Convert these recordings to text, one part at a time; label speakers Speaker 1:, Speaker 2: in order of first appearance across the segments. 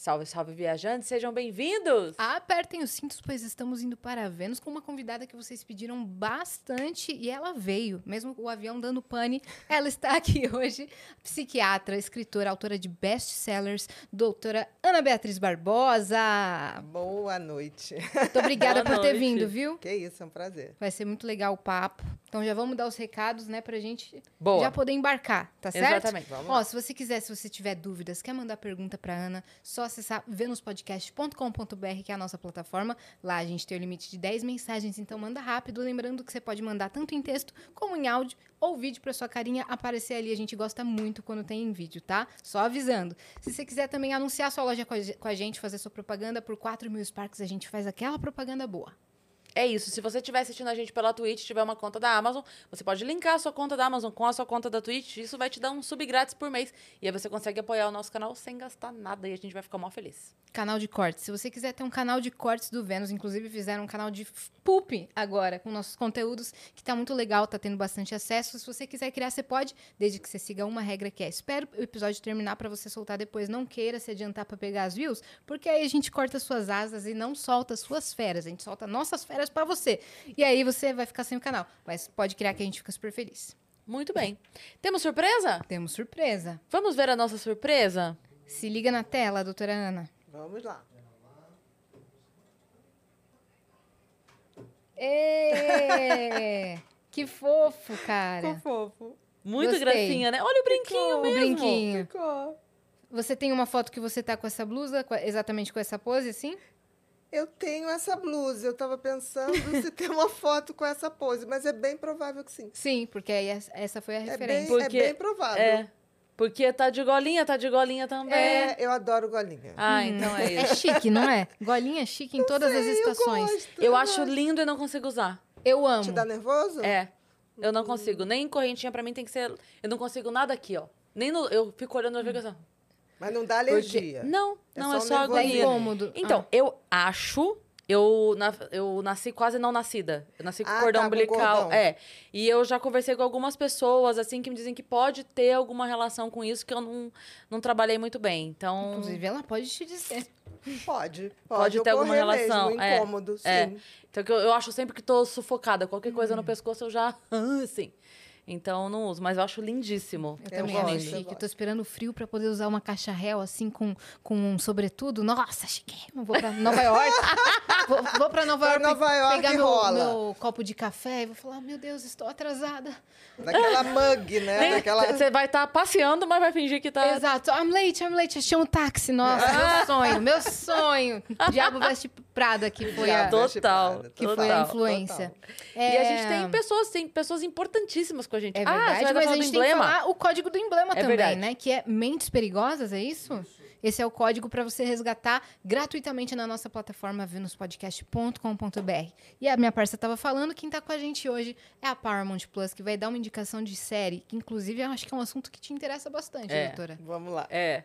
Speaker 1: Salve, salve, viajantes, sejam bem-vindos!
Speaker 2: Apertem os cintos, pois estamos indo para Vênus com uma convidada que vocês pediram bastante e ela veio, mesmo o avião dando pane. Ela está aqui hoje, psiquiatra, escritora, autora de best-sellers, doutora Ana Beatriz Barbosa.
Speaker 3: Boa noite.
Speaker 2: Muito obrigada
Speaker 1: Boa
Speaker 2: por ter
Speaker 1: noite.
Speaker 2: vindo, viu?
Speaker 3: Que isso, é um prazer.
Speaker 2: Vai ser muito legal o papo. Então já vamos dar os recados, né, pra gente
Speaker 1: Boa.
Speaker 2: já poder embarcar, tá certo?
Speaker 1: Exatamente.
Speaker 3: Vamos
Speaker 2: Ó, se você quiser, se você tiver dúvidas, quer mandar pergunta pra Ana, só acessar venuspodcast.com.br, que é a nossa plataforma. Lá a gente tem o limite de 10 mensagens, então manda rápido. Lembrando que você pode mandar tanto em texto como em áudio ou vídeo pra sua carinha aparecer ali. A gente gosta muito quando tem em vídeo, tá? Só avisando. Se você quiser também anunciar sua loja com a gente, fazer sua propaganda por 4 mil Sparks, a gente faz aquela propaganda boa.
Speaker 1: É isso. Se você estiver assistindo a gente pela Twitch, tiver uma conta da Amazon, você pode linkar a sua conta da Amazon com a sua conta da Twitch. Isso vai te dar um sub grátis por mês. E aí você consegue apoiar o nosso canal sem gastar nada. E a gente vai ficar mó feliz.
Speaker 2: Canal de cortes. Se você quiser ter um canal de cortes do Vênus, inclusive fizeram um canal de poop agora, com nossos conteúdos, que tá muito legal, tá tendo bastante acesso. Se você quiser criar, você pode, desde que você siga uma regra que é: espera o episódio terminar pra você soltar depois. Não queira se adiantar pra pegar as views, porque aí a gente corta suas asas e não solta suas feras. A gente solta nossas feras pra você. E aí você vai ficar sem o canal. Mas pode criar que a gente fica super feliz.
Speaker 1: Muito bem. Temos surpresa?
Speaker 2: Temos surpresa.
Speaker 1: Vamos ver a nossa surpresa?
Speaker 2: Se liga na tela, doutora Ana.
Speaker 3: Vamos lá.
Speaker 2: Ê! que fofo, cara.
Speaker 3: Ficou fofo.
Speaker 1: Muito
Speaker 2: Gostei.
Speaker 1: gracinha, né? Olha o brinquinho
Speaker 2: O
Speaker 1: mesmo.
Speaker 2: brinquinho.
Speaker 3: Ficou.
Speaker 2: Você tem uma foto que você tá com essa blusa, exatamente com essa pose, assim?
Speaker 3: Eu tenho essa blusa. Eu tava pensando se tem uma foto com essa pose, mas é bem provável que sim.
Speaker 2: Sim, porque aí essa- foi a
Speaker 3: É bem,
Speaker 2: referência.
Speaker 1: Porque-
Speaker 3: é bem provável.
Speaker 1: É. Porque tá de golinha, tá de golinha também.
Speaker 3: É, eu adoro golinha.
Speaker 1: Ah, então é
Speaker 2: É
Speaker 1: isso.
Speaker 2: chique, não é? Golinha chique em todas as
Speaker 3: Sei,
Speaker 2: estações.
Speaker 3: Eu, gosto,
Speaker 1: Eu acho
Speaker 3: gosto.
Speaker 1: lindo e não consigo usar.
Speaker 2: Eu amo.
Speaker 3: Te dá nervoso?
Speaker 1: É. Eu não consigo. Nem correntinha pra mim tem que ser. Eu não consigo nada aqui, ó. Nem no. Eu fico olhando e fico assim.
Speaker 3: Mas não dá
Speaker 1: porque-
Speaker 3: alergia.
Speaker 1: Não,
Speaker 3: É
Speaker 1: não,
Speaker 3: só
Speaker 1: é só agonia.
Speaker 2: incômodo.
Speaker 1: Então, eu acho. Eu, na- eu nasci quase não nascida. Eu nasci com
Speaker 3: Ah,
Speaker 1: cordão
Speaker 3: tá,
Speaker 1: umbilical.
Speaker 3: cordão.
Speaker 1: É. E eu já conversei com algumas pessoas, assim, que me dizem que pode ter alguma relação com isso, que eu não, não trabalhei muito bem.
Speaker 2: Ah,
Speaker 1: Então.
Speaker 2: inclusive, ela pode te dizer.
Speaker 3: Pode. Pode,
Speaker 1: Pode ter alguma relação,
Speaker 3: Mesmo,
Speaker 1: é,
Speaker 3: incômodo, sim.
Speaker 1: é. Então, que eu, eu acho sempre que tô sufocada. Qualquer coisa
Speaker 3: Hum.
Speaker 1: no pescoço eu já. Assim. Então, não uso. Mas eu acho lindíssimo.
Speaker 2: Eu,
Speaker 3: Eu
Speaker 2: também
Speaker 3: gosto,
Speaker 2: acho
Speaker 3: eu
Speaker 2: chique. Eu
Speaker 3: gosto.
Speaker 2: tô esperando o frio pra poder usar uma caixa réu, assim, com, com um sobretudo. Nossa, chiquérrimo. Vou pra Nova York. vou, vou pra Nova
Speaker 3: Pra
Speaker 2: York,
Speaker 3: Nova York
Speaker 2: pegar meu,
Speaker 3: rola.
Speaker 2: meu copo de café e vou falar, meu Deus, estou atrasada.
Speaker 3: Daquela mug, né?
Speaker 1: Você vai estar passeando, mas vai fingir que tá.
Speaker 2: Exato. I'm late, I'm late. Achei um táxi. Nossa, meu sonho, meu sonho. Diabo Veste Prada, que foi a.
Speaker 1: Total.
Speaker 3: Que
Speaker 2: que
Speaker 1: total.
Speaker 2: foi a influência.
Speaker 1: E a
Speaker 2: É,
Speaker 1: gente tem pessoas, tem pessoas importantíssimas com a gente.
Speaker 2: É
Speaker 1: ah,
Speaker 2: verdade,
Speaker 1: vai
Speaker 2: mas a gente tem que
Speaker 1: emblema?
Speaker 2: falar o código do emblema
Speaker 1: É
Speaker 2: também,
Speaker 1: verdade.
Speaker 2: né? Que é Mentes Perigosas, é isso? Esse é o código para você resgatar gratuitamente na nossa plataforma venuspodcast.com.br. E a minha parça estava falando, quem tá com a gente hoje é a Paramount Plus, que vai dar uma indicação de série, que inclusive eu acho que é um assunto que te interessa bastante,
Speaker 1: É.
Speaker 2: doutora.
Speaker 3: Vamos lá.
Speaker 1: É.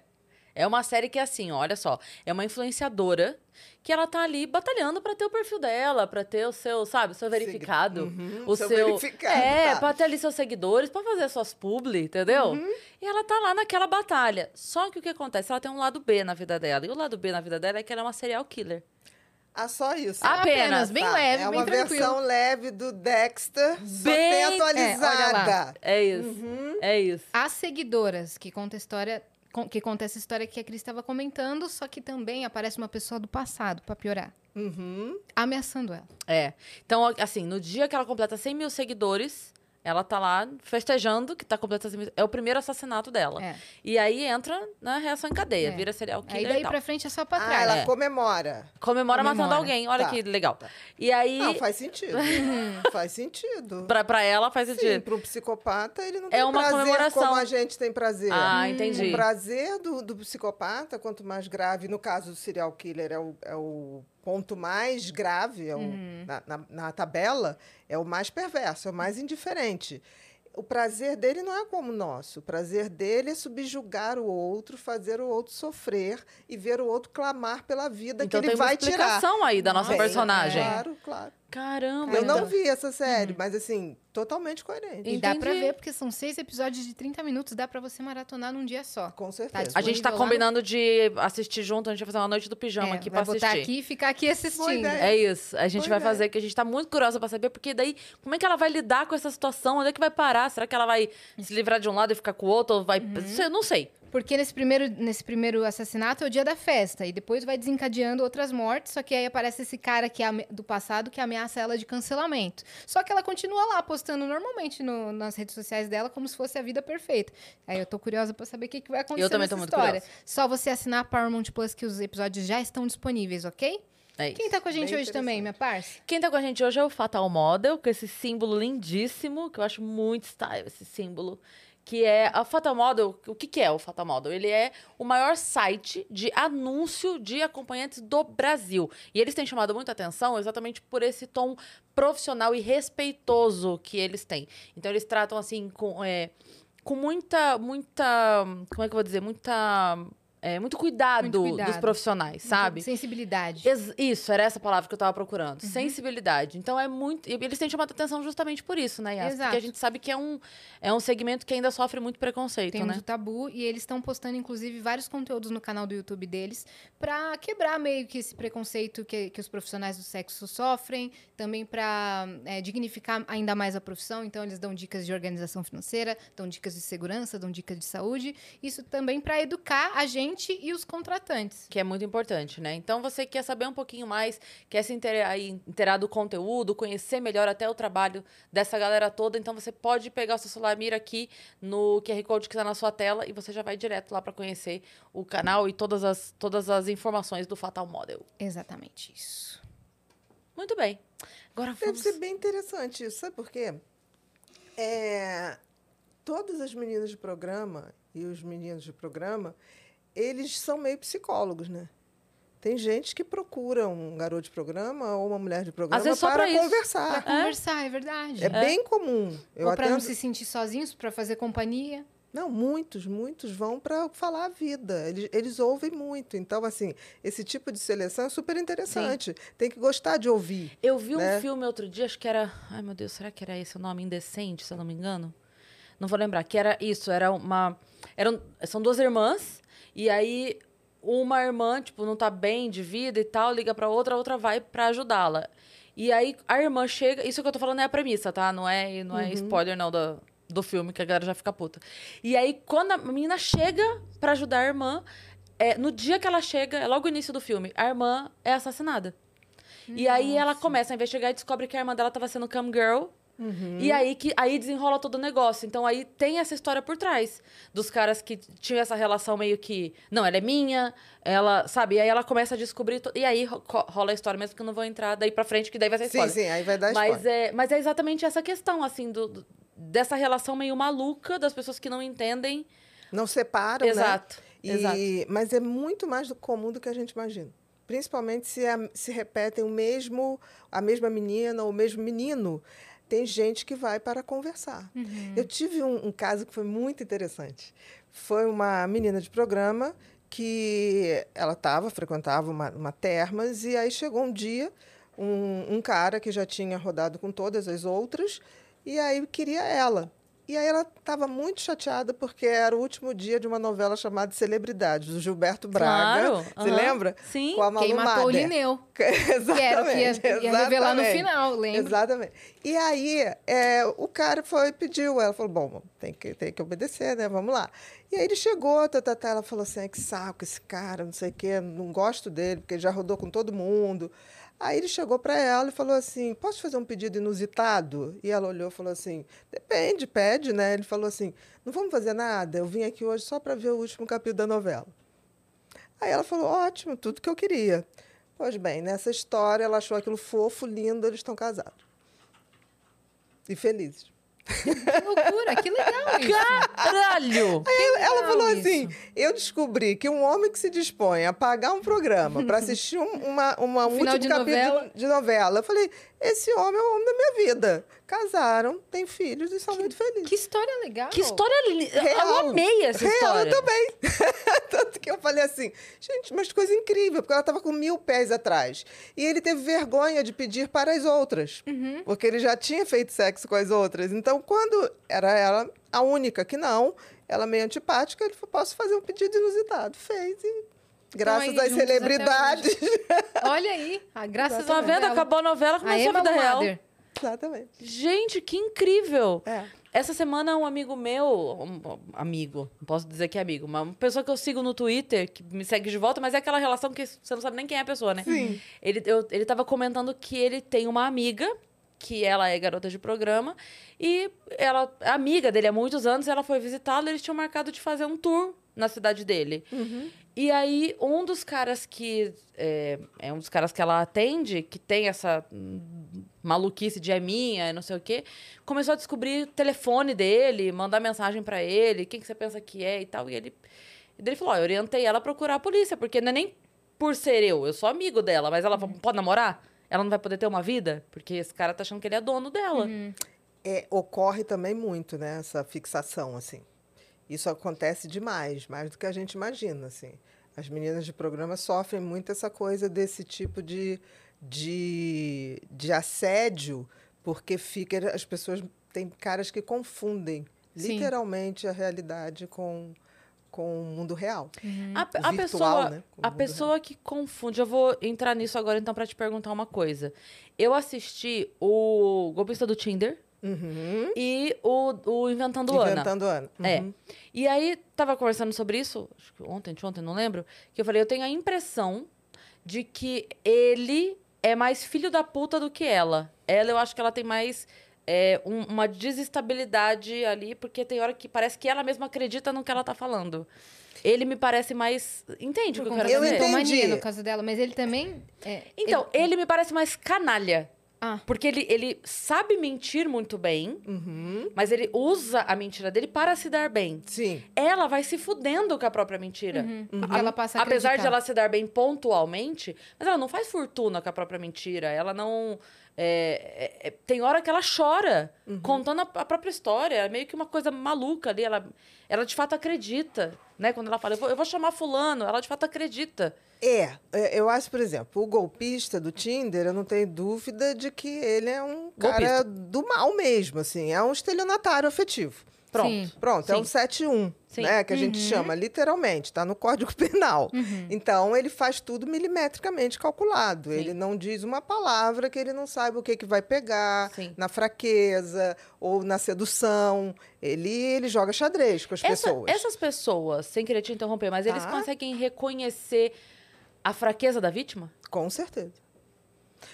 Speaker 1: É uma série que, assim, ó, olha só. É uma influenciadora que ela tá ali batalhando pra ter o perfil dela, pra ter o seu, sabe, o seu verificado.
Speaker 3: Uhum,
Speaker 1: o
Speaker 3: seu
Speaker 1: seu.
Speaker 3: verificado,
Speaker 1: é,
Speaker 3: tá.
Speaker 1: pra ter ali seus seguidores, pra fazer suas publi, entendeu?
Speaker 3: Uhum.
Speaker 1: E ela tá lá naquela batalha. Só que o que acontece? Ela tem um lado B na vida dela. E o lado B na vida dela é que ela é uma serial killer.
Speaker 3: Ah, só isso.
Speaker 1: Ah, Apenas,
Speaker 2: bem
Speaker 3: Tá,
Speaker 2: leve,
Speaker 3: é
Speaker 2: bem
Speaker 3: uma
Speaker 2: tranquilo.
Speaker 3: versão leve do Dexter, só
Speaker 1: Bem-
Speaker 2: É,
Speaker 3: atualizada.
Speaker 2: lá.
Speaker 1: É isso.
Speaker 3: Uhum.
Speaker 1: É isso.
Speaker 2: As seguidoras, que conta a história. Que conta essa história que a Cris estava comentando, só que também aparece uma pessoa do passado, pra piorar,
Speaker 3: Uhum.
Speaker 2: ameaçando ela.
Speaker 1: É. Então, assim, no dia que ela completa 100 mil seguidores, ela tá lá festejando que tá completando 100 mil. É o primeiro assassinato dela.
Speaker 2: É.
Speaker 1: E aí entra na reação em cadeia,
Speaker 2: É.
Speaker 1: vira serial
Speaker 2: Aí
Speaker 1: killer
Speaker 2: daí
Speaker 1: e tal.
Speaker 2: pra frente é só pra
Speaker 3: Ah,
Speaker 2: trás.
Speaker 3: ela
Speaker 1: É.
Speaker 3: comemora.
Speaker 1: Comemora, matando
Speaker 2: Comemora.
Speaker 1: alguém. Olha
Speaker 3: Tá.
Speaker 1: que legal. E aí,
Speaker 3: Não, faz sentido. faz sentido.
Speaker 1: pra, pra ela faz
Speaker 3: Sim,
Speaker 1: sentido.
Speaker 3: para um psicopata, ele não
Speaker 1: É
Speaker 3: tem
Speaker 1: uma
Speaker 3: prazer
Speaker 1: comemoração.
Speaker 3: como a gente tem prazer.
Speaker 1: Ah, entendi.
Speaker 3: O prazer do, do psicopata, quanto mais grave, no caso do serial killer, é o, é o ponto mais grave é o-
Speaker 1: Uhum.
Speaker 3: na, na- na tabela, é o mais perverso, é o mais indiferente. O prazer dele não é como o nosso. O prazer dele é subjugar o outro, fazer o outro sofrer e ver o outro clamar pela vida
Speaker 1: Então
Speaker 3: que ele
Speaker 1: tem uma
Speaker 3: vai tirar.
Speaker 1: explicação aí da nossa
Speaker 3: Tem,
Speaker 1: personagem.
Speaker 3: Claro, claro.
Speaker 1: Caramba.
Speaker 3: Eu não
Speaker 1: então-
Speaker 3: vi essa série, mas assim, totalmente coerente.
Speaker 2: E dá pra
Speaker 1: Entendi.
Speaker 2: ver, porque são seis episódios de 30 minutos, dá pra você maratonar num dia só.
Speaker 3: Com certeza.
Speaker 1: A gente tá
Speaker 2: lá no-
Speaker 1: combinando de assistir junto, a gente vai fazer uma noite do pijama
Speaker 2: É,
Speaker 1: aqui
Speaker 2: vai
Speaker 1: pra
Speaker 2: botar
Speaker 1: assistir.
Speaker 2: aqui e ficar aqui assistindo.
Speaker 1: É isso. A gente
Speaker 3: Boa
Speaker 1: vai
Speaker 3: ideia.
Speaker 1: fazer, que a gente tá muito curiosa pra saber, porque daí, como é que ela vai lidar com essa situação? Onde é que vai parar? Será que ela vai se livrar de um lado e ficar com o outro? Ou vai.
Speaker 2: Uhum.
Speaker 1: Eu não sei.
Speaker 2: Porque nesse primeiro, nesse primeiro assassinato é o dia da festa. E depois vai desencadeando outras mortes. Só que aí aparece esse cara que é do passado que ameaça ela de cancelamento. Só que ela continua lá postando normalmente no- nas redes sociais dela como se fosse a vida perfeita. Aí eu tô curiosa pra saber o que, que vai acontecer
Speaker 1: Eu também
Speaker 2: nessa
Speaker 1: tô muito
Speaker 2: história.
Speaker 1: curiosa.
Speaker 2: Só você assinar a Paramount Plus que os episódios já estão disponíveis, ok?
Speaker 1: É.
Speaker 2: Quem tá com a gente
Speaker 3: Bem
Speaker 2: hoje também, minha parça?
Speaker 1: Quem tá com a gente hoje é o Fatal Model, com esse símbolo lindíssimo, que eu acho muito style esse símbolo. Que é a Fatal Model. O que, que é o Fatal Model? Ele é o maior site de anúncio de acompanhantes do Brasil. E eles têm chamado muita atenção exatamente por esse tom profissional e respeitoso que eles têm. Então, eles tratam assim com. é, com muita, muita. Como é que eu vou dizer? Muita. É, muito, cuidado
Speaker 2: Muito cuidado.
Speaker 1: dos profissionais, sabe?
Speaker 2: Sensibilidade.
Speaker 1: Ex- Isso, era essa palavra que eu tava procurando.
Speaker 2: Uhum.
Speaker 1: Sensibilidade. Então é muito. e Eles têm chamado atenção justamente por isso, né, Yas?
Speaker 2: Exato.
Speaker 1: Porque a gente sabe que é um, é um segmento que ainda sofre muito preconceito,
Speaker 2: Temos
Speaker 1: né?
Speaker 2: o tabu e eles estão postando, inclusive, vários conteúdos no canal do YouTube deles pra quebrar meio que esse preconceito que, que os profissionais do sexo sofrem, também pra é, dignificar ainda mais a profissão. Então, eles dão dicas de organização financeira, dão dicas de segurança, dão dicas de saúde. Isso também pra educar a gente e os contratantes.
Speaker 1: Que é muito importante, né? Então, você quer saber um pouquinho mais, quer se inteirar, aí, do conteúdo, conhecer melhor até o trabalho dessa galera toda, então você pode pegar o seu celular, mira aqui no QR Code que tá na sua tela e você já vai direto lá pra conhecer o canal e todas as, todas as informações do Fatal Model.
Speaker 2: Exatamente isso.
Speaker 1: Muito bem. Agora
Speaker 3: Deve
Speaker 1: vamos...
Speaker 3: ser bem interessante isso, sabe por quê? É, todas as meninas de programa e os meninos de programa, eles são meio psicólogos, né? Tem gente que procura um garoto de programa ou uma mulher de programa
Speaker 1: vezes só
Speaker 3: para
Speaker 1: isso.
Speaker 3: conversar.
Speaker 2: Conversar, é verdade.
Speaker 3: É, bem comum. Eu
Speaker 2: Ou pra não se sentir sozinhos, pra fazer companhia.
Speaker 3: Não, muitos, muitos vão para falar a vida. Eles, eles ouvem muito. Então, assim, esse tipo de seleção é super interessante. Tem que gostar de ouvir.
Speaker 1: Eu vi um
Speaker 3: né?
Speaker 1: filme outro dia, acho que era. Ai, meu Deus, será que era esse o nome? Indecente, se eu não me engano? Não vou lembrar. Que era isso, era uma. Eram, são duas irmãs, e aí uma irmã, tipo, não tá bem de vida e tal, liga pra outra, a outra vai pra ajudá-la. E aí a irmã chega. Isso que eu tô falando é a premissa, tá? Não é, não é spoiler, não, do, do filme, que a galera já fica puta. E aí, quando a menina chega pra ajudar a irmã, é, no dia que ela chega, é logo o início do filme, a irmã é assassinada. E aí ela começa a investigar e descobre que a irmã dela tava sendo cam girl. E aí que aí desenrola todo o negócio. Então aí tem essa história por trás dos caras que tinham essa relação meio que, não, ela é minha, ela, sabe? E aí ela começa a descobrir to- e aí ro- rola a história mesmo que eu não vou entrar daí pra frente que daí vai ser
Speaker 3: Sim,
Speaker 1: spoiler.
Speaker 3: sim, aí vai dar
Speaker 1: Mas
Speaker 3: spoiler.
Speaker 1: é, mas é exatamente essa questão assim do, do- dessa relação meio maluca das pessoas que não entendem.
Speaker 3: Não separam, né?
Speaker 1: exato.
Speaker 3: E-
Speaker 1: Exato.
Speaker 3: Mas é muito mais do comum do que a gente imagina. Principalmente se, a- se repetem o mesmo, a mesma menina ou o mesmo menino. Tem gente que vai para conversar. Eu tive um, um caso que foi muito interessante. Foi uma menina de programa que ela estava, frequentava uma, uma termas, e aí chegou um dia um, um cara que já tinha rodado com todas as outras, e aí queria ela. E aí ela estava muito chateada porque era o último dia de uma novela chamada Celebridades, do Gilberto Braga.
Speaker 1: Claro,
Speaker 3: Você
Speaker 1: aham.
Speaker 3: lembra?
Speaker 1: Sim.
Speaker 3: Com a
Speaker 2: Quem matou o
Speaker 3: Mader.
Speaker 2: Lineu.
Speaker 3: exatamente.
Speaker 2: Que era o que ia, ia revelar no
Speaker 3: exatamente.
Speaker 2: final, lembra?
Speaker 3: Exatamente. E aí, é, o cara foi pediu, ela falou, bom, tem que, tem que obedecer, né? Vamos lá. E aí ele chegou, tá, tá, tá, ela falou assim, "Ai, que saco esse cara, não sei o quê, não gosto dele, porque ele já rodou com todo mundo. Aí ele chegou para ela e falou assim, posso fazer um pedido inusitado? E ela olhou e falou assim, depende, pede, né? Ele falou assim, não vamos fazer nada, eu vim aqui hoje só para ver o último capítulo da novela. Aí ela falou, ótimo, tudo que eu queria. Pois bem, nessa história ela achou aquilo fofo, lindo, eles estão casados. E felizes.
Speaker 2: Que loucura, que legal isso.
Speaker 1: Caralho!
Speaker 3: Ela
Speaker 2: legal
Speaker 3: falou
Speaker 2: isso.
Speaker 3: assim: eu descobri que um homem que se dispõe a pagar um programa para assistir um, uma, uma, um último
Speaker 2: de
Speaker 3: capítulo
Speaker 2: novela.
Speaker 3: de, de novela. Eu falei: esse homem é o homem da minha vida. Casaram, têm filhos e são muito felizes.
Speaker 2: Que história legal.
Speaker 1: Que história linda! Eu
Speaker 3: Real.
Speaker 1: amei essa
Speaker 3: Real,
Speaker 1: história.
Speaker 3: eu também. Tanto que eu falei assim, gente, mas coisa incrível, porque ela estava com mil pés atrás. E ele teve vergonha de pedir para as outras,
Speaker 2: Uhum.
Speaker 3: porque ele já tinha feito sexo com as outras. Então, quando era ela a única que não, ela meio antipática, ele falou, posso fazer um pedido inusitado. Fez e, graças
Speaker 2: aí
Speaker 3: às celebridades...
Speaker 2: Olha aí, ah, graças
Speaker 1: Tá
Speaker 2: a
Speaker 1: vendo?
Speaker 2: novela.
Speaker 1: Acabou a novela,
Speaker 2: A
Speaker 1: começou a,
Speaker 2: Emma
Speaker 1: vida real.
Speaker 3: Exatamente.
Speaker 1: Gente, que incrível!
Speaker 3: É.
Speaker 1: Essa semana um amigo meu, um amigo, não posso dizer que é amigo, mas uma pessoa que eu sigo no Twitter, que me segue de volta, mas é aquela relação que você não sabe nem quem é a pessoa, né?
Speaker 3: Sim.
Speaker 1: Ele, eu, ele tava comentando que ele tem uma amiga, que ela é garota de programa, e ela, é amiga dele há muitos anos, ela foi visitá-lo e eles tinham marcado de fazer um tour na cidade dele. E aí, um dos caras que. É, é um dos caras que ela atende, que tem essa maluquice de é minha, e não sei o quê, começou a descobrir o telefone dele, mandar mensagem pra ele, quem que você pensa que é e tal. E ele, e daí ele falou: ó, eu orientei ela a procurar a polícia, porque não é nem por ser eu, eu sou amigo dela, mas ela falou, pode namorar? Ela não vai poder ter uma vida? Porque esse cara tá achando que ele é dono dela.
Speaker 3: É, ocorre também muito, né? Essa fixação, assim. Isso acontece demais, mais do que a gente imagina, assim. As meninas de programa sofrem muito essa coisa desse tipo de, de, de assédio, porque fica, as pessoas têm caras que confundem
Speaker 2: Sim.
Speaker 3: literalmente a realidade com, com o mundo real.
Speaker 1: A, a
Speaker 3: Virtual,
Speaker 1: pessoa,
Speaker 3: né?
Speaker 1: A pessoa que confunde, eu vou entrar nisso agora então pra te perguntar uma coisa. Eu assisti o Golpista do Tinder
Speaker 3: Uhum.
Speaker 1: e o, o Inventando, Ana.
Speaker 3: Inventando Ana.
Speaker 1: É.
Speaker 3: Uhum.
Speaker 1: E aí, tava conversando sobre isso, acho que ontem, ontem, não lembro, que eu falei, eu tenho a impressão de que ele é mais filho da puta do que ela. Ela, eu acho que ela tem mais é, um- uma desestabilidade ali, porque tem hora que parece que ela mesma acredita no que ela tá falando. Ele me parece mais. Entende o que eu quero
Speaker 3: Eu
Speaker 1: dizer?
Speaker 3: entendi.
Speaker 2: Mania, no caso dela, mas ele também... é,
Speaker 1: Então, ele... me parece mais canalha.
Speaker 2: Ah.
Speaker 1: Porque ele, ele sabe mentir muito bem,
Speaker 3: Uhum.
Speaker 1: mas ele usa a mentira dele para se dar bem.
Speaker 3: Sim.
Speaker 1: Ela vai se fudendo com a própria mentira.
Speaker 2: Uhum, porque ela passa a
Speaker 1: Apesar de ela se dar bem pontualmente, mas ela não faz fortuna com a própria mentira. Ela não. É, é, é, tem hora que ela chora
Speaker 3: Uhum.
Speaker 1: contando a, a própria história. É meio que uma coisa maluca ali. Ela, ela de fato acredita. Né? Quando ela fala, eu vou, eu vou chamar Fulano, ela de fato acredita.
Speaker 3: É, é, eu acho, por exemplo, o golpista do Tinder, eu não tenho dúvida de que ele é um cara
Speaker 1: Golpista.
Speaker 3: do mal mesmo, assim, é um estelionatário afetivo.
Speaker 1: Pronto.
Speaker 2: Sim.
Speaker 3: Pronto, é
Speaker 1: Sim.
Speaker 3: um 71,
Speaker 1: Sim.
Speaker 3: né, que a gente chama literalmente, está no Código Penal.
Speaker 2: Uhum.
Speaker 3: Então, ele faz tudo milimetricamente calculado. Ele não diz uma palavra que ele não saiba o que, que vai pegar na fraqueza ou na sedução. Ele, ele joga xadrez com as
Speaker 1: Essa-
Speaker 3: pessoas.
Speaker 1: essas pessoas, sem querer te interromper, mas eles
Speaker 3: Tá.
Speaker 1: conseguem reconhecer a fraqueza da vítima?
Speaker 3: Com certeza.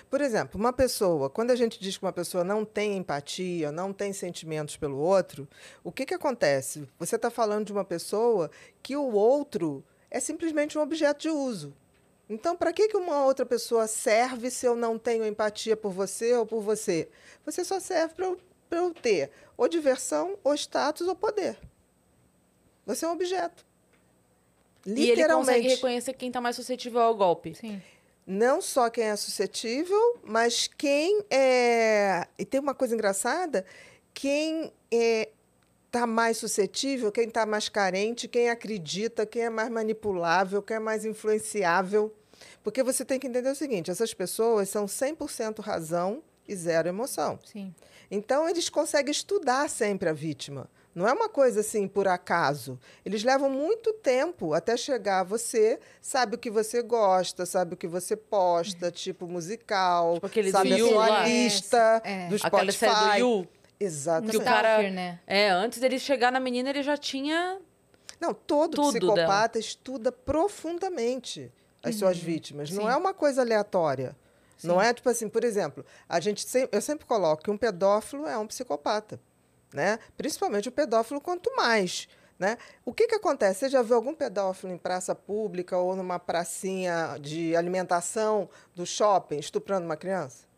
Speaker 3: Por exemplo, uma pessoa, quando a gente diz que uma pessoa não tem empatia, não tem sentimentos pelo outro, o que, que acontece? Você está falando de uma pessoa que o outro é simplesmente um objeto de uso. Então, para que, que uma outra pessoa serve se eu não tenho empatia por você ou por você? Você só serve para eu, pra eu ter ou diversão, ou status, ou poder. Você é um objeto.
Speaker 1: E ele consegue
Speaker 3: Literalmente.
Speaker 1: reconhecer quem tá mais suscetível ao golpe.
Speaker 2: Sim.
Speaker 3: Não só quem é suscetível, mas quem é. E tem uma coisa engraçada: quem está mais suscetível, quem está mais carente, quem acredita, quem é mais manipulável, quem é mais influenciável. Porque você tem que entender o seguinte: essas pessoas são 100% razão e zero emoção.
Speaker 2: Sim.
Speaker 3: Então, eles conseguem estudar sempre a vítima. Não é uma coisa assim por acaso. Eles levam muito tempo até chegar a você, sabe o que você gosta, sabe o que você posta, tipo musical,
Speaker 1: Tipo aquele
Speaker 3: sabe
Speaker 1: do
Speaker 3: a sua
Speaker 1: lá.
Speaker 3: lista
Speaker 2: É.
Speaker 3: do
Speaker 1: Aquela série do
Speaker 3: Spotify.
Speaker 1: Yu.
Speaker 3: Exatamente.
Speaker 1: Que o cara-
Speaker 2: né?
Speaker 1: É, antes dele chegar na menina, ele já tinha.
Speaker 3: Não, todo
Speaker 1: Tudo
Speaker 3: psicopata estuda profundamente as suas vítimas. Não
Speaker 2: Uhum. Sim.
Speaker 3: é uma coisa aleatória. Não é tipo assim, por exemplo, a gente sem- eu sempre coloco que um pedófilo é um psicopata, né? Principalmente o pedófilo quanto mais, né? O que que acontece? Você já viu algum pedófilo em praça pública ou numa pracinha de alimentação do shopping estuprando uma criança?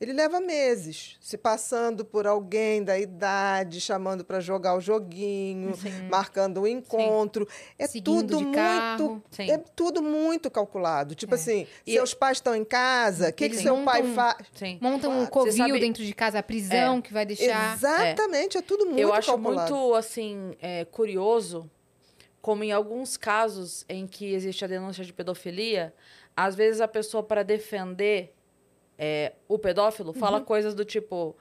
Speaker 3: Ele leva meses, se passando por alguém da idade, chamando para jogar o joguinho, marcando o encontro. É
Speaker 2: Seguindo
Speaker 3: tudo muito,
Speaker 2: carro.
Speaker 1: Sim.
Speaker 3: é tudo muito calculado. Tipo assim,
Speaker 1: E-
Speaker 3: seus pais estão em casa, o que, que seu pai faz?
Speaker 1: Sim.
Speaker 2: Montam um covil
Speaker 1: sabe-
Speaker 2: dentro de casa, a prisão que vai deixar.
Speaker 3: Exatamente, é, tudo muito
Speaker 1: Eu acho
Speaker 3: calculado.
Speaker 1: muito, assim, é, curioso como em alguns casos em que existe a denúncia de pedofilia, às vezes a pessoa, para defender é, o pedófilo,
Speaker 3: Uhum.
Speaker 1: fala coisas do tipo...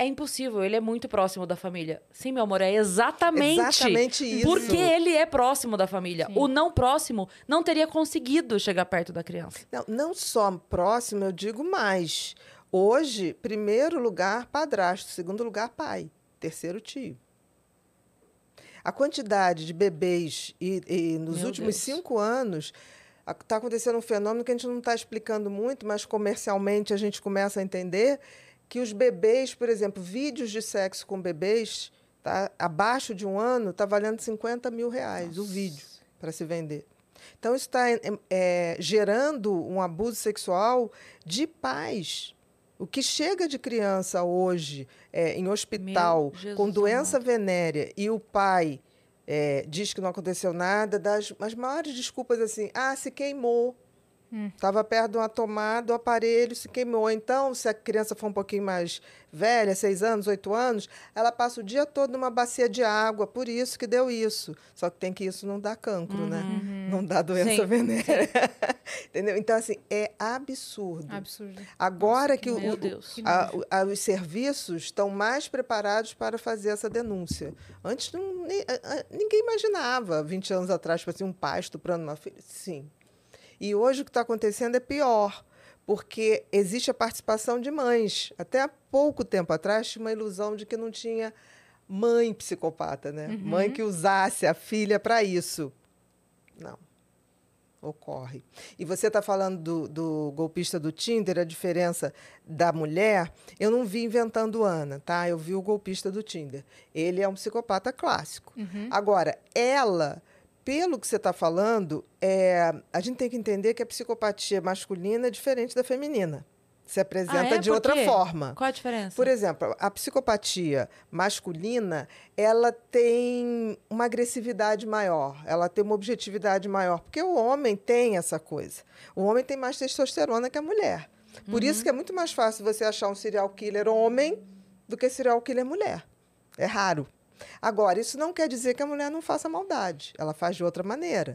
Speaker 1: É impossível, ele é muito próximo da família. Sim, meu amor, é exatamente.
Speaker 3: Exatamente isso.
Speaker 1: Porque ele é próximo da família.
Speaker 2: Sim.
Speaker 1: O não próximo não teria conseguido chegar perto da criança.
Speaker 3: Não, não só próximo, eu digo mais. Hoje, primeiro lugar, padrasto. Segundo lugar, pai. Terceiro, tio. A quantidade de bebês e, e nos
Speaker 1: Meu
Speaker 3: últimos
Speaker 1: Deus.
Speaker 3: cinco anos está acontecendo um fenômeno que a gente não está explicando muito, mas comercialmente a gente começa a entender que os bebês, por exemplo, vídeos de sexo com bebês tá, abaixo de um ano está valendo 50 mil reais o vídeo para se vender. Então, isso está gerando um abuso sexual de pais. O que chega de criança hoje é, em hospital com doença venérea e o pai é, diz que não aconteceu nada, das as maiores desculpas assim, ah, se queimou. Estava perto de uma tomada, o aparelho se queimou. Então, se a criança for um pouquinho mais velha, seis anos, oito anos, ela passa o dia todo numa bacia de água, por isso que deu isso. Só que tem que isso não dá cancro, né? Não dá doença
Speaker 1: Sim,
Speaker 3: venérea. Entendeu? Então, assim, é absurdo.
Speaker 2: Absurdo.
Speaker 3: Agora
Speaker 2: Nossa,
Speaker 3: que, o- a- a- os serviços estão mais preparados para fazer essa denúncia. Antes, não, ninguém imaginava, 20 anos atrás, tipo assim, um pai estuprando uma filha. Sim. E hoje o que está acontecendo é pior, porque existe a participação de mães. Até há pouco tempo atrás tinha uma ilusão de que não tinha mãe psicopata, né? Mãe que usasse a filha para isso. Não. Ocorre. E você está falando do, do golpista do Tinder, a diferença da mulher. Eu não vi inventando Ana, tá? Eu vi o golpista do Tinder. Ele é um psicopata clássico. Agora, ela, pelo que você está falando, é, a gente tem que entender que a psicopatia masculina é diferente da feminina. Se apresenta
Speaker 1: Ah, é?
Speaker 3: de outra forma.
Speaker 1: Qual a diferença?
Speaker 3: Por exemplo, a psicopatia masculina, ela tem uma agressividade maior, ela tem uma objetividade maior, porque o homem tem essa coisa. O homem tem mais testosterona que a mulher. Por isso que é muito mais fácil você achar um serial killer homem do que serial killer mulher. É raro. Agora, isso não quer dizer que a mulher não faça maldade. Ela faz de outra maneira.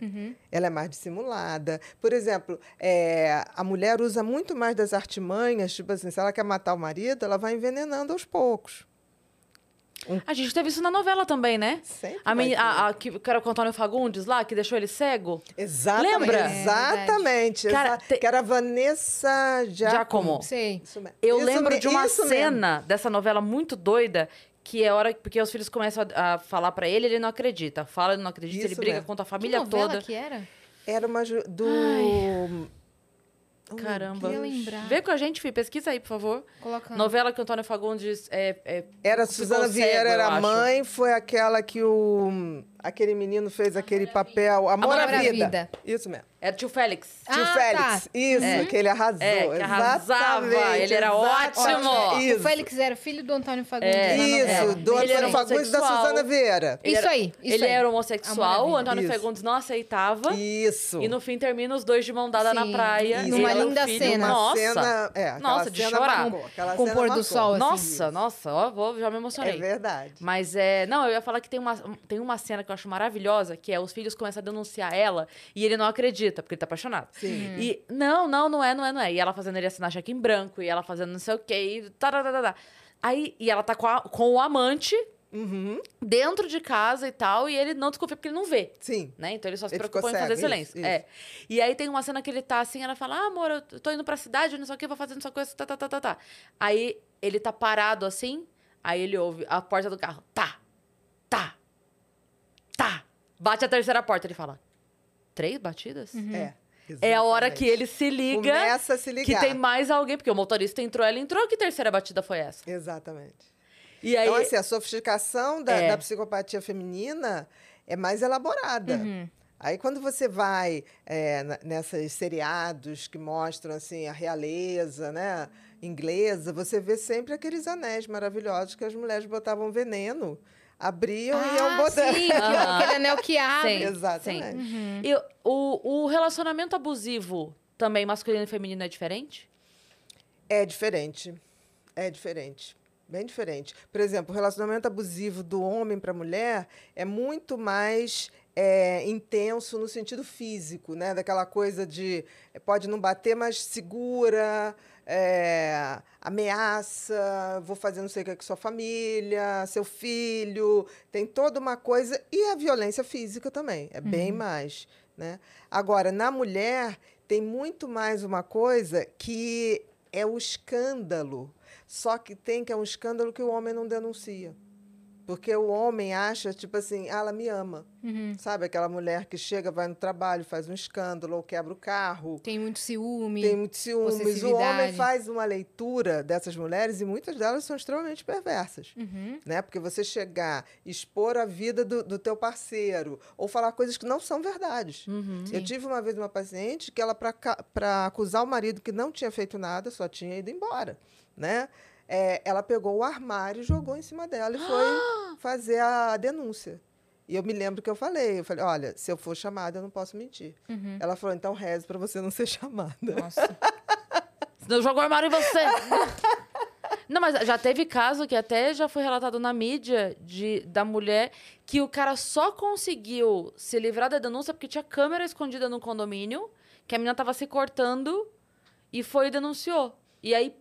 Speaker 3: Ela é mais dissimulada. Por exemplo, é, a mulher usa muito mais das artimanhas, tipo assim, se ela quer matar o marido, ela vai envenenando aos poucos.
Speaker 1: A gente teve isso na novela também, né?
Speaker 3: Sempre
Speaker 1: A,
Speaker 3: vai
Speaker 1: meni-
Speaker 3: ter.
Speaker 1: a, a que, que era com o Antônio Fagundes lá, que deixou ele cego.
Speaker 3: Exatamente.
Speaker 1: Lembra?
Speaker 2: É,
Speaker 3: Exatamente.
Speaker 1: Cara,
Speaker 3: exa-
Speaker 1: te-
Speaker 3: Que era a Vanessa Giacomo.
Speaker 1: Giacomo.
Speaker 3: Mesmo.
Speaker 1: Eu
Speaker 3: Isso
Speaker 1: lembro
Speaker 3: me-
Speaker 1: de uma
Speaker 3: isso mesmo.
Speaker 1: cena dessa novela muito doida que é hora porque os filhos começam a, a falar pra ele, ele não acredita. Fala, ele não acredita, ele
Speaker 3: Isso
Speaker 1: briga
Speaker 3: mesmo.
Speaker 1: contra a
Speaker 2: Que
Speaker 1: família
Speaker 2: novela
Speaker 1: toda.
Speaker 2: que era?
Speaker 3: Era uma do. Meu
Speaker 1: Caramba. Vê com a gente, Fih, pesquisa aí, por favor.
Speaker 2: Colocando.
Speaker 1: Novela que o Antônio Fagundes é, é
Speaker 3: Era Suzana Vieira, era a mãe, foi aquela que o. Aquele menino fez aquele papel. Amor, à vida.
Speaker 2: Vida.
Speaker 3: Isso mesmo.
Speaker 1: Era tio Félix.
Speaker 2: Ah,
Speaker 3: Tio
Speaker 2: tá.
Speaker 3: Félix. Isso,
Speaker 1: É.
Speaker 3: que ele arrasou.
Speaker 1: É, que arrasava.
Speaker 3: Exatamente,
Speaker 1: Ele era
Speaker 3: exatamente.
Speaker 1: ótimo.
Speaker 3: Isso.
Speaker 2: O Félix era filho do Antônio Fagundes.
Speaker 1: É.
Speaker 2: na
Speaker 3: Isso, do
Speaker 1: Ele era
Speaker 3: Antônio Fagundes e da
Speaker 1: homossexual.
Speaker 3: Suzana Vieira.
Speaker 1: Ele
Speaker 2: Isso
Speaker 1: era-
Speaker 2: aí, isso
Speaker 1: ele
Speaker 2: aí.
Speaker 1: era homossexual, o. Antônio
Speaker 3: Isso.
Speaker 1: Fagundes não aceitava.
Speaker 3: Isso.
Speaker 1: E no fim termina os dois de mão dada na
Speaker 2: Sim.
Speaker 1: praia.
Speaker 3: Isso.
Speaker 1: e
Speaker 2: Numa
Speaker 1: ela e o
Speaker 2: linda
Speaker 1: filho.
Speaker 2: cena.
Speaker 3: Uma
Speaker 1: Nossa.
Speaker 3: cena, é, aquela
Speaker 1: Nossa, de
Speaker 3: cena
Speaker 1: chorar.
Speaker 3: marcou, aquela
Speaker 2: Com o
Speaker 3: cena
Speaker 2: pôr do
Speaker 3: marcou.
Speaker 2: sol, assim.
Speaker 1: Nossa, nossa, ó, vou, já me emocionei.
Speaker 3: É verdade.
Speaker 1: Mas é. Não, eu ia falar que tem uma, tem uma cena que eu acho maravilhosa, que é os filhos começam a denunciar ela e ele não acredita, porque ele tá apaixonado.
Speaker 3: Sim.
Speaker 1: E não, não, não é, não é, não é. E ela fazendo ele assinar cheque em branco, e ela fazendo não sei o quê, e tararara. Aí, e ela tá com, a- com o amante
Speaker 3: Uhum,
Speaker 1: dentro de casa e tal, e ele não desconfia porque ele não vê.
Speaker 3: Sim.
Speaker 1: Né? Então ele só se
Speaker 3: Ele
Speaker 1: preocupa
Speaker 3: ficou
Speaker 1: em fazer
Speaker 3: cego,
Speaker 1: silêncio.
Speaker 3: isso,
Speaker 1: É. E aí tem uma cena que ele tá assim, ela fala: Ah, amor, eu tô indo pra cidade, não sei o que, vou fazendo essa coisa, tá, tá, tá, tá, tá. Aí ele tá parado assim, aí ele ouve a porta do carro. Tá, tá, tá. Bate a terceira porta. Ele fala: Três batidas?
Speaker 3: É.
Speaker 1: É a hora
Speaker 3: exatamente.
Speaker 1: que ele se liga
Speaker 3: Começa a se ligar.
Speaker 1: que tem mais alguém, porque o motorista entrou, ela entrou, que terceira batida foi essa?
Speaker 3: Exatamente.
Speaker 1: E aí.
Speaker 3: Então, assim, a sofisticação da,
Speaker 1: É.
Speaker 3: da psicopatia feminina é mais elaborada.
Speaker 1: Uhum.
Speaker 3: Aí quando você vai é, nessas seriados que mostram assim a realeza, né, inglesa, você vê sempre aqueles anéis maravilhosos que as mulheres botavam veneno, abriam e iam
Speaker 2: Ah,
Speaker 3: botando.
Speaker 2: sim, aquele anel que abre.
Speaker 1: Sim,
Speaker 3: Exatamente.
Speaker 2: Uhum.
Speaker 1: E o, o relacionamento abusivo também masculino e feminino é diferente?
Speaker 3: É diferente. É diferente. Bem diferente. Por exemplo, o relacionamento abusivo do homem para a mulher é muito mais é, intenso no sentido físico, né? Daquela coisa de pode não bater, mas segura, é, ameaça, vou fazer não sei o que com sua família, seu filho. Tem toda uma coisa. E a violência física também. É bem mais. Né? Agora, na mulher, tem muito mais uma coisa que é o escândalo. Só que tem que é um escândalo que o homem não denuncia. Porque o homem acha, tipo assim, ah, ela me ama.
Speaker 2: Uhum.
Speaker 3: Sabe aquela mulher que chega, vai no trabalho, faz um escândalo ou quebra o carro.
Speaker 2: Tem muito ciúme.
Speaker 3: Tem muito ciúmes. O homem faz uma leitura dessas mulheres e muitas delas são extremamente perversas.
Speaker 2: Uhum.
Speaker 3: Né? Porque você chegar, expor a vida do, do teu parceiro ou falar coisas que não são verdades.
Speaker 1: Uhum.
Speaker 3: Eu tive uma vez uma paciente que ela, para acusar o marido que não tinha feito nada, só tinha ido embora, né? É, ela pegou o armário, jogou em cima dela e foi fazer a denúncia. E eu me lembro que eu falei, eu falei, olha, se eu for chamada, eu não posso mentir.
Speaker 2: Uhum.
Speaker 3: Ela falou, então reze para você não ser chamada.
Speaker 2: Nossa.
Speaker 1: Senão eu jogo o armário em você. Não, mas já teve caso que até já foi relatado na mídia de, da mulher que o cara só conseguiu se livrar da denúncia porque tinha câmera escondida no condomínio, que a menina tava se cortando e foi e denunciou. E aí,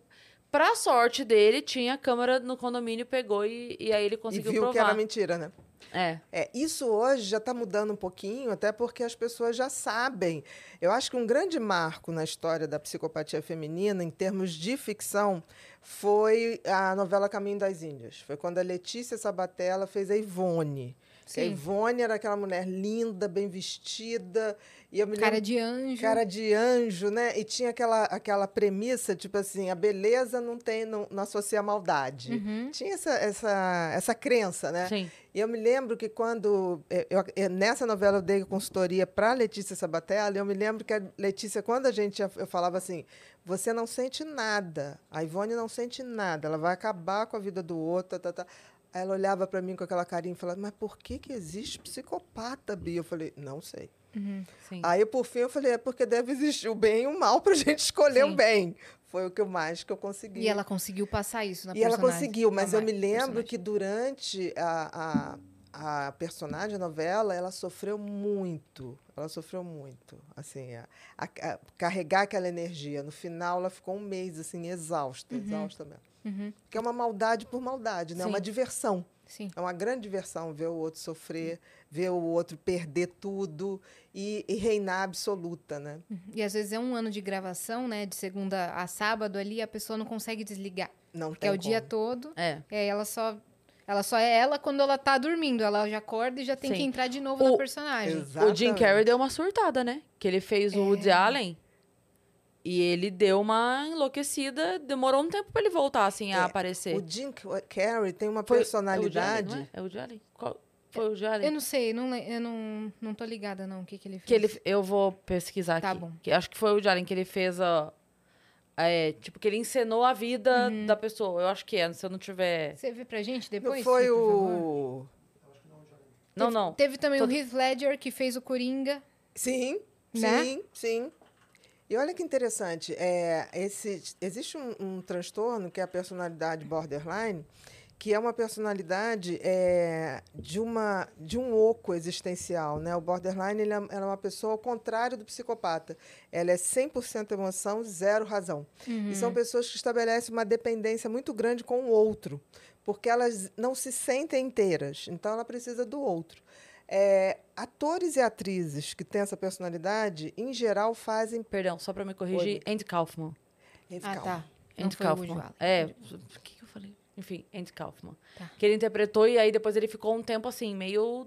Speaker 1: pra sorte dele, tinha câmera no condomínio, pegou e, e aí ele
Speaker 3: E
Speaker 1: conseguiu
Speaker 3: viu
Speaker 1: provar.
Speaker 3: que era mentira, né?
Speaker 1: É.
Speaker 3: É, isso hoje já está mudando um pouquinho, até porque as pessoas já sabem. Eu acho que um grande marco na história da psicopatia feminina, em termos de ficção, foi a novela Caminho das Índias. Foi quando a Letícia Sabatella fez a Ivone. Que A
Speaker 2: Sim.
Speaker 3: Ivone era aquela mulher linda, bem vestida. E eu me
Speaker 2: Cara
Speaker 3: lembro
Speaker 2: de anjo.
Speaker 3: cara de anjo, né? E tinha aquela, aquela premissa, tipo assim, a beleza não tem, não, não associa a maldade.
Speaker 2: Uhum.
Speaker 3: Tinha essa, essa, essa crença, né?
Speaker 1: Sim.
Speaker 3: E eu me lembro que quando. eh, eu- eh, nessa novela eu dei consultoria para a Letícia Sabatella, eu me lembro que a Letícia, quando a gente. Eu falava assim: você não sente nada. A Ivone não sente nada. Ela vai acabar com a vida do outro. Tá, tá. Ela olhava para mim com aquela carinha e falava: mas por que, que existe psicopata, Bia? Eu falei: não sei.
Speaker 2: Uhum.
Speaker 3: Aí, por fim, eu falei: é porque deve existir o bem e o mal para a gente escolher
Speaker 2: Sim.
Speaker 3: o bem. Foi o que eu mais que eu consegui.
Speaker 2: E ela conseguiu passar isso na
Speaker 3: E ela
Speaker 2: personagem.
Speaker 3: conseguiu, mas eu me lembro
Speaker 2: personagem.
Speaker 3: que durante a, a, a personagem, a novela, ela sofreu muito. Ela sofreu muito. Assim, a, a- a- carregar aquela energia. No final, ela ficou um mês, assim, exausta, exausta mesmo.
Speaker 2: Uhum.
Speaker 3: Que é uma maldade por maldade, né? É
Speaker 1: Sim.
Speaker 3: uma diversão.
Speaker 2: Sim.
Speaker 3: É uma grande diversão ver o outro sofrer, ver o outro perder tudo e, e reinar absoluta, né?
Speaker 2: E às vezes é um ano de gravação, né? De segunda a sábado ali, a pessoa não consegue desligar.
Speaker 3: Não
Speaker 2: Porque
Speaker 3: tem
Speaker 2: é o dia
Speaker 3: como.
Speaker 2: todo.
Speaker 1: É.
Speaker 2: E aí ela só. Ela só é ela quando ela tá dormindo. Ela já acorda e já tem
Speaker 1: Sim.
Speaker 2: que entrar de novo
Speaker 1: O-
Speaker 2: na personagem.
Speaker 1: O Jim
Speaker 3: Exatamente.
Speaker 1: Carrey deu uma surtada, né? Que ele fez o
Speaker 2: É.
Speaker 1: Woody Allen. E ele deu uma enlouquecida. Demorou um tempo pra ele voltar, assim, a
Speaker 3: É,
Speaker 1: aparecer.
Speaker 3: O Jim Carrey tem uma
Speaker 1: Foi-
Speaker 3: personalidade.
Speaker 1: É o não é? É Foi o Allen?
Speaker 2: Eu não sei, não, eu não, não tô ligada, não, o que, que ele fez.
Speaker 1: Que ele, eu vou pesquisar
Speaker 2: Tá
Speaker 1: aqui.
Speaker 2: bom.
Speaker 1: Que, acho que foi o Allen que ele fez a... é, tipo, que ele encenou a vida
Speaker 2: Uhum.
Speaker 1: da pessoa. Eu acho que é, se eu não tiver...
Speaker 2: Você vê pra gente
Speaker 3: Não
Speaker 2: depois?
Speaker 3: foi
Speaker 2: por favor?
Speaker 3: o.
Speaker 1: Não,
Speaker 2: Teve-
Speaker 1: não.
Speaker 2: Teve também
Speaker 1: Todo-
Speaker 2: o Heath Ledger, que fez o Coringa.
Speaker 3: Sim,
Speaker 2: Né?
Speaker 3: sim, sim. E olha que interessante, é, esse, existe um, um transtorno que é a personalidade borderline, que é uma personalidade é, de, uma, de um oco existencial. Né? O borderline ele é, ela é uma pessoa ao contrário do psicopata. Ela é 100% emoção, zero razão. E são pessoas que estabelecem uma dependência muito grande com o outro, porque elas não se sentem inteiras. Então, ela precisa do outro. É, atores e atrizes que têm essa personalidade, em geral, fazem.
Speaker 1: Perdão, só pra me corrigir. Andy Kaufman.
Speaker 2: Ah, tá. Não
Speaker 1: Andy
Speaker 2: foi o Woody
Speaker 1: Kaufman. É, o que, que eu falei? Enfim, Andy Kaufman.
Speaker 2: Tá.
Speaker 1: Que ele interpretou e aí depois ele ficou um tempo assim, meio...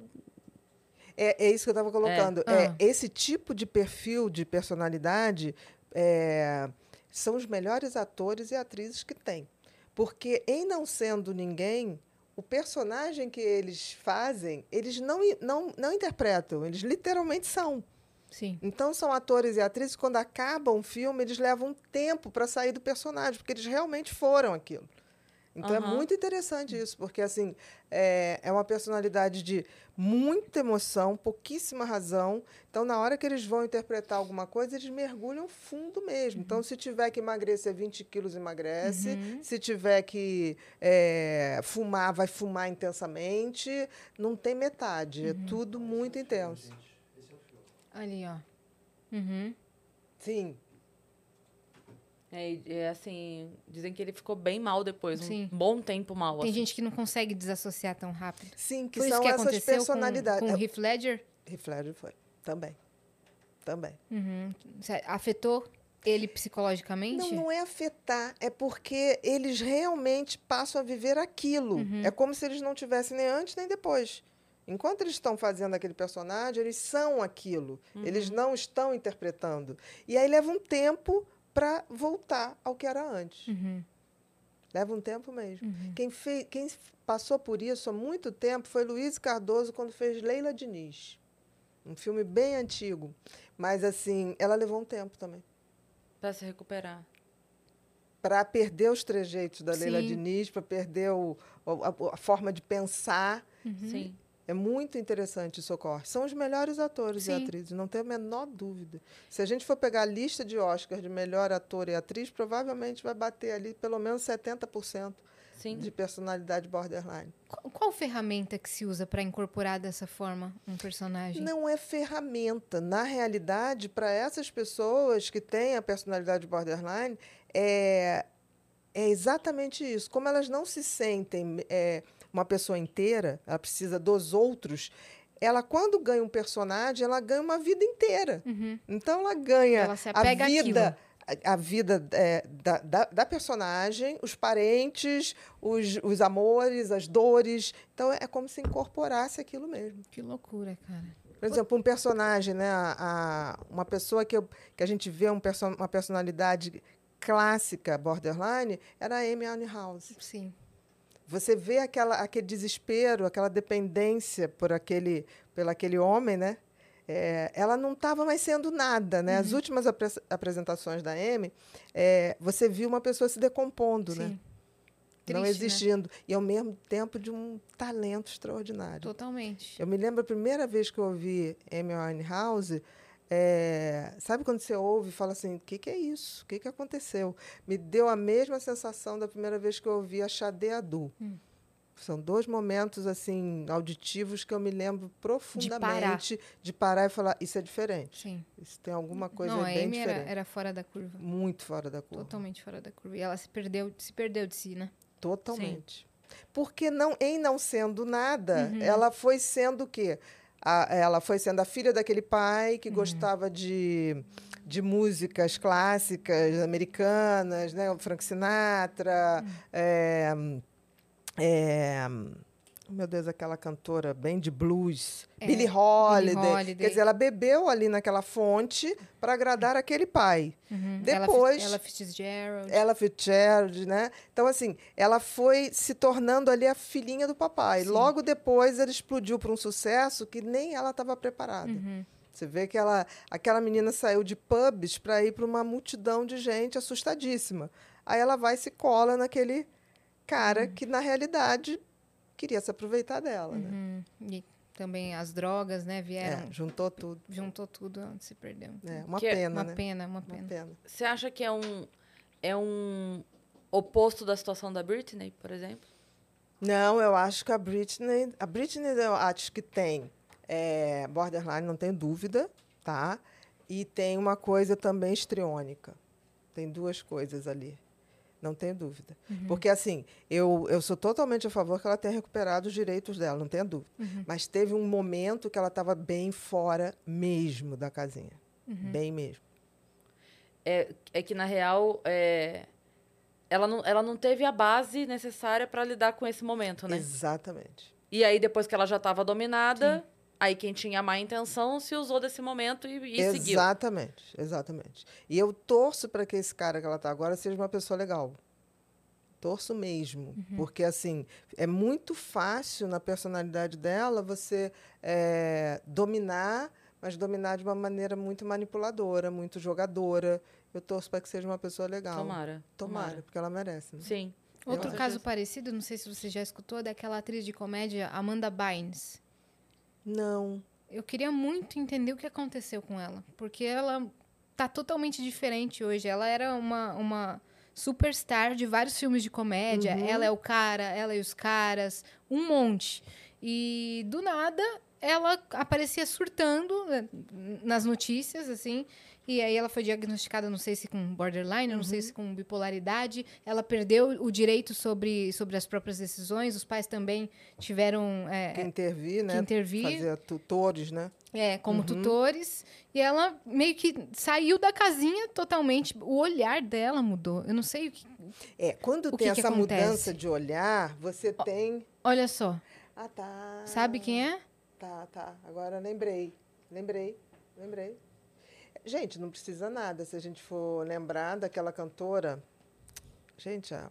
Speaker 3: É, é isso que eu estava colocando.
Speaker 2: É.
Speaker 3: É,
Speaker 2: Ah.
Speaker 3: esse tipo de perfil de personalidade é, são os melhores atores e atrizes que tem. Porque, em não sendo ninguém, o personagem que eles fazem, eles não, não, não interpretam, eles literalmente são.
Speaker 2: Sim.
Speaker 3: Então, são atores e atrizes, quando acabam o filme, eles levam tempo para sair do personagem, porque eles realmente foram aquilo. Então, é
Speaker 1: Aham.
Speaker 3: muito interessante isso, porque, assim, é, é uma personalidade de muita emoção, pouquíssima razão. Então, na hora que eles vão interpretar alguma coisa, eles mergulham fundo mesmo. Então, se tiver que emagrecer 20 quilos, emagrece.
Speaker 2: Uhum.
Speaker 3: Se tiver que é, fumar, vai fumar intensamente. Não tem metade. É tudo muito intenso.
Speaker 2: Ali, ó. Uhum.
Speaker 3: Sim.
Speaker 1: É, é assim, dizem que ele ficou bem mal depois,
Speaker 2: Sim.
Speaker 1: um bom tempo mal.
Speaker 2: Tem
Speaker 1: assim.
Speaker 2: gente que não consegue desassociar tão rápido.
Speaker 3: Sim, que
Speaker 2: Foi isso
Speaker 3: são
Speaker 2: que
Speaker 3: essas
Speaker 2: aconteceu com,
Speaker 3: personalidades.
Speaker 2: com o
Speaker 3: É,
Speaker 2: Heath Ledger?
Speaker 3: Heath Ledger foi. Também. Também.
Speaker 2: Uhum. Afetou ele psicologicamente?
Speaker 3: Não, não é afetar, é porque eles realmente passam a viver aquilo.
Speaker 2: Uhum.
Speaker 3: É como se eles não tivessem nem antes nem depois. Enquanto eles estão fazendo aquele personagem, eles são aquilo. Eles não estão interpretando. E aí leva um tempo para voltar ao que era antes.
Speaker 2: Uhum.
Speaker 3: Leva um tempo mesmo.
Speaker 2: Uhum.
Speaker 3: Quem, fez, quem passou por isso há muito tempo foi Luiz Cardoso quando fez Leila Diniz. Um filme bem antigo. Mas, assim, ela levou um tempo também.
Speaker 1: Pra se recuperar.
Speaker 3: Para perder os trejeitos da Leila
Speaker 2: Sim.
Speaker 3: Diniz, para perder o, o- a, a forma de pensar.
Speaker 2: Uhum.
Speaker 1: Sim.
Speaker 3: É muito interessante o Socorro. São os melhores atores e
Speaker 2: Sim.
Speaker 3: atrizes, não tenho a menor dúvida. Se a gente for pegar a lista de Oscar de melhor ator e atriz, provavelmente vai bater ali pelo menos 70%
Speaker 1: Sim.
Speaker 3: de personalidade borderline.
Speaker 2: Qual, qual ferramenta que se usa para incorporar dessa forma um personagem?
Speaker 3: Não é ferramenta. Na realidade, para essas pessoas que têm a personalidade borderline, é, é exatamente isso. Como elas não se sentem é, uma pessoa inteira, ela precisa dos outros. Ela, quando ganha um personagem, ela ganha uma vida inteira.
Speaker 2: Uhum.
Speaker 3: Então, ela ganha
Speaker 2: Ela
Speaker 3: a vida, a, a vida é, da, da, da personagem, os parentes, os, os amores, as dores. Então, é como se incorporasse aquilo mesmo.
Speaker 2: Que loucura, cara.
Speaker 3: Por exemplo, um personagem, né? a- a- uma pessoa que, eu- que a gente vê um perso uma personalidade clássica borderline era a Amy Winehouse.
Speaker 2: Sim.
Speaker 3: Você vê aquela, aquele desespero, aquela dependência por aquele, pelo aquele homem, né? É, ela não estava mais sendo nada, né? As últimas apre apresentações da Amy, é, você viu uma pessoa se decompondo, né?
Speaker 2: Sim.
Speaker 3: não
Speaker 2: Triste, né?
Speaker 3: existindo. E, ao mesmo tempo, de um talento extraordinário.
Speaker 2: Totalmente.
Speaker 3: Eu me lembro a primeira vez que eu ouvi Amy Winehouse, é, sabe quando você ouve e fala assim, o que, que é isso? O que, que aconteceu? Me deu a mesma sensação da primeira vez que eu ouvi a Xade Adu.
Speaker 2: Hum.
Speaker 3: São dois momentos assim auditivos que eu me lembro profundamente de parar, e falar, isso é diferente.
Speaker 2: Sim.
Speaker 3: Isso tem alguma coisa
Speaker 2: não, a
Speaker 3: bem
Speaker 2: Amy era,
Speaker 3: diferente.
Speaker 2: era fora da curva.
Speaker 3: Muito fora da curva.
Speaker 2: Totalmente fora da curva. E ela se perdeu, se perdeu de si, né?
Speaker 3: Totalmente. Porque não, em não sendo nada,
Speaker 2: Uhum.
Speaker 3: ela foi sendo o quê? A- ela foi sendo a filha daquele pai
Speaker 2: Uhum.
Speaker 3: que gostava de, de músicas clássicas americanas, né? O Frank Sinatra,
Speaker 2: Uhum.
Speaker 3: é, é, meu Deus, aquela cantora bem de blues,
Speaker 2: É,
Speaker 3: Billie Holiday.
Speaker 2: Billie Holiday.
Speaker 3: Quer dizer, ela bebeu ali naquela fonte para agradar aquele pai.
Speaker 2: Uhum.
Speaker 3: Depois-
Speaker 2: Ella, Fi- Ella Fitzgerald.
Speaker 3: Ella Fitzgerald, né? Então, assim, ela foi se tornando ali a filhinha do papai.
Speaker 2: Sim.
Speaker 3: Logo depois, ela explodiu para um sucesso que nem ela estava preparada.
Speaker 2: Uhum.
Speaker 3: Você vê que ela, aquela menina saiu de pubs para ir para uma multidão de gente assustadíssima. Aí ela vai e se cola naquele cara
Speaker 2: Uhum.
Speaker 3: que, na realidade, queria se aproveitar dela, né?
Speaker 2: Uhum. E também as drogas, né? Vieram,
Speaker 3: É, juntou tudo.
Speaker 2: juntou tudo se perdeu.
Speaker 3: É, uma
Speaker 1: Que é
Speaker 3: pena,
Speaker 2: uma
Speaker 3: né?
Speaker 2: pena, uma
Speaker 3: Uma
Speaker 2: pena.
Speaker 3: pena.
Speaker 1: Você acha que é um, é um oposto da situação da Britney, por exemplo?
Speaker 3: Não, eu acho que a Britney. A Britney, eu acho que tem é, borderline, não tenho dúvida, tá? E tem uma coisa também estriônica. Tem duas coisas ali. Não tenho dúvida. Porque, assim, eu, eu sou totalmente a favor que ela tenha recuperado os direitos dela, não tenho dúvida.
Speaker 2: Uhum.
Speaker 3: Mas teve um momento que ela estava bem fora mesmo da casinha.
Speaker 2: Uhum.
Speaker 3: Bem mesmo.
Speaker 1: É, é que, na real, é, ela, não, ela não teve a base necessária para lidar com esse momento, né?
Speaker 3: Exatamente.
Speaker 1: E aí, depois que ela já estava dominada, aí quem tinha má intenção se usou desse momento e, e seguiu.
Speaker 3: Exatamente, exatamente. E eu torço para que esse cara que ela está agora seja uma pessoa legal. Torço mesmo. Porque, assim, é muito fácil na personalidade dela você é, dominar, mas dominar de uma maneira muito manipuladora, muito jogadora. Eu torço para que seja uma pessoa legal.
Speaker 1: Tomara.
Speaker 3: Tomara, porque ela merece. Né?
Speaker 1: Sim.
Speaker 2: Outro caso
Speaker 1: certeza.
Speaker 2: parecido, não sei se você já escutou, é daquela atriz de comédia Amanda Bynes.
Speaker 3: Não.
Speaker 2: Eu queria muito entender o que aconteceu com ela, porque ela tá totalmente diferente hoje. Ela era uma, uma superstar de vários filmes de comédia.
Speaker 3: Uhum.
Speaker 2: Ela é o cara, ela e os caras, um monte. E do nada ela aparecia surtando né, nas notícias, assim. E aí ela foi diagnosticada, não sei se com borderline, eu não sei se com bipolaridade. Ela perdeu o direito sobre, sobre as próprias decisões. Os pais também tiveram é,
Speaker 3: Que intervir, né?
Speaker 2: que intervir.
Speaker 3: Fazer tutores, né?
Speaker 2: É, como tutores. E ela meio que saiu da casinha totalmente. O olhar dela mudou. Eu não sei o que.
Speaker 3: É, quando
Speaker 2: O
Speaker 3: tem
Speaker 2: que que
Speaker 3: essa
Speaker 2: acontece?
Speaker 3: mudança de olhar, você tem.
Speaker 2: Olha só.
Speaker 3: Ah, tá.
Speaker 2: Sabe quem é?
Speaker 3: Tá, tá. Agora lembrei. Lembrei. Lembrei. Gente, não precisa nada. Se a gente for lembrar daquela cantora. Gente, a.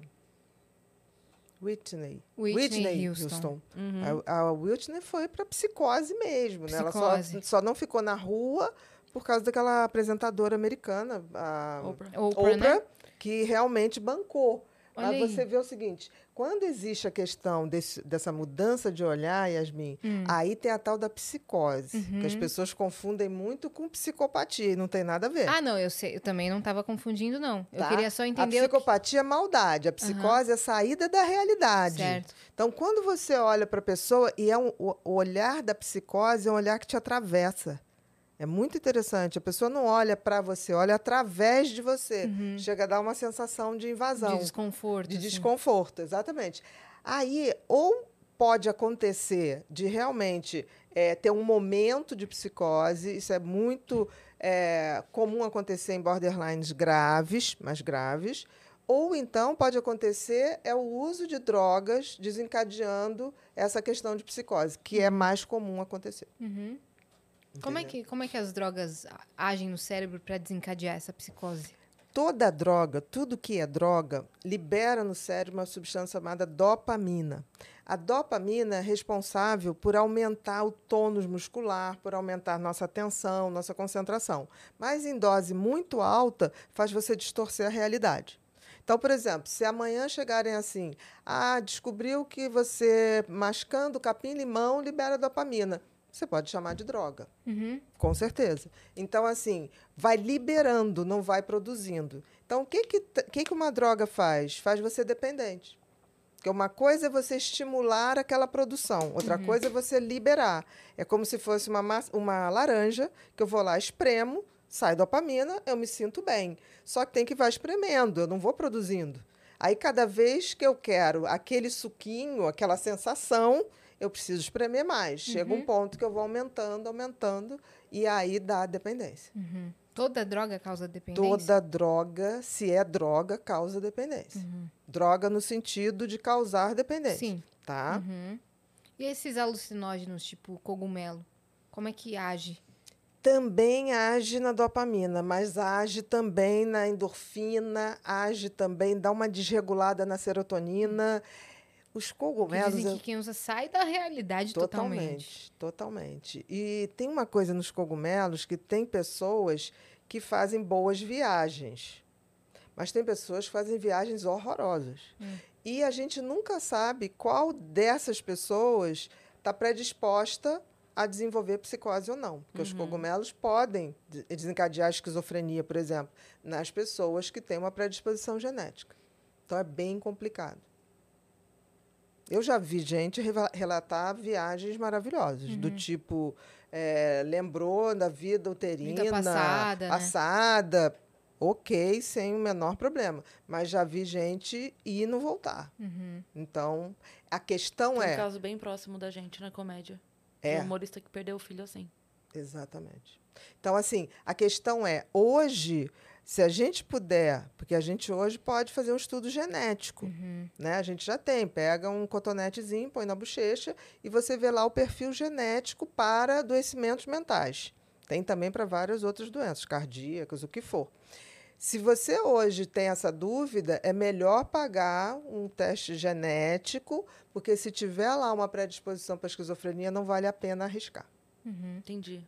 Speaker 3: Whitney.
Speaker 2: Whitney Houston.
Speaker 1: Uhum.
Speaker 3: A, a Whitney foi para psicose mesmo, né? Ela só,
Speaker 2: Psicose.
Speaker 3: só não ficou na rua por causa daquela apresentadora americana, a
Speaker 1: Oprah.
Speaker 2: Oprah,
Speaker 3: Oprah,
Speaker 2: né?
Speaker 3: que realmente bancou.
Speaker 2: Olha
Speaker 3: Mas
Speaker 2: aí.
Speaker 3: você vê o seguinte: quando existe a questão desse- dessa mudança de olhar, Yasmin,
Speaker 2: Hum.
Speaker 3: aí tem a tal da psicose, que
Speaker 2: Uhum.
Speaker 3: as pessoas confundem muito com psicopatia, e não tem nada a ver.
Speaker 2: Ah, não, eu sei. Eu também não estava confundindo, não. Eu
Speaker 3: tá?
Speaker 2: queria só
Speaker 3: A
Speaker 2: entender que...
Speaker 3: psicopatia é maldade, a psicose é a saída da realidade.
Speaker 2: Certo.
Speaker 3: Então, quando você olha para a pessoa, e é um, o, o olhar da psicose é um olhar que te atravessa. É muito interessante. A pessoa não olha para você, olha através de você. Chega a dar uma sensação de invasão,
Speaker 2: Uhum. De desconforto.
Speaker 3: de
Speaker 2: assim.
Speaker 3: desconforto, exatamente. Aí, ou pode acontecer de realmente eh, ter um momento de psicose, isso é muito eh, comum acontecer em borderlines graves, mais graves, ou então pode acontecer é o uso de drogas desencadeando essa questão de psicose, que é mais comum acontecer.
Speaker 2: Uhum. Como é, que, como é que as drogas agem no cérebro para desencadear essa psicose?
Speaker 3: Toda droga, tudo que é droga, libera no cérebro uma substância chamada dopamina. A dopamina é responsável por aumentar o tônus muscular, por aumentar nossa atenção, nossa concentração. Mas em dose muito alta, faz você distorcer a realidade. Então, por exemplo, se amanhã chegarem assim, ah, descobriu que você mascando capim-limão libera dopamina. Você pode chamar de droga.
Speaker 2: Uhum.
Speaker 3: Com certeza. Então, assim, vai liberando, não vai produzindo. Então, o que, que, que, que uma droga faz? Faz você dependente. Porque uma coisa é você estimular aquela produção, outra coisa é você liberar. É como se fosse uma, uma laranja, que eu vou lá, espremo, sai dopamina, eu me sinto bem. Só que tem que vai espremendo, eu não vou produzindo. Aí, cada vez que eu quero aquele suquinho, aquela sensação, eu preciso espremer mais. Chega um ponto que eu vou aumentando, aumentando, e aí dá dependência.
Speaker 2: Uhum. Toda droga causa dependência?
Speaker 3: Toda droga, se é droga, causa dependência. Droga no sentido de causar dependência.
Speaker 2: Sim.
Speaker 3: Tá?
Speaker 2: Uhum. E esses alucinógenos, tipo cogumelo? Como é que age?
Speaker 3: Também age na dopamina, mas age também na endorfina, age também, dá uma desregulada na serotonina. Os cogumelos.
Speaker 2: dizem
Speaker 3: eu-
Speaker 2: que quem usa sai da realidade totalmente.
Speaker 3: Totalmente, totalmente. E tem uma coisa nos cogumelos que tem pessoas que fazem boas viagens. Mas tem pessoas que fazem viagens horrorosas. E a gente nunca sabe qual dessas pessoas está predisposta a desenvolver psicose ou não. Porque os cogumelos podem de- desencadear esquizofrenia, por exemplo, nas pessoas que têm uma predisposição genética. Então é bem complicado. Eu já vi gente relatar viagens maravilhosas, do tipo, eh, lembrou da vida uterina,
Speaker 2: Vida passada, né?
Speaker 3: passada, ok, sem o menor problema. Mas já vi gente ir e não voltar.
Speaker 2: Uhum.
Speaker 3: Então, a questão
Speaker 1: Tem um
Speaker 3: é.
Speaker 1: caso bem próximo da gente na comédia.
Speaker 3: É.
Speaker 1: Um humorista que perdeu o filho assim.
Speaker 3: Exatamente. Então, assim, a questão é, hoje, se a gente puder, porque a gente hoje pode fazer um estudo genético, né? A gente já tem, pega um cotonetezinho, põe na bochecha e você vê lá o perfil genético para adoecimentos mentais. Tem também para várias outras doenças, cardíacas, o que for. Se você hoje tem essa dúvida, é melhor pagar um teste genético, porque se tiver lá uma predisposição para esquizofrenia, não vale a pena arriscar.
Speaker 1: Entendi.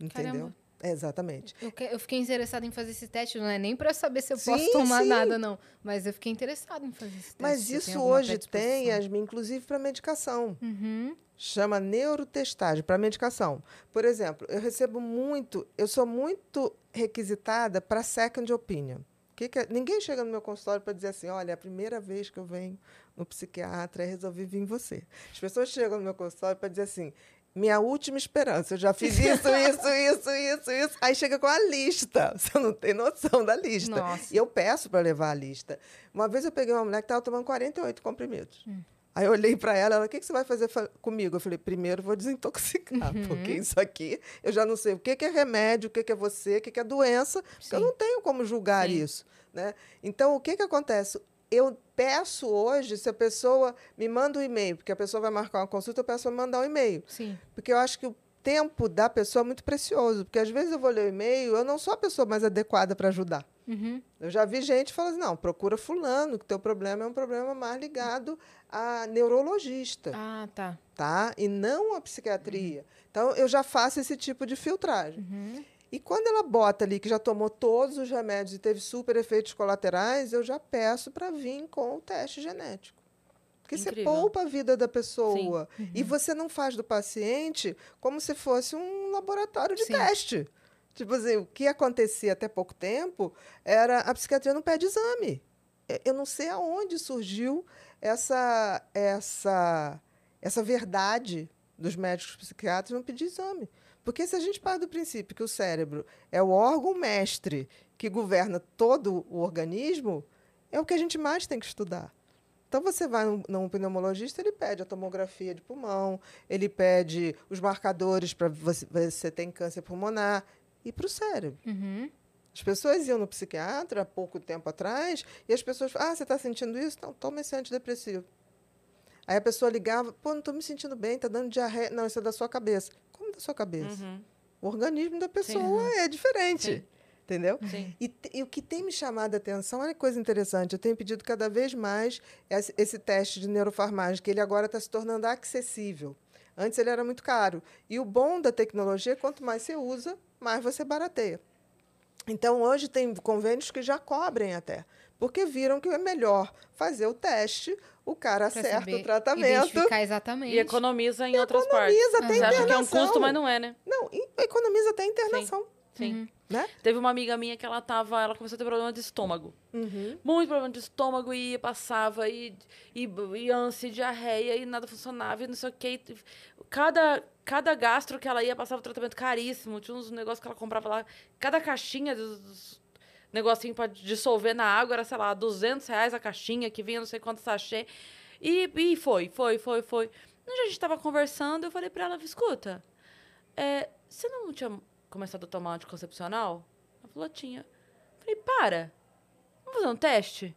Speaker 3: Entendeu?
Speaker 2: Caramba.
Speaker 3: Exatamente.
Speaker 2: Eu, que- eu fiquei interessada em fazer esse teste, não é nem pra saber se eu
Speaker 3: Sim,
Speaker 2: posso tomar
Speaker 3: sim.
Speaker 2: nada, não. Mas eu fiquei interessada em fazer esse teste.
Speaker 3: Mas
Speaker 2: eu
Speaker 3: isso hoje tem. Yasmin, inclusive para medicação.
Speaker 2: Uhum.
Speaker 3: Chama neurotestagem para medicação. Por exemplo, eu recebo muito, eu sou muito requisitada para second opinion. Que que é? Ninguém chega no meu consultório para dizer assim, olha, é a primeira vez que eu venho no psiquiatra e resolvi vir em você. As pessoas chegam no meu consultório para dizer assim, minha última esperança, eu já fiz isso, isso, isso, isso, isso. Aí chega com a lista. Você não tem noção da lista.
Speaker 2: Nossa.
Speaker 3: E eu peço para levar a lista. Uma vez eu peguei uma mulher que estava tomando 48 comprimidos. Aí eu olhei para ela, ela, o que, que você vai fazer fa- comigo? Eu falei, primeiro vou desintoxicar, porque isso aqui eu já não sei o que, que é remédio, o que, que é você, o que, que é doença, porque eu não tenho como julgar
Speaker 1: Sim.
Speaker 3: isso. Né? Então, o que, que acontece? Eu peço hoje, se a pessoa me manda um e-mail, porque a pessoa vai marcar uma consulta, eu peço para mandar um e-mail.
Speaker 2: Sim.
Speaker 3: Porque eu acho que o tempo da pessoa é muito precioso. Porque às vezes eu vou ler o e-mail, eu não sou a pessoa mais adequada para ajudar.
Speaker 2: Uhum.
Speaker 3: Eu já vi gente falando assim, não, procura fulano, que teu problema é um problema mais ligado a neurologista,
Speaker 2: Ah, tá.
Speaker 3: tá? E não a psiquiatria. Então, eu já faço esse tipo de filtragem.
Speaker 2: Uhum.
Speaker 3: E quando ela bota ali que já tomou todos os remédios e teve super efeitos colaterais, eu já peço para vir com o teste genético. Porque você
Speaker 1: Incrível.
Speaker 3: poupa a vida da pessoa. E você não faz do paciente como se fosse um laboratório de
Speaker 2: Sim.
Speaker 3: teste. Tipo assim, o que acontecia até pouco tempo era a psiquiatria não pede exame. Eu não sei aonde surgiu essa, essa, essa verdade dos médicos psiquiatras não pedir exame. Porque se a gente parte do princípio que o cérebro é o órgão mestre que governa todo o organismo, é o que a gente mais tem que estudar. Então, você vai num, num pneumologista, ele pede a tomografia de pulmão, ele pede os marcadores para você você tem câncer pulmonar e para o cérebro.
Speaker 2: Uhum.
Speaker 3: As pessoas iam no psiquiatra há pouco tempo atrás e as pessoas falavam, ah, você está sentindo isso? Não, toma esse antidepressivo. Aí a pessoa ligava, pô, não estou me sentindo bem, está dando diarreia. Não, isso é da sua cabeça. Como da sua cabeça?
Speaker 1: Uhum.
Speaker 3: O organismo da pessoa
Speaker 1: Sim.
Speaker 3: é diferente.
Speaker 1: Sim.
Speaker 3: Entendeu?
Speaker 1: Sim.
Speaker 3: E, e o que tem me chamado a atenção, olha que coisa interessante, eu tenho pedido cada vez mais esse, esse teste de neurofarmagem, que ele agora está se tornando acessível. Antes ele era muito caro. E o bom da tecnologia é quanto mais você usa, mais você barateia. Então, hoje tem convênios que já cobrem até, porque viram que é melhor fazer o teste, o cara
Speaker 2: Pra
Speaker 3: acerta o tratamento.
Speaker 2: Exatamente.
Speaker 1: E economiza em outras partes.
Speaker 3: Economiza até
Speaker 1: Você acha que é um
Speaker 3: internação.
Speaker 1: custo, mas não é, né?
Speaker 3: Não, e economiza até a internação.
Speaker 1: Sim.
Speaker 3: Né?
Speaker 1: Teve uma amiga minha que ela tava, ela começou a ter problema de estômago.
Speaker 3: Uhum.
Speaker 1: Muito problema de estômago e passava e, e, e ânsia, e diarreia e nada funcionava e não sei o que. Cada, cada gastro que ela ia passava um tratamento caríssimo. Tinha uns negócios que ela comprava lá. Cada caixinha dos negocinho pra dissolver na água era, sei lá, 200 reais a caixinha que vinha não sei quanto sachê. E, e foi, foi, foi, foi. Um dia a gente tava conversando, eu falei pra ela, escuta, é, você não tinha começado a tomar anticoncepcional? Ela falou, tinha. Eu falei, para. Vamos fazer um teste?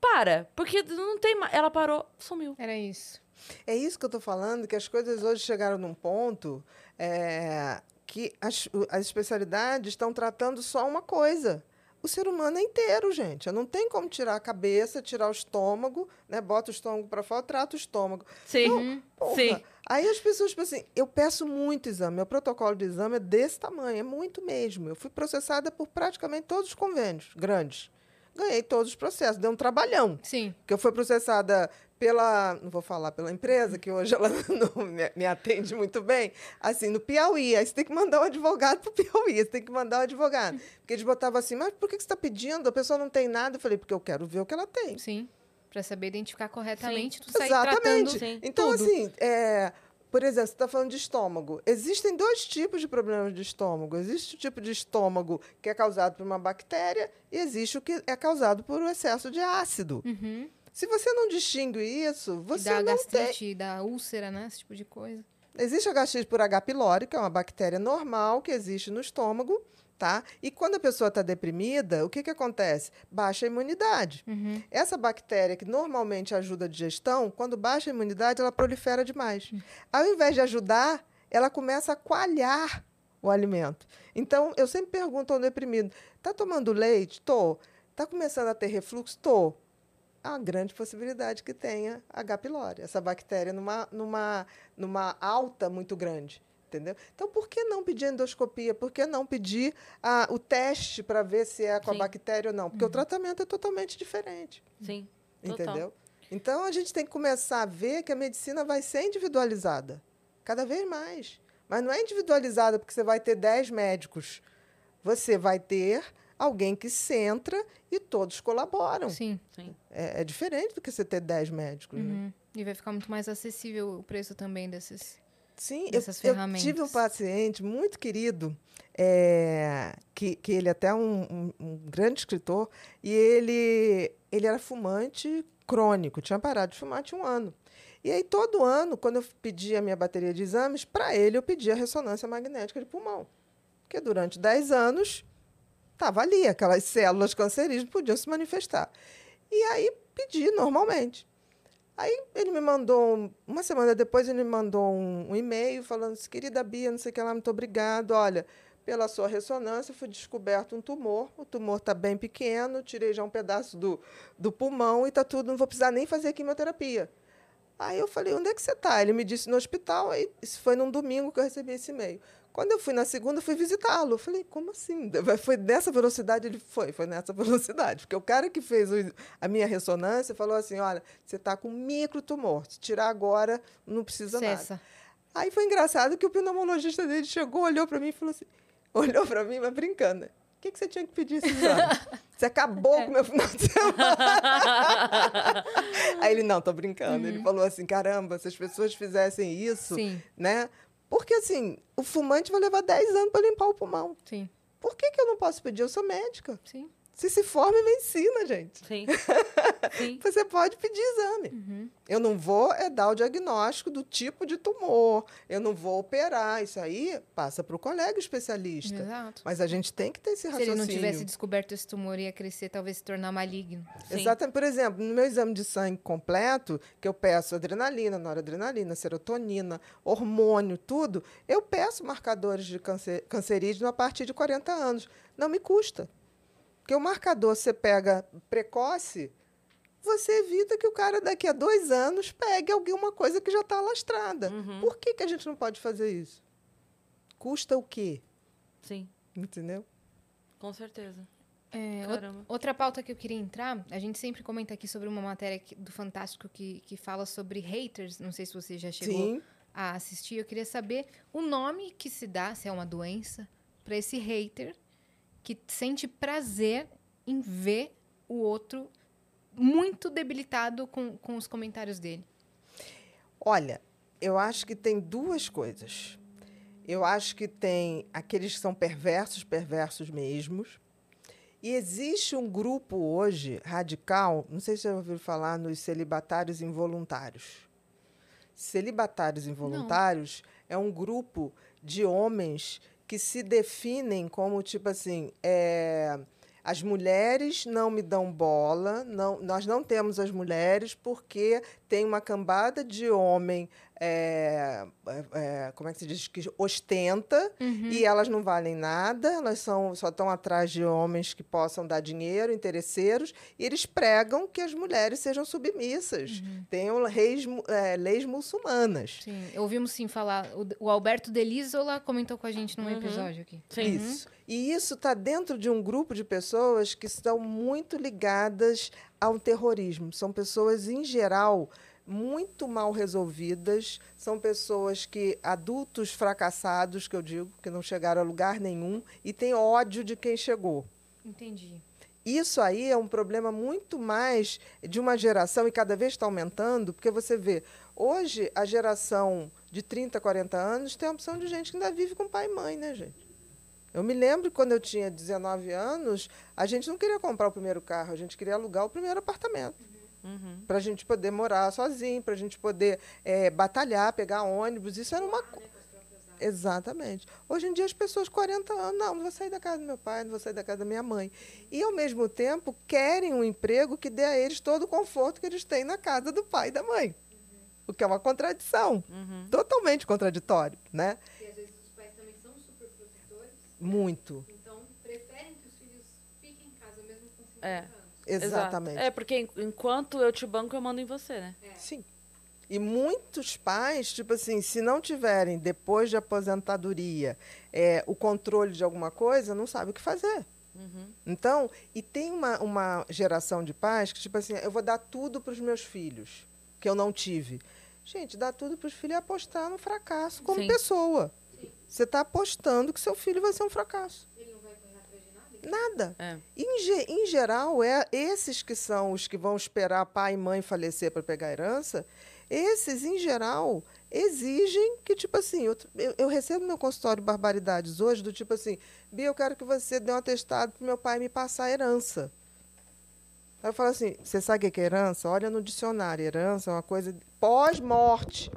Speaker 1: Para, porque não tem mais. Ela parou, sumiu.
Speaker 2: Era isso.
Speaker 3: É isso que eu estou falando, que as coisas hoje chegaram num ponto é, que as, as especialidades estão tratando só uma coisa. O ser humano é inteiro, gente. Não tem como tirar a cabeça, tirar o estômago, né? Bota o estômago para fora, trata o estômago.
Speaker 1: Sim.
Speaker 3: Porra.
Speaker 1: Sim.
Speaker 3: Aí as pessoas, tipo assim, eu peço muito exame. Meu protocolo de exame é desse tamanho, é muito mesmo. Eu fui processada por praticamente todos os convênios grandes. Ganhei todos os processos, deu um trabalhão.
Speaker 2: Sim.
Speaker 3: que eu fui processada pela, não vou falar pela empresa, que hoje ela não me, me atende muito bem, assim, no Piauí. Aí você tem que mandar um advogado para o Piauí, você tem que mandar um advogado. Porque eles botavam assim, mas por que que você está pedindo? A pessoa não tem nada. Eu falei, porque eu quero ver o que ela tem.
Speaker 2: Sim. Pra saber identificar corretamente,
Speaker 1: Sim.
Speaker 2: tu sair
Speaker 3: Exatamente.
Speaker 2: tratando
Speaker 1: Sim.
Speaker 3: Então,
Speaker 2: tudo.
Speaker 3: assim, é, por exemplo, você está falando de estômago. Existem dois tipos de problemas de estômago. Existe o tipo de estômago que é causado por uma bactéria e existe o que é causado por um excesso de ácido.
Speaker 2: Uhum.
Speaker 3: Se você não distingue isso, você
Speaker 2: dá
Speaker 3: não tem
Speaker 2: gastrite, dá úlcera, né? Esse tipo de coisa.
Speaker 3: Existe a gastrite por H. pylori, que é uma bactéria normal que existe no estômago, tá? E quando a pessoa está deprimida, o que, que acontece? Baixa a imunidade.
Speaker 2: Uhum.
Speaker 3: Essa bactéria que normalmente ajuda a digestão, quando baixa a imunidade, ela prolifera demais. Ao invés de ajudar, ela começa a coalhar o alimento. Então, eu sempre pergunto ao deprimido: está tomando leite? Tô. Está começando a ter refluxo? Tô. Há grande possibilidade que tenha H. pylori, essa bactéria numa, numa, numa alta muito grande. Entendeu? Então, por que não pedir endoscopia? Por que não pedir ah, o teste para ver se é com
Speaker 1: Sim.
Speaker 3: a bactéria ou não? Porque
Speaker 2: Uhum.
Speaker 3: o tratamento é totalmente diferente.
Speaker 1: Sim. Total.
Speaker 3: Entendeu? Então a gente tem que começar a ver que a medicina vai ser individualizada, cada vez mais. Mas não é individualizada porque você vai ter 10 médicos. Você vai ter alguém que centra e todos colaboram.
Speaker 2: Sim.
Speaker 1: Sim.
Speaker 3: É, é diferente do que você ter 10 médicos. né?
Speaker 2: Uhum. E vai ficar muito mais acessível o preço também desses.
Speaker 3: Sim, eu,
Speaker 2: Dessas
Speaker 3: eu
Speaker 2: ferramentas.
Speaker 3: tive um paciente muito querido, é, que, que ele até é um, um- um grande escritor, e ele, ele era fumante crônico, tinha parado de fumar tinha um ano. E aí, todo ano, quando eu pedia a minha bateria de exames, para ele eu pedia ressonância magnética de pulmão. Porque durante 10 anos estava ali, aquelas células cancerígenas podiam se manifestar. E aí pedi normalmente. Aí ele me mandou, um- uma semana depois, ele me mandou um, um e-mail falando assim, querida Bia, não sei o que lá, muito obrigado. Olha, pela sua ressonância foi descoberto um tumor. O tumor está bem pequeno, tirei já um pedaço do, do pulmão e está tudo, não vou precisar nem fazer quimioterapia. Aí eu falei, onde é que você está? Ele me disse no hospital, aí isso foi num domingo que eu recebi esse e-mail. Quando eu fui na segunda, fui visitá-lo. Eu falei, como assim? Foi nessa velocidade? Ele foi, foi nessa velocidade. Porque o cara que fez a minha ressonância falou assim: olha, você está com microtumor. Se tirar agora, não precisa nada.
Speaker 2: Cessa.
Speaker 3: Aí foi engraçado que o pneumologista dele chegou, olhou para mim e falou assim: olhou para mim, mas brincando. né? O que, que você tinha que pedir exame? Você acabou com o meu final de semana. Aí ele, não, tô brincando. Ele falou assim: caramba, se as pessoas fizessem isso,
Speaker 2: Sim,
Speaker 3: né? Porque assim, o fumante vai levar 10 anos para limpar o pulmão.
Speaker 2: sim,
Speaker 3: Por que, que eu não posso pedir? Eu sou médica.
Speaker 2: sim.
Speaker 3: Você se forma em medicina, gente.
Speaker 1: Sim. Sim.
Speaker 3: Você pode pedir exame.
Speaker 2: Uhum.
Speaker 3: Eu não vou é dar o diagnóstico do tipo de tumor. Eu não vou operar. Isso aí passa para o colega especialista.
Speaker 2: Exato.
Speaker 3: Mas a gente tem que ter esse
Speaker 2: Se ele
Speaker 3: raciocínio.
Speaker 2: não tivesse descoberto esse tumor, ia crescer, talvez se tornar maligno.
Speaker 1: Sim.
Speaker 3: Exatamente. Por exemplo, no meu exame de sangue completo, que eu peço adrenalina, noradrenalina, serotonina, hormônio, tudo, eu peço marcadores de câncer, cancerígeno a partir de 40 anos. Não me custa. Porque o marcador você pega precoce, você evita que o cara daqui a dois anos pegue alguma coisa que já está alastrada.
Speaker 1: Uhum.
Speaker 3: Por que, que a gente não pode fazer isso? Custa o quê?
Speaker 1: Sim.
Speaker 3: Entendeu?
Speaker 1: Com certeza.
Speaker 2: É, outra pauta que eu queria entrar, a gente sempre comenta aqui sobre uma matéria que- do Fantástico que, que fala sobre haters. Não sei se você já chegou
Speaker 3: Sim.
Speaker 2: a assistir. Eu queria saber o nome que se dá, se é uma doença, para esse hater que sente prazer em ver o outro muito debilitado com, com os comentários dele.
Speaker 3: Olha, eu acho que tem duas coisas. Eu acho que tem aqueles que são perversos, perversos mesmos. E existe um grupo hoje radical, não sei se você já ouviu falar nos celibatários involuntários. Celibatários involuntários é um grupo de homens que se definem como tipo assim, é, as mulheres não me dão bola, não, nós não temos as mulheres porque tem uma cambada de homem, é, é, é, como é que se diz, que ostenta e elas não valem nada, elas são, só estão atrás de homens que possam dar dinheiro, interesseiros, e eles pregam que as mulheres sejam submissas, tenham reis, é, leis muçulmanas.
Speaker 2: Sim, ouvimos sim falar. O, o Alberto Delisola comentou com a gente num
Speaker 1: Uhum.
Speaker 2: episódio aqui.
Speaker 1: Sim.
Speaker 3: Isso. E isso está dentro de um grupo de pessoas que estão muito ligadas ao terrorismo. São pessoas, em geral, muito mal resolvidas. São pessoas que, adultos fracassados, que eu digo, que não chegaram a lugar nenhum e têm ódio de quem chegou.
Speaker 2: Entendi.
Speaker 3: Isso aí é um problema muito mais de uma geração e cada vez está aumentando, porque você vê, hoje a geração de 30, 40 anos tem a opção de gente que ainda vive com pai e mãe, né, gente? Eu me lembro quando eu tinha 19 anos, a gente não queria comprar o primeiro carro, a gente queria alugar o primeiro apartamento.
Speaker 1: Uhum.
Speaker 3: Para a gente poder morar sozinho, para a gente poder eh, batalhar, pegar ônibus. Isso era uma. co- Exatamente. Hoje em dia as pessoas 40 anos, não, não vou sair da casa do meu pai, não vou sair da casa da minha mãe. E ao mesmo tempo querem um emprego que dê a eles todo o conforto que eles têm na casa do pai e da mãe. O que é uma contradição,
Speaker 1: Uhum.
Speaker 3: totalmente contraditório, né?
Speaker 2: E às vezes os pais também são super
Speaker 3: Muito.
Speaker 2: Então, preferem que os filhos fiquem em casa mesmo com 50
Speaker 1: É.
Speaker 2: anos.
Speaker 3: Exatamente.
Speaker 1: Exato. É, porque en- enquanto eu te banco, eu mando em você, né?
Speaker 3: Sim. E muitos pais, tipo assim, se não tiverem, depois de aposentadoria, é, o controle de alguma coisa, não sabe o que fazer. Então, e tem uma, uma geração de pais que, tipo assim, eu vou dar tudo para os meus filhos, que eu não tive. Gente, dar tudo para os filhos é apostar no fracasso como
Speaker 1: Sim.
Speaker 3: pessoa. Você está apostando que seu filho vai ser um fracasso.
Speaker 2: Ele não vai correr atrás de nada?
Speaker 1: É.
Speaker 3: Em, em geral, é esses que são os que vão esperar pai e mãe falecer para pegar a herança, esses, em geral, exigem que, tipo assim, eu, eu, eu recebo no meu consultório barbaridades hoje, do tipo assim, Bia, eu quero que você dê um atestado para meu pai me passar a herança. Aí eu falo assim, você sabe o que é herança? Olha no dicionário, herança é uma coisa pós-morte.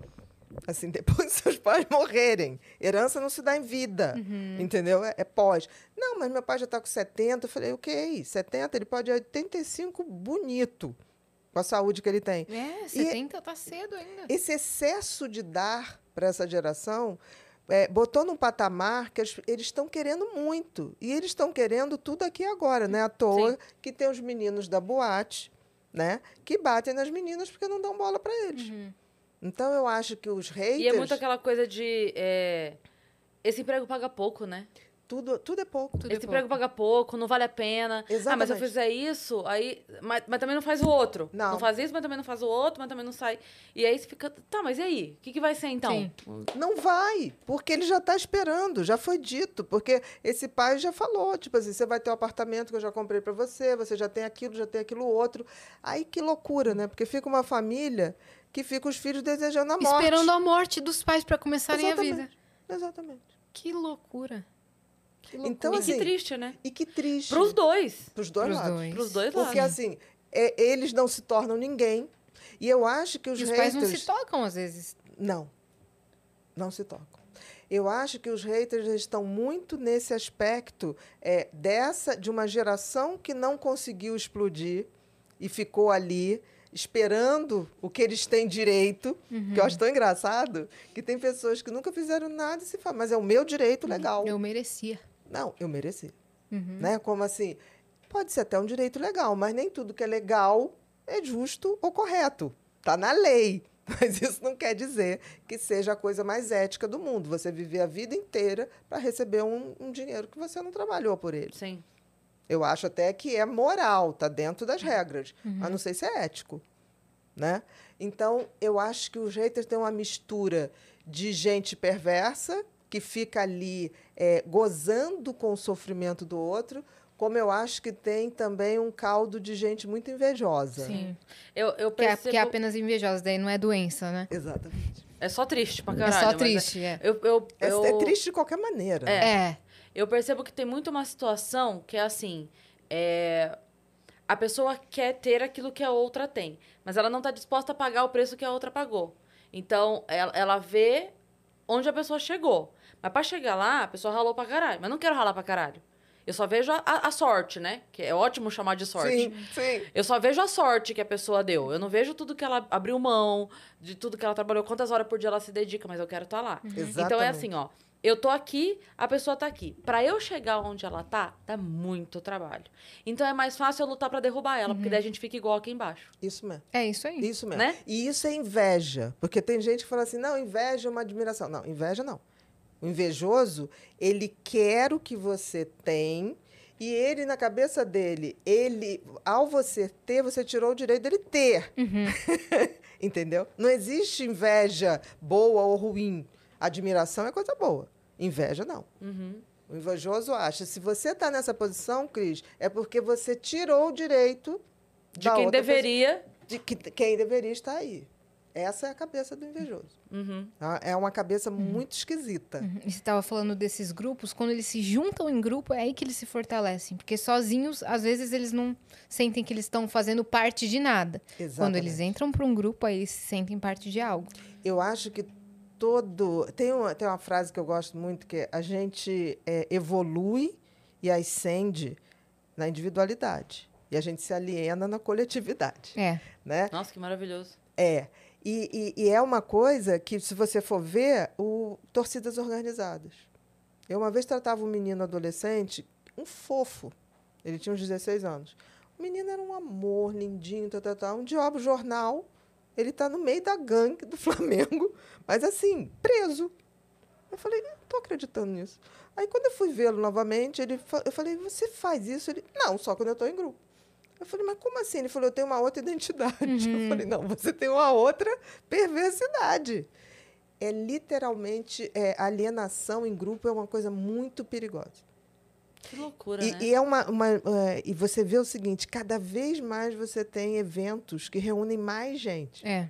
Speaker 3: Assim, depois dos seus pais morrerem. Herança não se dá em vida, entendeu? É, é pós. Não, mas meu pai já está com 70. Eu falei, ok, 70, ele pode ir a 85 bonito, com a saúde que ele tem.
Speaker 2: É, 70 tá cedo ainda.
Speaker 3: Esse excesso de dar para essa geração é, botou num patamar que eles- estão querendo muito. E eles estão querendo tudo aqui agora, né? À toa
Speaker 1: Sim.
Speaker 3: que tem os meninos da boate, né? Que batem nas meninas porque não dão bola para eles. Então eu acho que os haters.
Speaker 1: E é muito aquela coisa de. é, Esse emprego paga pouco, né?
Speaker 3: Tudo, tudo é pouco.
Speaker 2: Tudo é
Speaker 1: Esse emprego paga pouco, não vale a pena. Ah, mas se eu
Speaker 3: Exatamente.
Speaker 1: fizer isso, aí. Mas, mas também não faz o outro.
Speaker 3: Não.
Speaker 1: faz isso, mas também não faz o outro, mas também não sai. E aí você fica. Tá, mas e aí? O que, que vai ser então?
Speaker 2: Sim.
Speaker 3: Não vai, porque ele já está esperando, já foi dito, porque esse pai já falou, tipo assim, você vai ter o apartamento que eu já comprei para você, você já tem aquilo, já tem aquilo outro. Aí que loucura, né? Porque fica uma família que fica os filhos desejando a morte.
Speaker 2: Esperando a morte dos pais pra começarem a vida.
Speaker 3: Exatamente. Exatamente.
Speaker 2: Que loucura.
Speaker 3: Que. Então,
Speaker 1: e
Speaker 3: assim,
Speaker 1: que triste, né?
Speaker 3: E que triste.
Speaker 1: Pros dois.
Speaker 3: Pros dois
Speaker 2: Pros
Speaker 3: lados.
Speaker 2: dois.
Speaker 1: Pros dois lados.
Speaker 3: Porque, assim, é, eles não se tornam ninguém. E eu acho que os,
Speaker 2: E os
Speaker 3: haters...
Speaker 2: pais não se tocam às vezes.
Speaker 3: Não. Não se tocam. Eu acho que os haters estão muito nesse aspecto é, dessa de uma geração que não conseguiu explodir e ficou ali esperando o que eles têm direito, que eu acho tão engraçado, que tem pessoas que nunca fizeram nada e se falam, mas é o meu direito legal.
Speaker 2: Eu merecia.
Speaker 3: Não, eu mereci.
Speaker 2: Uhum.
Speaker 3: Né? Como assim? Pode ser até um direito legal, mas nem tudo que é legal é justo ou correto. Está na lei. Mas isso não quer dizer que seja a coisa mais ética do mundo. Você viver a vida inteira para receber um, um dinheiro que você não trabalhou por ele.
Speaker 1: Sim.
Speaker 3: Eu acho até que é moral, está dentro das regras. Mas não sei se é ético. Né? Então, eu acho que os haters têm uma mistura de gente perversa, que fica ali é, gozando com o sofrimento do outro, como eu acho que tem também um caldo de gente muito invejosa.
Speaker 2: Sim.
Speaker 1: Eu, eu
Speaker 2: Que é,
Speaker 1: percebo.
Speaker 2: que é apenas invejosa, daí não é doença, né?
Speaker 3: Exatamente.
Speaker 1: É só triste pra
Speaker 2: É
Speaker 1: caralho.
Speaker 2: só
Speaker 1: mas
Speaker 2: triste, é.
Speaker 1: Eu, eu,
Speaker 3: É,
Speaker 1: eu,
Speaker 3: é triste de qualquer maneira.
Speaker 1: É.
Speaker 2: É.
Speaker 1: Eu percebo que tem muito uma situação que é assim. é, A pessoa quer ter aquilo que a outra tem, mas ela não tá disposta a pagar o preço que a outra pagou. Então, ela, ela vê onde a pessoa chegou. Mas pra chegar lá, a pessoa ralou pra caralho. Mas eu não quero ralar pra caralho. Eu só vejo a, a- sorte, né? Que é ótimo chamar de sorte.
Speaker 3: Sim, sim.
Speaker 1: Eu só vejo a sorte que a pessoa deu. Eu não vejo tudo que ela abriu mão, de tudo que ela trabalhou, quantas horas por dia ela se dedica, mas eu quero estar lá. Então é assim, ó. Eu tô aqui, a pessoa tá aqui. Pra eu chegar onde ela tá, dá muito trabalho. Então é mais fácil eu lutar pra derrubar ela, porque daí a gente fica igual aqui embaixo.
Speaker 3: Isso mesmo.
Speaker 2: É isso aí.
Speaker 3: Isso mesmo.
Speaker 1: Né?
Speaker 3: E isso é inveja. Porque tem gente que fala assim: não, inveja é uma admiração. Não, inveja não. O invejoso, ele quer o que você tem. E ele, na cabeça dele, ele, ao você ter, você tirou o direito dele ter. Entendeu? Não existe inveja boa ou ruim. Admiração é coisa boa. Inveja, não.
Speaker 1: Uhum.
Speaker 3: O invejoso acha, se você está nessa posição, Cris, é porque você tirou o direito
Speaker 1: De quem deveria.
Speaker 3: pessoa- de que, quem deveria estar aí. Essa é a cabeça do invejoso.
Speaker 1: Uhum.
Speaker 3: tá? É uma cabeça muito esquisita.
Speaker 2: Uhum. E você estava falando desses grupos, quando eles se juntam em grupo, é aí que eles se fortalecem. Porque sozinhos, às vezes, eles não sentem que eles estão fazendo parte de nada. Quando eles
Speaker 3: Exatamente.
Speaker 2: entram para um grupo, aí eles se sentem parte de algo.
Speaker 3: Eu acho que todo. Tem uma, tem uma frase que eu gosto muito que é a gente é, evolui e ascende na individualidade. E a gente se aliena na coletividade.
Speaker 2: É.
Speaker 3: Né?
Speaker 1: Nossa, que maravilhoso.
Speaker 3: É. E, e- e é uma coisa que, se você for ver, o torcidas organizadas. Eu uma vez tratava um menino adolescente, um fofo. Ele tinha uns 16 anos. O menino era um amor, lindinho, tal, tal, tal. Um dia eu abro o jornal, ele está no meio da gangue do Flamengo, mas assim, preso. Eu falei, não estou acreditando nisso. Aí quando eu fui vê-lo novamente, ele, eu falei, você faz isso? Ele, não, só quando eu estou em grupo. Eu falei, mas como assim? Ele falou, eu tenho uma outra identidade. Uhum. Eu falei, não, você tem uma outra perversidade. É literalmente, é, alienação em grupo é uma coisa muito perigosa.
Speaker 1: Que loucura,
Speaker 3: e,
Speaker 1: né?
Speaker 3: E, é uma, uma é, e você vê o seguinte, cada vez mais você tem eventos que reúnem mais gente.
Speaker 2: É.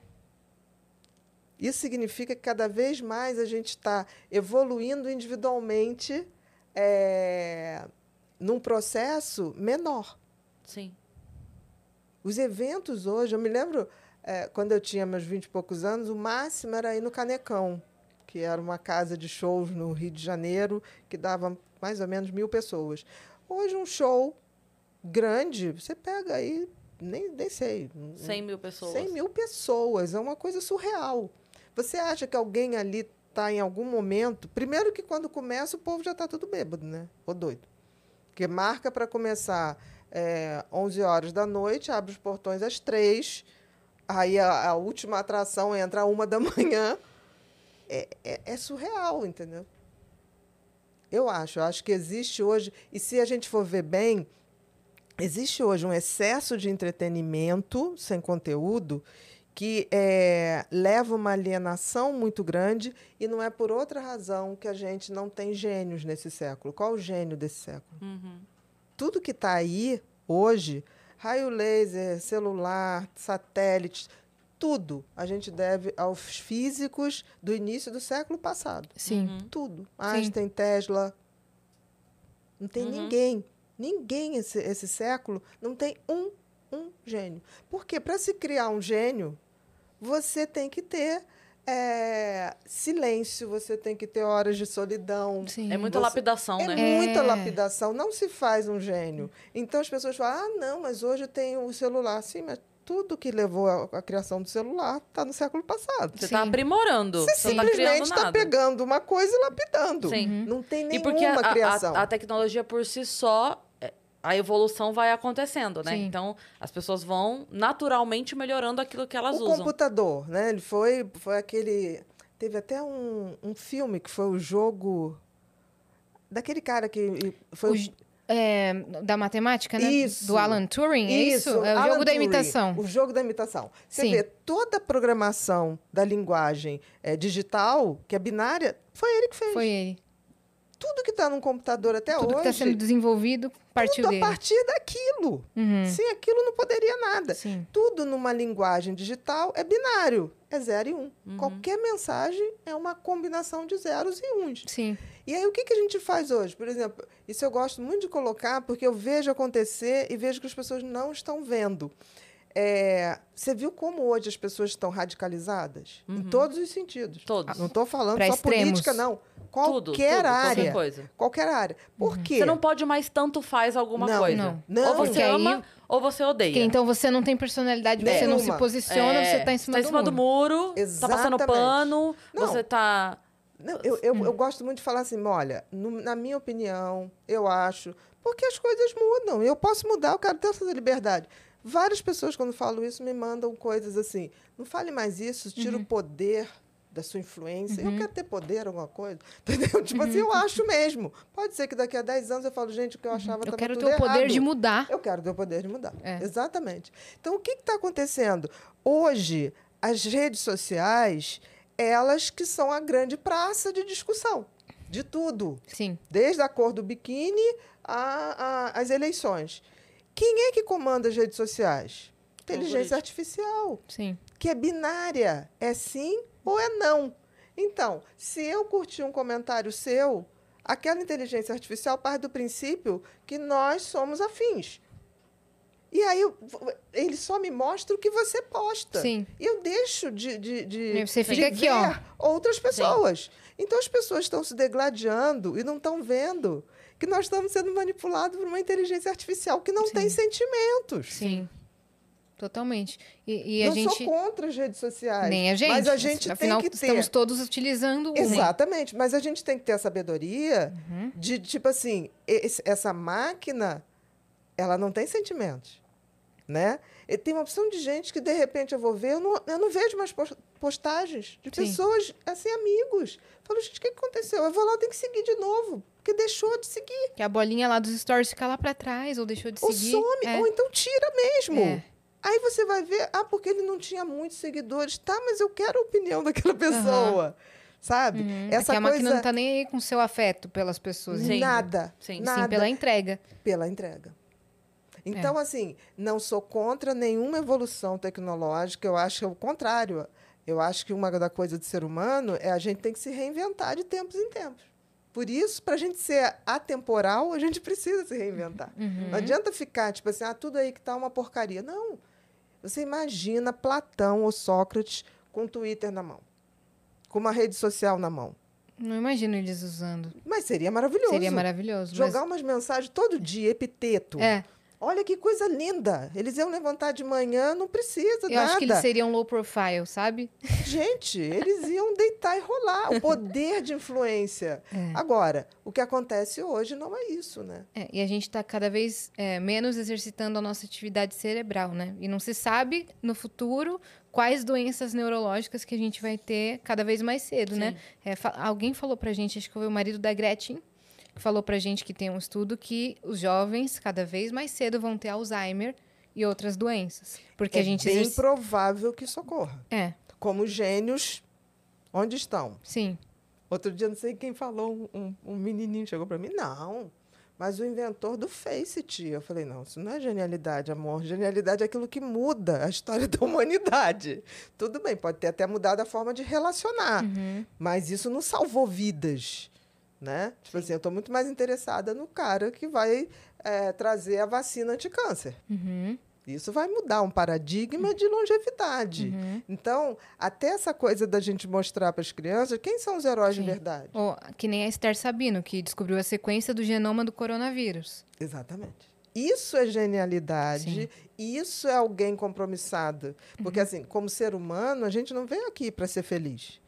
Speaker 3: Isso significa que cada vez mais a gente está evoluindo individualmente é, num processo menor.
Speaker 1: Sim.
Speaker 3: Os eventos hoje, eu me lembro, é, quando eu tinha meus 20 e poucos anos, o máximo era ir no Canecão, que era uma casa de shows no Rio de Janeiro, que dava mais ou menos mil pessoas. Hoje, um show grande, você pega aí, nem, nem sei.
Speaker 1: 100 mil pessoas.
Speaker 3: 100 mil pessoas, é uma coisa surreal. Você acha que alguém ali está em algum momento. Primeiro, que quando começa, o povo já está tudo bêbado, né? Ou doido. Porque marca para começar é, 11 horas da noite, abre os portões às 3, aí a, a última atração entra às 1 da manhã. É, é, é, surreal, entendeu? Eu acho. Eu acho que existe hoje. E se a gente for ver bem, existe hoje um excesso de entretenimento sem conteúdo que é, leva uma alienação muito grande e não é por outra razão que a gente não tem gênios nesse século. Qual o gênio desse século?
Speaker 1: Uhum.
Speaker 3: Tudo que está aí hoje, raio laser, celular, satélites, tudo a gente deve aos físicos do início do século passado.
Speaker 2: Sim.
Speaker 3: Uhum. Tudo. Einstein, Tesla. Não tem uhum. ninguém. Ninguém esse, esse século não tem um um gênio. Porque para se criar um gênio, você tem que ter é, silêncio, você tem que ter horas de solidão.
Speaker 1: Sim. É muita você, lapidação,
Speaker 3: é
Speaker 1: né?
Speaker 3: É muita lapidação. Não se faz um gênio. Então as pessoas falam: ah, não, mas hoje eu tenho o celular. Sim, mas tudo que levou à criação do celular está no século passado.
Speaker 1: Você está aprimorando.
Speaker 3: Você, você tá simplesmente está pegando uma coisa e lapidando.
Speaker 1: Sim.
Speaker 3: Não tem nenhuma
Speaker 1: e porque a,
Speaker 3: criação.
Speaker 1: A, a tecnologia por si só a evolução vai acontecendo, né?
Speaker 2: Sim.
Speaker 1: Então, as pessoas vão naturalmente melhorando aquilo que elas
Speaker 3: o
Speaker 1: usam.
Speaker 3: O computador, né? Ele foi, foi aquele... Teve até um, um filme que foi o jogo... Daquele cara que foi...
Speaker 2: O, é, da matemática, né?
Speaker 3: Isso.
Speaker 2: Do Alan Turing, é isso? É o
Speaker 3: Alan
Speaker 2: jogo
Speaker 3: Turing,
Speaker 2: da imitação.
Speaker 3: O jogo da imitação. Você
Speaker 2: Sim.
Speaker 3: vê toda a programação da linguagem é, digital, que é binária, foi ele que fez.
Speaker 2: Foi ele
Speaker 3: tudo que está num computador até
Speaker 2: tudo
Speaker 3: hoje.
Speaker 2: Tudo que está sendo desenvolvido partiu
Speaker 3: tudo a partir daquilo.
Speaker 2: Uhum.
Speaker 3: Sem aquilo não poderia nada.
Speaker 2: Sim.
Speaker 3: Tudo numa linguagem digital é binário. É zero e um.
Speaker 1: Uhum.
Speaker 3: Qualquer mensagem é uma combinação de zeros e uns.
Speaker 2: Sim.
Speaker 3: E aí, o que, que a gente faz hoje? Por exemplo, isso eu gosto muito de colocar porque eu vejo acontecer e vejo que as pessoas não estão vendo. É, você viu como hoje as pessoas estão radicalizadas?
Speaker 1: Uhum.
Speaker 3: Em todos os sentidos.
Speaker 1: Todos.
Speaker 3: Não estou falando
Speaker 2: pra
Speaker 3: só
Speaker 2: extremos.
Speaker 3: política, não. Qualquer
Speaker 1: tudo, tudo,
Speaker 3: área.
Speaker 1: Qualquer coisa.
Speaker 3: Qualquer área. Por
Speaker 2: Uhum.
Speaker 3: quê?
Speaker 1: Você não pode mais tanto faz alguma
Speaker 3: não,
Speaker 1: coisa.
Speaker 2: Não.
Speaker 3: Não.
Speaker 1: Ou você
Speaker 2: Porque
Speaker 1: ama
Speaker 2: aí-
Speaker 1: ou você odeia.
Speaker 2: Porque então você não tem personalidade, você não se
Speaker 3: Nenhuma.
Speaker 2: posiciona,
Speaker 1: É,
Speaker 2: você tá em cima,
Speaker 1: tá em cima
Speaker 2: do,
Speaker 1: do
Speaker 2: muro.
Speaker 1: muro, tá passando pano,
Speaker 3: Não.
Speaker 1: você tá.
Speaker 3: Não, eu, eu, eu gosto muito de falar assim, olha, no- na minha opinião, eu acho, porque as coisas mudam. Eu posso mudar, eu quero ter essa liberdade. Várias pessoas, quando falo isso, me mandam coisas assim. Não fale mais isso, tira o poder da sua influência. Eu quero ter poder, alguma coisa. Entendeu? Tipo assim, eu acho mesmo. Pode ser que daqui a 10 anos eu falo, gente, o que eu achava
Speaker 2: Eu
Speaker 3: estava
Speaker 2: quero ter o poder
Speaker 3: errado.
Speaker 2: de mudar.
Speaker 3: Eu quero ter o poder de mudar.
Speaker 2: É.
Speaker 3: Exatamente. Então, o que está acontecendo? Hoje, as redes sociais, elas que são a grande praça de discussão de tudo.
Speaker 2: Sim.
Speaker 3: Desde a cor do biquíni às eleições. Quem é que comanda as redes sociais? Inteligência artificial,
Speaker 2: Sim.
Speaker 3: que é binária. É sim ou é não. Então, se eu curtir um comentário seu, aquela inteligência artificial parte do princípio que nós somos afins. E aí eu- ele só me mostra o que você posta.
Speaker 2: Sim.
Speaker 3: E eu deixo de, de, de,
Speaker 2: você
Speaker 3: de
Speaker 2: fica aqui, ó.
Speaker 3: outras pessoas. Então as pessoas estão se degladiando e não estão vendo que nós estamos sendo manipulados por uma inteligência artificial que não
Speaker 2: Sim.
Speaker 3: tem sentimentos.
Speaker 2: Sim. Totalmente. E, e a
Speaker 3: não
Speaker 2: gente.
Speaker 3: sou contra as redes sociais.
Speaker 2: Nem a gente.
Speaker 3: Mas a gente
Speaker 2: Afinal,
Speaker 3: tem que ter.
Speaker 2: estamos todos utilizando uma.
Speaker 3: Exatamente. Mas a gente tem que ter a sabedoria
Speaker 2: Uhum.
Speaker 3: de, tipo assim, esse- essa máquina, ela não tem sentimentos, né? E tem uma opção de gente que, de repente, eu vou ver, eu não, eu não vejo mais pos- postagens de
Speaker 2: Sim.
Speaker 3: pessoas, assim, amigos. Eu falo, gente, o que aconteceu? Eu vou lá, eu tenho que seguir de novo, porque deixou de seguir.
Speaker 2: Que a bolinha lá dos stories fica lá pra trás, ou deixou de
Speaker 3: Ou
Speaker 2: seguir.
Speaker 3: some,
Speaker 2: É.
Speaker 3: ou então tira mesmo.
Speaker 2: É.
Speaker 3: Aí você vai ver, ah, porque ele não tinha muitos seguidores. Tá, mas eu quero a opinião daquela pessoa, sabe?
Speaker 2: Uhum.
Speaker 3: Essa
Speaker 2: Aqui a máquina
Speaker 3: coisa...
Speaker 2: não tá nem aí com seu afeto pelas pessoas.
Speaker 1: Sim.
Speaker 3: Nada,
Speaker 1: Sim.
Speaker 3: Nada.
Speaker 2: Sim, pela entrega.
Speaker 3: pela entrega. Então, assim, não sou contra nenhuma evolução tecnológica, eu acho que é o contrário. Eu acho que uma da coisa do ser humano é a gente tem que se reinventar de tempos em tempos. Por isso, para a gente ser atemporal, a gente precisa se reinventar.
Speaker 2: Uhum.
Speaker 3: Não adianta ficar, tipo assim, ah, tudo aí que tá uma porcaria. Não. Você imagina Platão ou Sócrates com o Twitter na mão, com uma rede social na mão.
Speaker 2: Não imagino eles usando.
Speaker 3: Mas seria maravilhoso.
Speaker 2: Seria maravilhoso.
Speaker 3: Jogar umas mensagens todo dia, epiteto.
Speaker 2: mas... É,
Speaker 3: Olha que coisa linda. Eles iam levantar de manhã, não precisa
Speaker 2: eu
Speaker 3: nada.
Speaker 2: acho que eles seriam low profile, sabe?
Speaker 3: Gente, eles iam deitar e rolar. O poder de influência.
Speaker 2: É.
Speaker 3: Agora, o que acontece hoje não é isso, né?
Speaker 2: É, e a gente está cada vez é, menos exercitando a nossa atividade cerebral, né? E não se sabe no futuro quais doenças neurológicas que a gente vai ter cada vez mais cedo, né? É, fa- alguém falou pra gente, acho que foi o marido da Gretchen, falou pra gente que tem um estudo que os jovens cada vez mais cedo vão ter Alzheimer e outras doenças. Porque
Speaker 3: é
Speaker 2: a gente
Speaker 3: bem
Speaker 2: exerci-
Speaker 3: provável que isso ocorra.
Speaker 2: É,
Speaker 3: Como gênios, onde estão?
Speaker 2: sim.
Speaker 3: Outro dia, não sei quem falou, um, um- um menininho chegou para mim, não, mas o inventor do Face, tia. Eu falei, não, isso não é genialidade, amor. Genialidade é aquilo que muda a história da humanidade. Tudo bem, pode ter até mudado a forma de relacionar,
Speaker 2: Uhum.
Speaker 3: mas isso não salvou vidas, né? Tipo assim, eu estou muito mais interessada no cara que vai eh, trazer a vacina anti-câncer.
Speaker 2: Uhum.
Speaker 3: Isso vai mudar um paradigma de longevidade.
Speaker 2: Uhum.
Speaker 3: Então, até essa coisa da gente mostrar para as crianças quem são os heróis
Speaker 2: Sim.
Speaker 3: de verdade.
Speaker 2: Ou, que nem a Esther Sabino, que descobriu a sequência do genoma do coronavírus.
Speaker 3: Exatamente. Isso é genialidade, isso é alguém compromissado. Porque,
Speaker 2: Uhum.
Speaker 3: assim, como ser humano, a gente não veio aqui para ser feliz.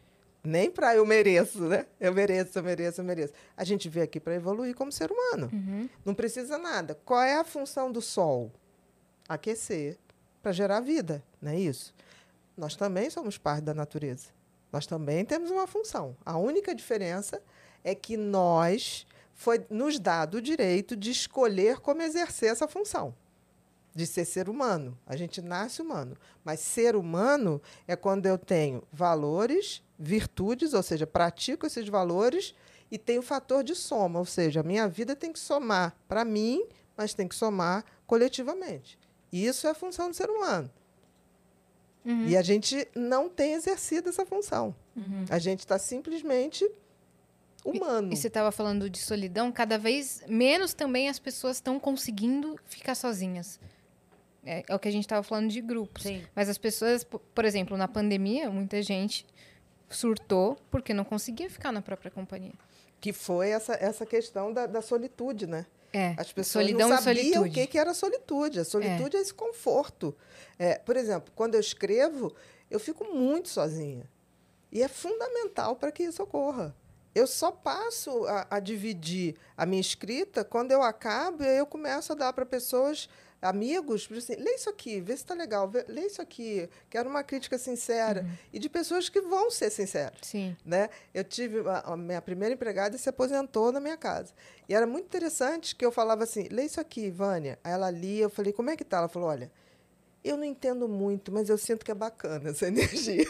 Speaker 3: Nem para eu mereço, né? Eu mereço, eu mereço, eu mereço. A gente veio aqui para evoluir como ser humano.
Speaker 2: Uhum.
Speaker 3: Não precisa nada. Qual é a função do Sol? Aquecer para gerar vida, não é isso? Nós também somos parte da natureza. Nós também temos uma função. A única diferença é que nós foi nos dado o direito de escolher como exercer essa função, de ser ser humano. A gente nasce humano, mas ser humano é quando eu tenho valores, virtudes, ou seja, pratico esses valores e tenho o fator de soma, ou seja, a minha vida tem que somar para mim, mas tem que somar coletivamente. Isso é a função do ser humano.
Speaker 2: Uhum.
Speaker 3: E a gente não tem exercido essa função.
Speaker 2: Uhum.
Speaker 3: A gente está simplesmente humano.
Speaker 2: E você estava falando de solidão, cada vez menos também as pessoas estão conseguindo ficar sozinhas. É, é o que a gente estava falando de grupos.
Speaker 1: Sim.
Speaker 2: Mas as pessoas, po- por exemplo, na pandemia, muita gente surtou porque não conseguia ficar na própria companhia.
Speaker 3: Que foi essa, essa questão da, da solitude, né?
Speaker 2: É,
Speaker 3: As pessoas
Speaker 2: solidão
Speaker 3: não
Speaker 2: e
Speaker 3: sabiam o que, que era solitude. A solitude é, esse conforto. É, por exemplo, quando eu escrevo, eu fico muito sozinha. E é fundamental para que isso ocorra. Eu só passo a, a dividir a minha escrita quando eu acabo e eu começo a dar para pessoas, amigos, assim, lê isso aqui, vê se está legal, vê, lê isso aqui, quero uma crítica sincera.
Speaker 2: Uhum.
Speaker 3: E de pessoas que vão ser sinceras
Speaker 2: Sim.
Speaker 3: né? Eu tive a, a minha primeira empregada se aposentou na minha casa. E era muito interessante que eu falava assim: "Lê isso aqui, Vânia". Aí ela lia, eu falei: "Como é que tá?". Ela falou: "Olha, eu não entendo muito, mas eu sinto que é bacana essa energia".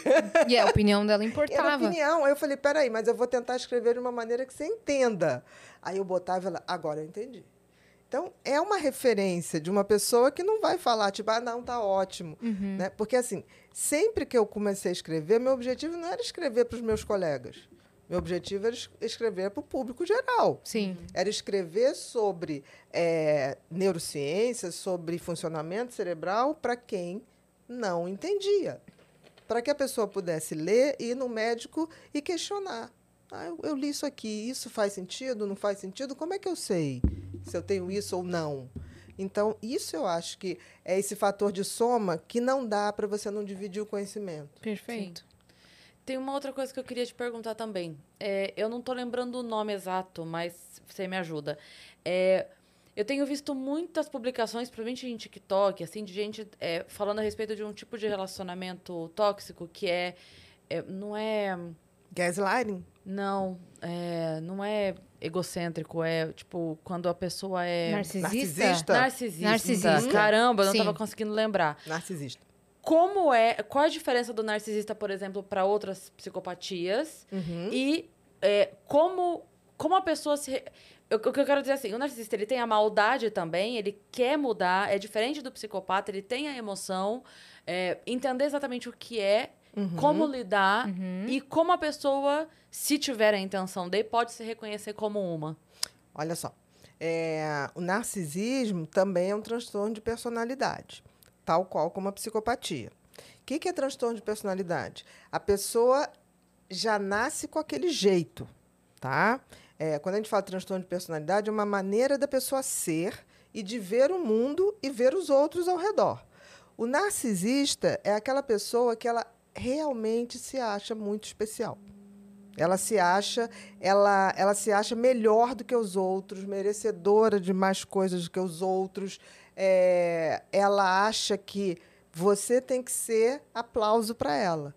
Speaker 2: E a opinião dela
Speaker 3: Era
Speaker 2: importava.
Speaker 3: opinião. Aí eu falei: "Peraí, mas eu vou tentar escrever de uma maneira que você entenda". Aí eu botava ela: "Agora eu entendi". Então, é uma referência de uma pessoa que não vai falar, tipo, ah, não, tá ótimo.
Speaker 2: Uhum.
Speaker 3: Né? Porque, assim, sempre que eu comecei a escrever, meu objetivo não era escrever para os meus colegas. Meu objetivo era es- escrever para o público geral.
Speaker 2: Sim.
Speaker 3: Era escrever sobre eh, neurociência, sobre funcionamento cerebral para quem não entendia. Para que a pessoa pudesse ler, ir no médico e questionar. Ah, eu, eu li isso aqui, isso faz sentido, não faz sentido? Como é que eu sei se eu tenho isso ou não? Então, isso eu acho que é esse fator de soma que não dá para você não dividir o conhecimento.
Speaker 2: Perfeito.
Speaker 1: Tem uma outra coisa que eu queria te perguntar também. É, eu não tô lembrando o nome exato, mas você me ajuda. É, eu tenho visto muitas publicações, principalmente em TikTok, assim, de gente é, falando a respeito de um tipo de relacionamento tóxico que é, é não é
Speaker 3: Gaslighting?
Speaker 1: Não é, não é egocêntrico, é tipo quando a pessoa é
Speaker 2: Narcisista?
Speaker 3: Narcisista?
Speaker 1: narcisista.
Speaker 2: Narcisista.
Speaker 1: Caramba, eu não
Speaker 2: Sim.
Speaker 1: tava conseguindo lembrar.
Speaker 3: Narcisista.
Speaker 1: Como é, qual a diferença do narcisista, por exemplo, para outras psicopatias?
Speaker 3: Uhum.
Speaker 1: E é, como, como a pessoa se. eu- O que eu quero dizer assim, o narcisista ele tem a maldade também, ele quer mudar, é diferente do psicopata, ele tem a emoção, é, entender exatamente o que é,
Speaker 3: Uhum.
Speaker 1: como lidar
Speaker 2: Uhum.
Speaker 1: e como a pessoa, se tiver a intenção de, pode se reconhecer como uma.
Speaker 3: Olha só. É, o narcisismo também é um transtorno de personalidade, tal qual como a psicopatia. O que, que é transtorno de personalidade? A pessoa já nasce com aquele jeito, tá? É, quando a gente fala transtorno de personalidade, é uma maneira da pessoa ser e de ver o mundo e ver os outros ao redor. O narcisista é aquela pessoa que ela realmente se acha muito especial. Ela se acha, ela, ela se acha melhor do que os outros, merecedora de mais coisas do que os outros. É, ela acha que você tem que ser aplauso para ela.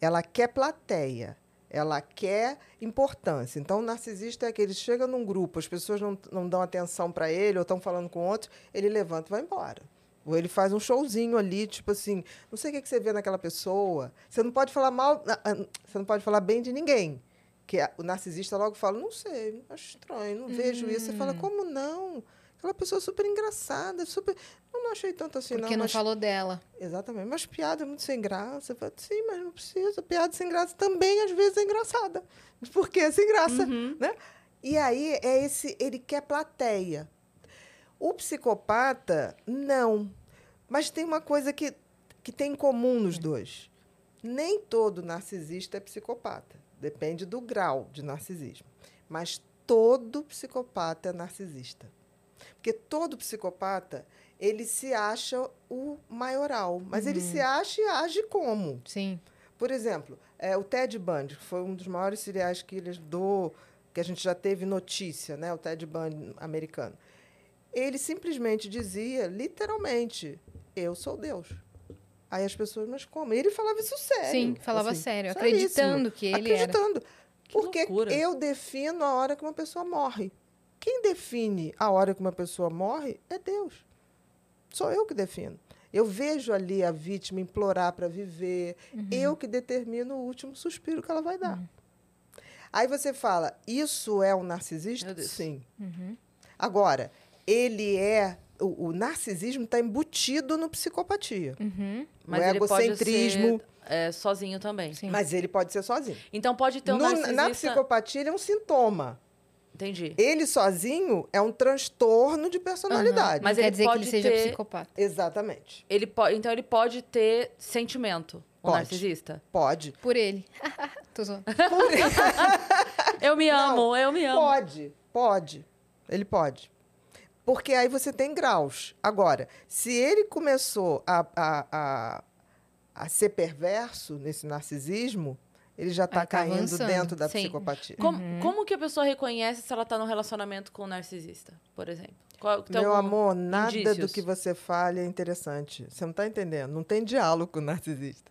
Speaker 3: Ela quer plateia. Ela quer importância. Então, o narcisista é que ele chega num grupo, as pessoas não, não dão atenção para ele ou estão falando com outro, ele levanta e vai embora. Ou ele faz um showzinho ali, tipo assim, não sei o que que você vê naquela pessoa. Você não pode falar mal, ah, ah, você não pode falar bem de ninguém. Que o narcisista logo fala, não sei, acho estranho, não vejo isso. Você fala, como não? Aquela pessoa super engraçada, super. Eu não achei tanto assim,
Speaker 2: Porque
Speaker 3: não.
Speaker 2: não
Speaker 3: mas...
Speaker 2: falou dela.
Speaker 3: Exatamente, mas piada é muito sem graça. Eu falo, Sim, mas não precisa. Piada sem graça também, às vezes, é engraçada. Porque é sem graça, né? E aí, é esse, ele quer plateia. O psicopata, não. Mas tem uma coisa que, que tem em comum nos dois. Nem todo narcisista é psicopata. Depende do grau de narcisismo. Mas todo psicopata é narcisista. Porque todo psicopata, ele se acha o maioral. Mas ele se acha e age como?
Speaker 2: Sim.
Speaker 3: Por exemplo, é, o Ted Bundy, que foi um dos maiores serial killers do que a gente já teve notícia, né? O Ted Bundy americano. Ele simplesmente dizia, literalmente, eu sou Deus. Aí as pessoas, mas como? Ele falava isso sério.
Speaker 2: Sim, falava
Speaker 3: assim,
Speaker 2: sério,
Speaker 3: seríssimo.
Speaker 2: acreditando que ele era.
Speaker 3: Acreditando.
Speaker 1: Que
Speaker 3: Porque
Speaker 1: loucura.
Speaker 3: eu defino a hora que uma pessoa morre. Quem define a hora que uma pessoa morre é Deus. Sou eu que defino. Eu vejo ali a vítima implorar para viver.
Speaker 2: Uhum.
Speaker 3: Eu que determino o último suspiro que ela vai dar. Aí você fala, isso é um narcisista? Sim.
Speaker 2: Uhum.
Speaker 3: Agora, ele é. O, o narcisismo está embutido no psicopatia.
Speaker 2: Uhum.
Speaker 1: Mas
Speaker 3: o
Speaker 1: ele pode
Speaker 3: egocentrismo.
Speaker 1: ser é, sozinho também.
Speaker 2: Sim.
Speaker 3: Mas ele pode ser sozinho.
Speaker 1: Então pode ter um
Speaker 3: No-
Speaker 1: narcisista...
Speaker 3: na psicopatia, ele é um sintoma.
Speaker 1: Entendi.
Speaker 3: Ele sozinho é um transtorno de personalidade.
Speaker 1: Mas
Speaker 2: Não quer
Speaker 1: ele
Speaker 2: dizer que
Speaker 1: pode
Speaker 2: ele seja
Speaker 1: ter-
Speaker 2: psicopata.
Speaker 3: Exatamente.
Speaker 1: Ele po... Então ele pode ter sentimento, o
Speaker 3: Pode.
Speaker 1: narcisista.
Speaker 3: Pode.
Speaker 2: Por ele. Tô zoando.
Speaker 1: Eu me
Speaker 3: Não,
Speaker 1: amo, eu me amo.
Speaker 3: Pode, pode. Ele pode. Porque aí você tem graus. Agora, se ele começou a, a, a, a ser perverso nesse narcisismo, ele já está
Speaker 2: tá
Speaker 3: caindo
Speaker 2: avançando.
Speaker 3: dentro da
Speaker 1: Sim.
Speaker 3: psicopatia.
Speaker 1: Como, como que a pessoa reconhece se ela tá num relacionamento com um narcisista, por exemplo? Qual, tem
Speaker 3: Meu amor, nada do
Speaker 1: indícios?
Speaker 3: que você fale é interessante. Você não está entendendo. Não tem diálogo com o narcisista.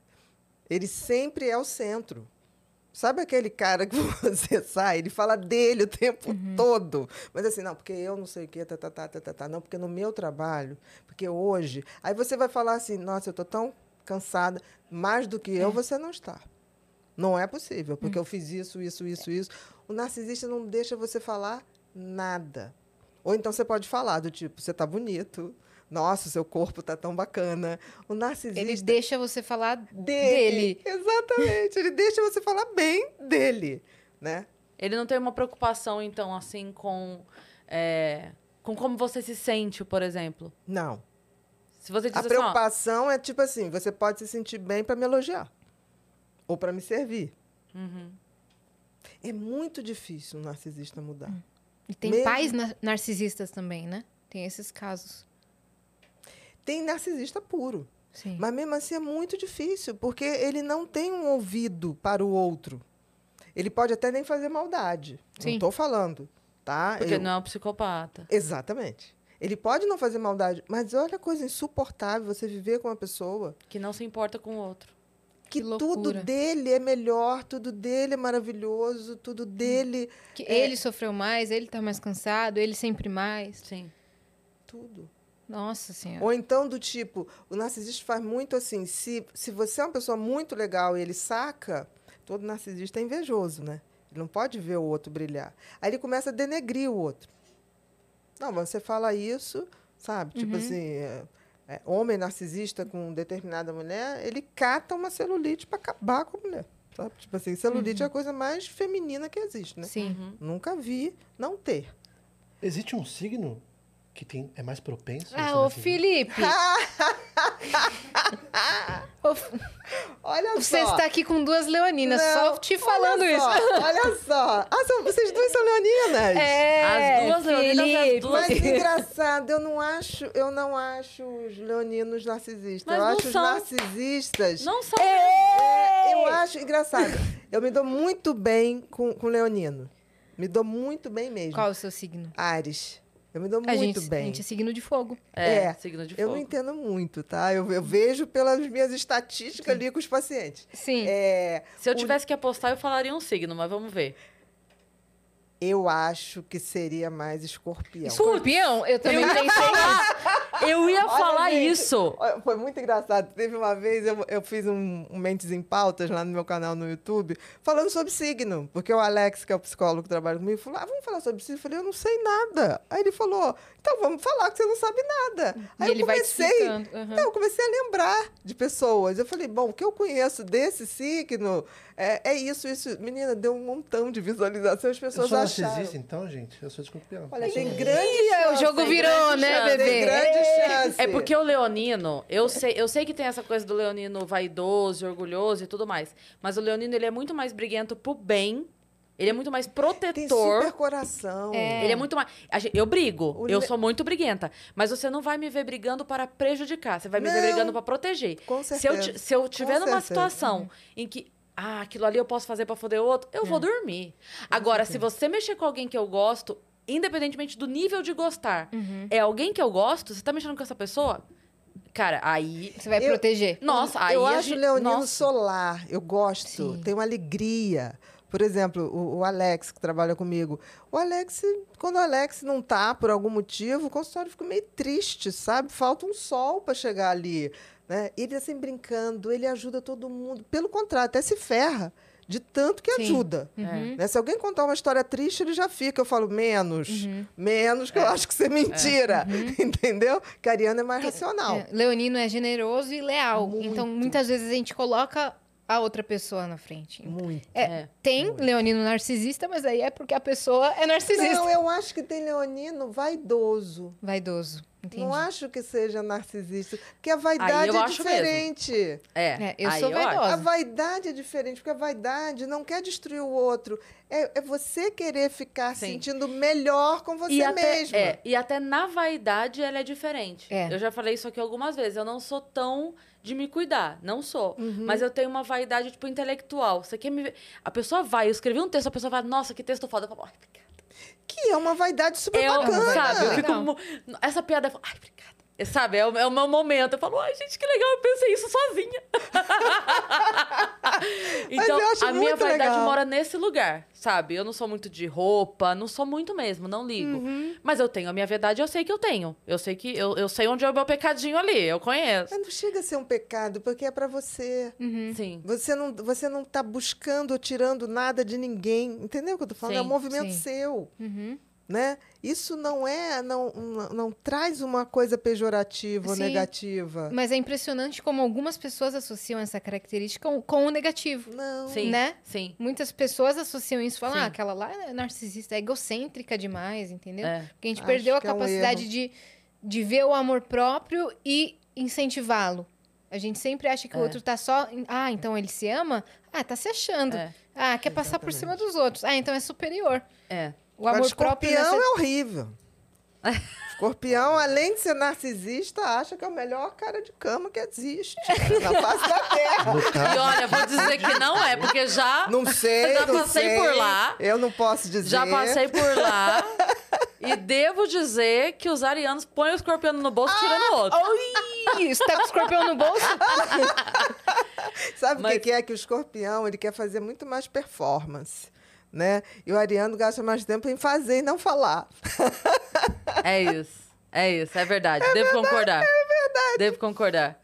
Speaker 3: Ele sempre é o centro. Sabe aquele cara que você sai, ele fala dele o tempo todo. Mas assim, não, porque eu não sei o quê, tá, tá, tá, tá, tá, tá. Não, porque no meu trabalho, porque hoje. Aí você vai falar assim, nossa, eu tô tão cansada. Mais do que eu, você não está. Não é possível, porque eu fiz isso, isso, isso, isso. O narcisista não deixa você falar nada. Ou então você pode falar do tipo, você tá bonito. Nossa, seu corpo tá tão bacana. O narcisista
Speaker 2: Ele deixa você falar
Speaker 3: dele.
Speaker 2: dele.
Speaker 3: Exatamente. Ele deixa você falar bem dele, né?
Speaker 1: Ele não tem uma preocupação, então, assim, com... é, com como você se sente, por exemplo.
Speaker 3: Não.
Speaker 1: Se você diz
Speaker 3: A
Speaker 1: assim, ó,
Speaker 3: preocupação é tipo assim, você pode se sentir bem para me elogiar ou para me servir.
Speaker 1: Uhum.
Speaker 3: É muito difícil um narcisista mudar.
Speaker 2: E tem
Speaker 3: Mesmo-
Speaker 2: pais na- narcisistas também, né? Tem esses casos.
Speaker 3: Tem narcisista puro.
Speaker 2: Sim.
Speaker 3: Mas mesmo assim é muito difícil, porque ele não tem um ouvido para o outro. Ele pode até nem fazer maldade. Não
Speaker 2: Sim.
Speaker 3: estou falando, tá?
Speaker 1: Porque não é um psicopata.
Speaker 3: Exatamente. Ele pode não fazer maldade, mas olha a coisa insuportável você viver com uma pessoa
Speaker 1: Que não se importa com o outro.
Speaker 3: que,
Speaker 2: Que
Speaker 3: tudo dele é melhor, tudo dele é maravilhoso, tudo dele
Speaker 2: Que
Speaker 3: É.
Speaker 2: ele sofreu mais, ele tá mais cansado, ele sempre mais.
Speaker 1: Sim.
Speaker 3: tudo.
Speaker 2: Nossa senhora.
Speaker 3: Ou então do tipo, o narcisista faz muito assim, se, se você é uma pessoa muito legal e ele saca, todo narcisista é invejoso, né? Ele não pode ver o outro brilhar. Aí ele começa a denegrir o outro. Não, você fala isso, sabe? Tipo
Speaker 2: Uhum.
Speaker 3: assim, é, é, homem narcisista com determinada mulher, ele cata uma celulite para acabar com a mulher. Sabe? Tipo assim, celulite é a coisa mais feminina que existe, né?
Speaker 2: Sim.
Speaker 1: Uhum.
Speaker 3: Nunca vi não ter.
Speaker 4: Existe um signo que tem, é mais propenso?
Speaker 2: Ah, ô
Speaker 4: narcisista?
Speaker 2: Felipe!
Speaker 3: Olha
Speaker 2: você
Speaker 3: só.
Speaker 2: está aqui com duas leoninas,
Speaker 3: Não,
Speaker 2: só te falando
Speaker 3: olha
Speaker 2: isso.
Speaker 3: só, Olha só. Ah, são- vocês duas são leoninas.
Speaker 2: É,
Speaker 1: As duas leoninas e as
Speaker 2: Felipe.
Speaker 1: duas-
Speaker 3: Mas engraçado, eu não acho, eu não acho os leoninos narcisistas.
Speaker 1: Mas
Speaker 3: eu
Speaker 1: não
Speaker 3: acho os
Speaker 1: são.
Speaker 3: narcisistas.
Speaker 1: Não são.
Speaker 3: É, eu acho engraçado. Eu me dou muito bem com, com leonino. Me dou muito bem mesmo.
Speaker 2: Qual o seu signo?
Speaker 3: Ares. Eu me dou
Speaker 2: A
Speaker 3: muito
Speaker 2: gente,
Speaker 3: bem.
Speaker 2: a gente é signo de fogo.
Speaker 1: É,
Speaker 3: É,
Speaker 1: signo de
Speaker 3: Eu
Speaker 1: fogo.
Speaker 3: não entendo muito, tá? Eu, eu vejo pelas minhas estatísticas ali com os pacientes.
Speaker 2: Sim.
Speaker 3: É,
Speaker 1: Se eu
Speaker 3: o-
Speaker 1: tivesse que apostar, eu falaria um signo, mas vamos ver.
Speaker 3: Eu acho que seria mais escorpião.
Speaker 2: Escorpião? Eu também pensei nisso.
Speaker 1: Eu ia
Speaker 3: Olha,
Speaker 1: falar
Speaker 3: gente,
Speaker 1: isso.
Speaker 3: Foi muito engraçado. Teve uma vez, eu, eu fiz um, um Mentes em Pautas lá no meu canal no YouTube, falando sobre signo. Porque o Alex, que é o psicólogo que trabalha comigo, falou: ah, vamos falar sobre signo. Eu falei, eu não sei nada. Aí ele falou, então vamos falar que você não sabe nada. Aí
Speaker 2: E
Speaker 3: eu
Speaker 2: ele vai te
Speaker 3: comecei.
Speaker 2: Uhum.
Speaker 3: Então, eu comecei a lembrar de pessoas. Eu falei, bom, o que eu conheço desse signo é, é isso, isso. Menina, deu um montão de visualização, as
Speaker 4: Eu
Speaker 3: pessoas
Speaker 4: sou
Speaker 3: acharam.
Speaker 4: narcisista, então, gente? Eu sou escorpião.
Speaker 3: Olha, tem grande
Speaker 2: Ih, o
Speaker 3: chance.
Speaker 2: jogo
Speaker 1: tem
Speaker 2: virou,
Speaker 1: grande
Speaker 2: né,
Speaker 1: chance.
Speaker 2: bebê?
Speaker 3: Tem grande chance.
Speaker 1: É porque o leonino, eu sei, eu sei que tem essa coisa do leonino vaidoso, orgulhoso e tudo mais. Mas o leonino, ele é muito mais briguento pro bem. Ele é muito mais
Speaker 3: tem
Speaker 1: protetor.
Speaker 3: super coração.
Speaker 2: É.
Speaker 1: Ele é muito mais. Eu brigo,
Speaker 3: O
Speaker 1: eu
Speaker 3: le-
Speaker 1: sou muito briguenta. Mas você não vai me ver brigando para prejudicar. Você vai me ver
Speaker 3: Não.
Speaker 1: brigando para proteger.
Speaker 3: Com
Speaker 1: Se eu,
Speaker 3: certeza.
Speaker 1: se eu tiver
Speaker 3: Com
Speaker 1: numa
Speaker 3: certeza.
Speaker 1: situação em que. Ah, aquilo ali eu posso fazer pra foder o outro, eu vou dormir. Agora, se você mexer com alguém que eu gosto, independentemente do nível de gostar,
Speaker 2: Uhum.
Speaker 1: é alguém que eu gosto, você tá mexendo com essa pessoa? Cara, aí.
Speaker 2: Você vai
Speaker 3: Eu-
Speaker 2: proteger.
Speaker 1: Nossa, aí.
Speaker 3: eu acho
Speaker 1: gente-
Speaker 3: leonino
Speaker 1: nossa.
Speaker 3: solar, eu gosto,
Speaker 2: Sim.
Speaker 3: tem uma alegria. Por exemplo, o, o Alex, que trabalha comigo. O Alex, quando o Alex não tá por algum motivo, o consultório fica meio triste, sabe? Falta um sol para chegar ali. Né? Ele assim brincando, ele ajuda todo mundo. Pelo contrário, até se ferra de tanto que
Speaker 2: Sim.
Speaker 3: ajuda.
Speaker 2: Uhum.
Speaker 3: Né? Se alguém contar uma história triste, ele já fica. Eu falo, menos.
Speaker 2: Uhum.
Speaker 3: Menos, que eu acho que isso é mentira. Entendeu? Que a Ariana é mais racional.
Speaker 2: É, Leonino é generoso e leal.
Speaker 3: Muito.
Speaker 2: Então, muitas vezes a gente coloca a outra pessoa na frente.
Speaker 3: Muito.
Speaker 2: É,
Speaker 1: É.
Speaker 2: Tem leonino narcisista, mas aí é porque a pessoa é narcisista.
Speaker 3: Não, eu acho que tem leonino vaidoso.
Speaker 2: Vaidoso. Entendi.
Speaker 3: Não acho que seja narcisista. Porque a vaidade
Speaker 1: eu
Speaker 3: é
Speaker 1: mesmo.
Speaker 3: diferente.
Speaker 1: É,
Speaker 2: É, eu
Speaker 1: aí
Speaker 2: sou
Speaker 1: acho.
Speaker 2: vaidosa.
Speaker 3: A vaidade é diferente, porque a vaidade não quer destruir o outro. É, é você querer ficar
Speaker 1: Sim.
Speaker 3: sentindo melhor com você
Speaker 1: e até,
Speaker 3: mesma.
Speaker 1: é, e até na vaidade ela é diferente.
Speaker 2: É.
Speaker 1: Eu já falei isso aqui algumas vezes. Eu não sou tão de me cuidar. Não sou.
Speaker 3: Uhum.
Speaker 1: Mas eu tenho uma vaidade, tipo, intelectual. Você quer me ver? A pessoa vai, eu escrevi um texto, a pessoa vai, nossa, que texto foda. Eu falo, ai, obrigada.
Speaker 3: Que é uma vaidade super
Speaker 1: Eu,
Speaker 3: bacana.
Speaker 1: sabe, eu fico. Essa piada, ai, obrigada. Sabe, é o, é o meu momento. Eu falo, ai, gente, que legal, eu pensei isso sozinha. então,
Speaker 3: eu acho
Speaker 1: a minha vaidade
Speaker 3: legal.
Speaker 1: mora nesse lugar, sabe? Eu não sou muito de roupa, não sou muito mesmo, não ligo.
Speaker 3: Uhum.
Speaker 1: Mas eu tenho a minha verdade, eu sei que eu tenho. Eu sei que eu, eu sei onde é o meu pecadinho ali, eu conheço.
Speaker 3: Mas não chega a ser um pecado, porque é pra você.
Speaker 2: Uhum.
Speaker 1: Sim.
Speaker 3: Você não, você não tá buscando ou tirando nada de ninguém. Entendeu o que eu tô falando? é um
Speaker 1: Sim,
Speaker 3: movimento
Speaker 2: sim.
Speaker 3: seu.
Speaker 2: Uhum.
Speaker 3: Né? Isso não é, não, não, não traz uma coisa pejorativa ou
Speaker 2: Sim.
Speaker 3: negativa.
Speaker 2: Mas é impressionante como algumas pessoas associam essa característica com, com o negativo.
Speaker 3: Não.
Speaker 1: Sim.
Speaker 2: Né?
Speaker 1: Sim.
Speaker 2: Muitas pessoas associam isso, falam,
Speaker 1: Sim.
Speaker 2: ah, aquela lá é narcisista, é egocêntrica demais, entendeu?
Speaker 1: É.
Speaker 2: Porque a gente
Speaker 3: Acho
Speaker 2: perdeu a
Speaker 3: que é um
Speaker 2: capacidade de, de ver o amor próprio e incentivá-lo. A gente sempre acha que o
Speaker 1: É.
Speaker 2: outro tá só. Ah, então ele se ama? Ah, tá se achando.
Speaker 1: É.
Speaker 2: Ah, quer passar por cima dos outros. Ah, então é superior.
Speaker 1: É.
Speaker 2: O
Speaker 3: Agora,
Speaker 2: amor próprio.
Speaker 3: escorpião
Speaker 2: nessa-
Speaker 3: é horrível. Escorpião, além de ser narcisista, acha que é o melhor cara de cama que existe na face da terra.
Speaker 1: E olha, vou dizer que não é, porque já,
Speaker 3: Não sei,
Speaker 1: Já
Speaker 3: não
Speaker 1: passei
Speaker 3: sei.
Speaker 1: por lá.
Speaker 3: Eu não posso dizer.
Speaker 1: já passei por lá. E devo dizer que os arianos põem o escorpião no bolso tirando o outro.
Speaker 2: Oi! Você tá com o escorpião no bolso?
Speaker 3: Sabe o
Speaker 1: Mas-
Speaker 3: que que é que o escorpião ele quer fazer muito mais performance, né? E o ariano gasta mais tempo em fazer e não falar.
Speaker 1: É isso. É isso, é verdade. Devo concordar. É verdade. Devo concordar.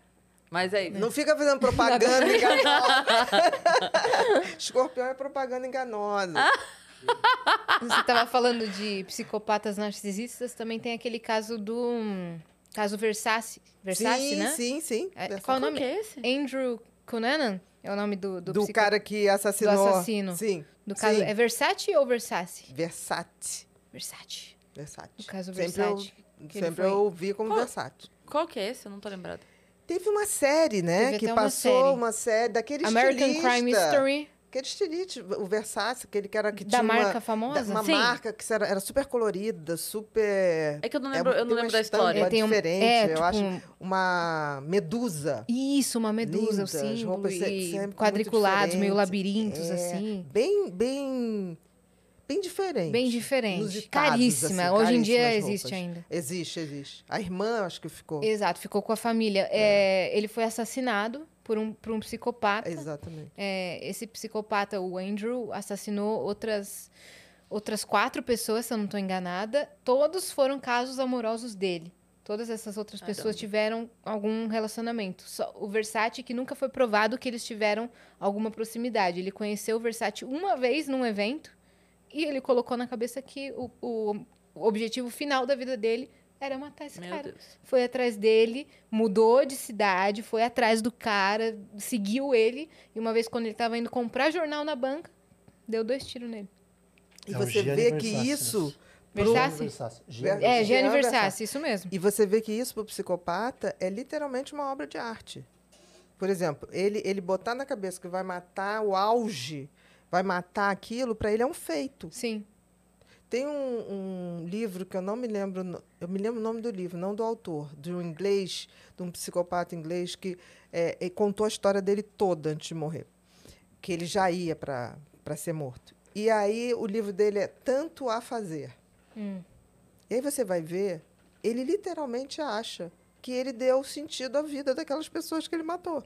Speaker 1: Mas é isso.
Speaker 3: Não fica fazendo propaganda enganosa. escorpião é propaganda enganosa.
Speaker 2: Você tava falando de psicopatas narcisistas, também tem aquele caso do... Caso Versace. Versace,
Speaker 3: sim,
Speaker 2: né?
Speaker 3: sim, sim.
Speaker 2: É,
Speaker 3: Versace.
Speaker 2: qual o nome?
Speaker 1: que é esse?
Speaker 2: Andrew Cunanan é o nome do, do,
Speaker 3: Do
Speaker 2: psico-
Speaker 3: cara que assassinou.
Speaker 2: do assassino.
Speaker 3: Sim.
Speaker 2: do caso.
Speaker 3: sim.
Speaker 2: É Versace ou Versace?
Speaker 3: Versace.
Speaker 2: Versace.
Speaker 3: Versace.
Speaker 2: No caso
Speaker 3: sempre
Speaker 2: Versace.
Speaker 3: Eu,
Speaker 2: que ele
Speaker 3: sempre
Speaker 2: foi-
Speaker 3: eu vi como
Speaker 1: Qual-
Speaker 3: Versace.
Speaker 1: Qual que é esse? Eu não tô lembrada.
Speaker 3: Teve uma série, né?
Speaker 2: Teve
Speaker 3: que
Speaker 2: até uma
Speaker 3: passou
Speaker 2: série.
Speaker 3: uma série daquele
Speaker 2: American
Speaker 3: estilista.
Speaker 2: Crime History.
Speaker 3: Aquele estilista, o Versace, aquele que era que
Speaker 2: Da
Speaker 3: tinha uma-
Speaker 2: marca famosa?
Speaker 3: da- Uma
Speaker 1: Sim.
Speaker 3: marca que era, era super colorida, super...
Speaker 1: É que eu não
Speaker 3: é,
Speaker 1: lembro, eu
Speaker 3: tem
Speaker 1: não
Speaker 3: uma
Speaker 1: lembro da história.
Speaker 2: É, tem um-
Speaker 3: diferente,
Speaker 2: é,
Speaker 3: eu
Speaker 2: tipo
Speaker 3: acho.
Speaker 2: um-
Speaker 3: Uma medusa.
Speaker 2: Isso, uma medusa,
Speaker 3: Lindas,
Speaker 2: o símbolo,
Speaker 3: roupas
Speaker 2: e quadriculados, meio labirintos,
Speaker 3: É,
Speaker 2: assim.
Speaker 3: Bem, bem... Bem diferente.
Speaker 2: Bem diferente. Caríssima.
Speaker 3: assim,
Speaker 2: Hoje em dia existe ainda.
Speaker 3: Existe, existe. A irmã, acho que ficou.
Speaker 2: Exato, ficou com a família. É, ele foi assassinado por um, por um psicopata.
Speaker 3: Exatamente.
Speaker 2: É, esse psicopata, o Andrew, assassinou outras, outras quatro pessoas, se eu não estou enganada. Todos foram casos amorosos dele. Todas essas outras
Speaker 1: Caramba.
Speaker 2: pessoas tiveram algum relacionamento. Só o Versace que nunca foi provado que eles tiveram alguma proximidade. Ele conheceu o Versace uma vez num evento e ele colocou na cabeça que o, o, o objetivo final da vida dele era matar esse
Speaker 1: Meu
Speaker 2: cara
Speaker 1: Deus.
Speaker 2: foi atrás dele, mudou de cidade, foi atrás do cara, seguiu ele. E uma vez, quando ele tava indo comprar jornal na banca, deu dois tiros nele.
Speaker 3: E
Speaker 4: É
Speaker 3: você vê que
Speaker 4: Versace,
Speaker 3: isso.
Speaker 4: né?
Speaker 3: pro-
Speaker 2: Versace?
Speaker 4: Versace.
Speaker 3: Ver-
Speaker 2: É, Gianni Versace,
Speaker 3: Versace.
Speaker 2: isso mesmo.
Speaker 3: E você vê que isso para o psicopata é literalmente uma obra de arte. Por exemplo, ele, ele botar na cabeça que vai matar o auge, vai matar aquilo, para ele é um feito.
Speaker 2: Sim.
Speaker 3: Tem um, um livro que eu não me lembro, eu me lembro o nome do livro, não do autor, de um inglês, de um psicopata inglês que é, contou a história dele toda antes de morrer, que ele já ia para ser morto. E aí o livro dele é Tanto a Fazer.
Speaker 2: Hum.
Speaker 3: E aí você vai ver, ele literalmente acha que ele deu sentido à vida daquelas pessoas que ele matou.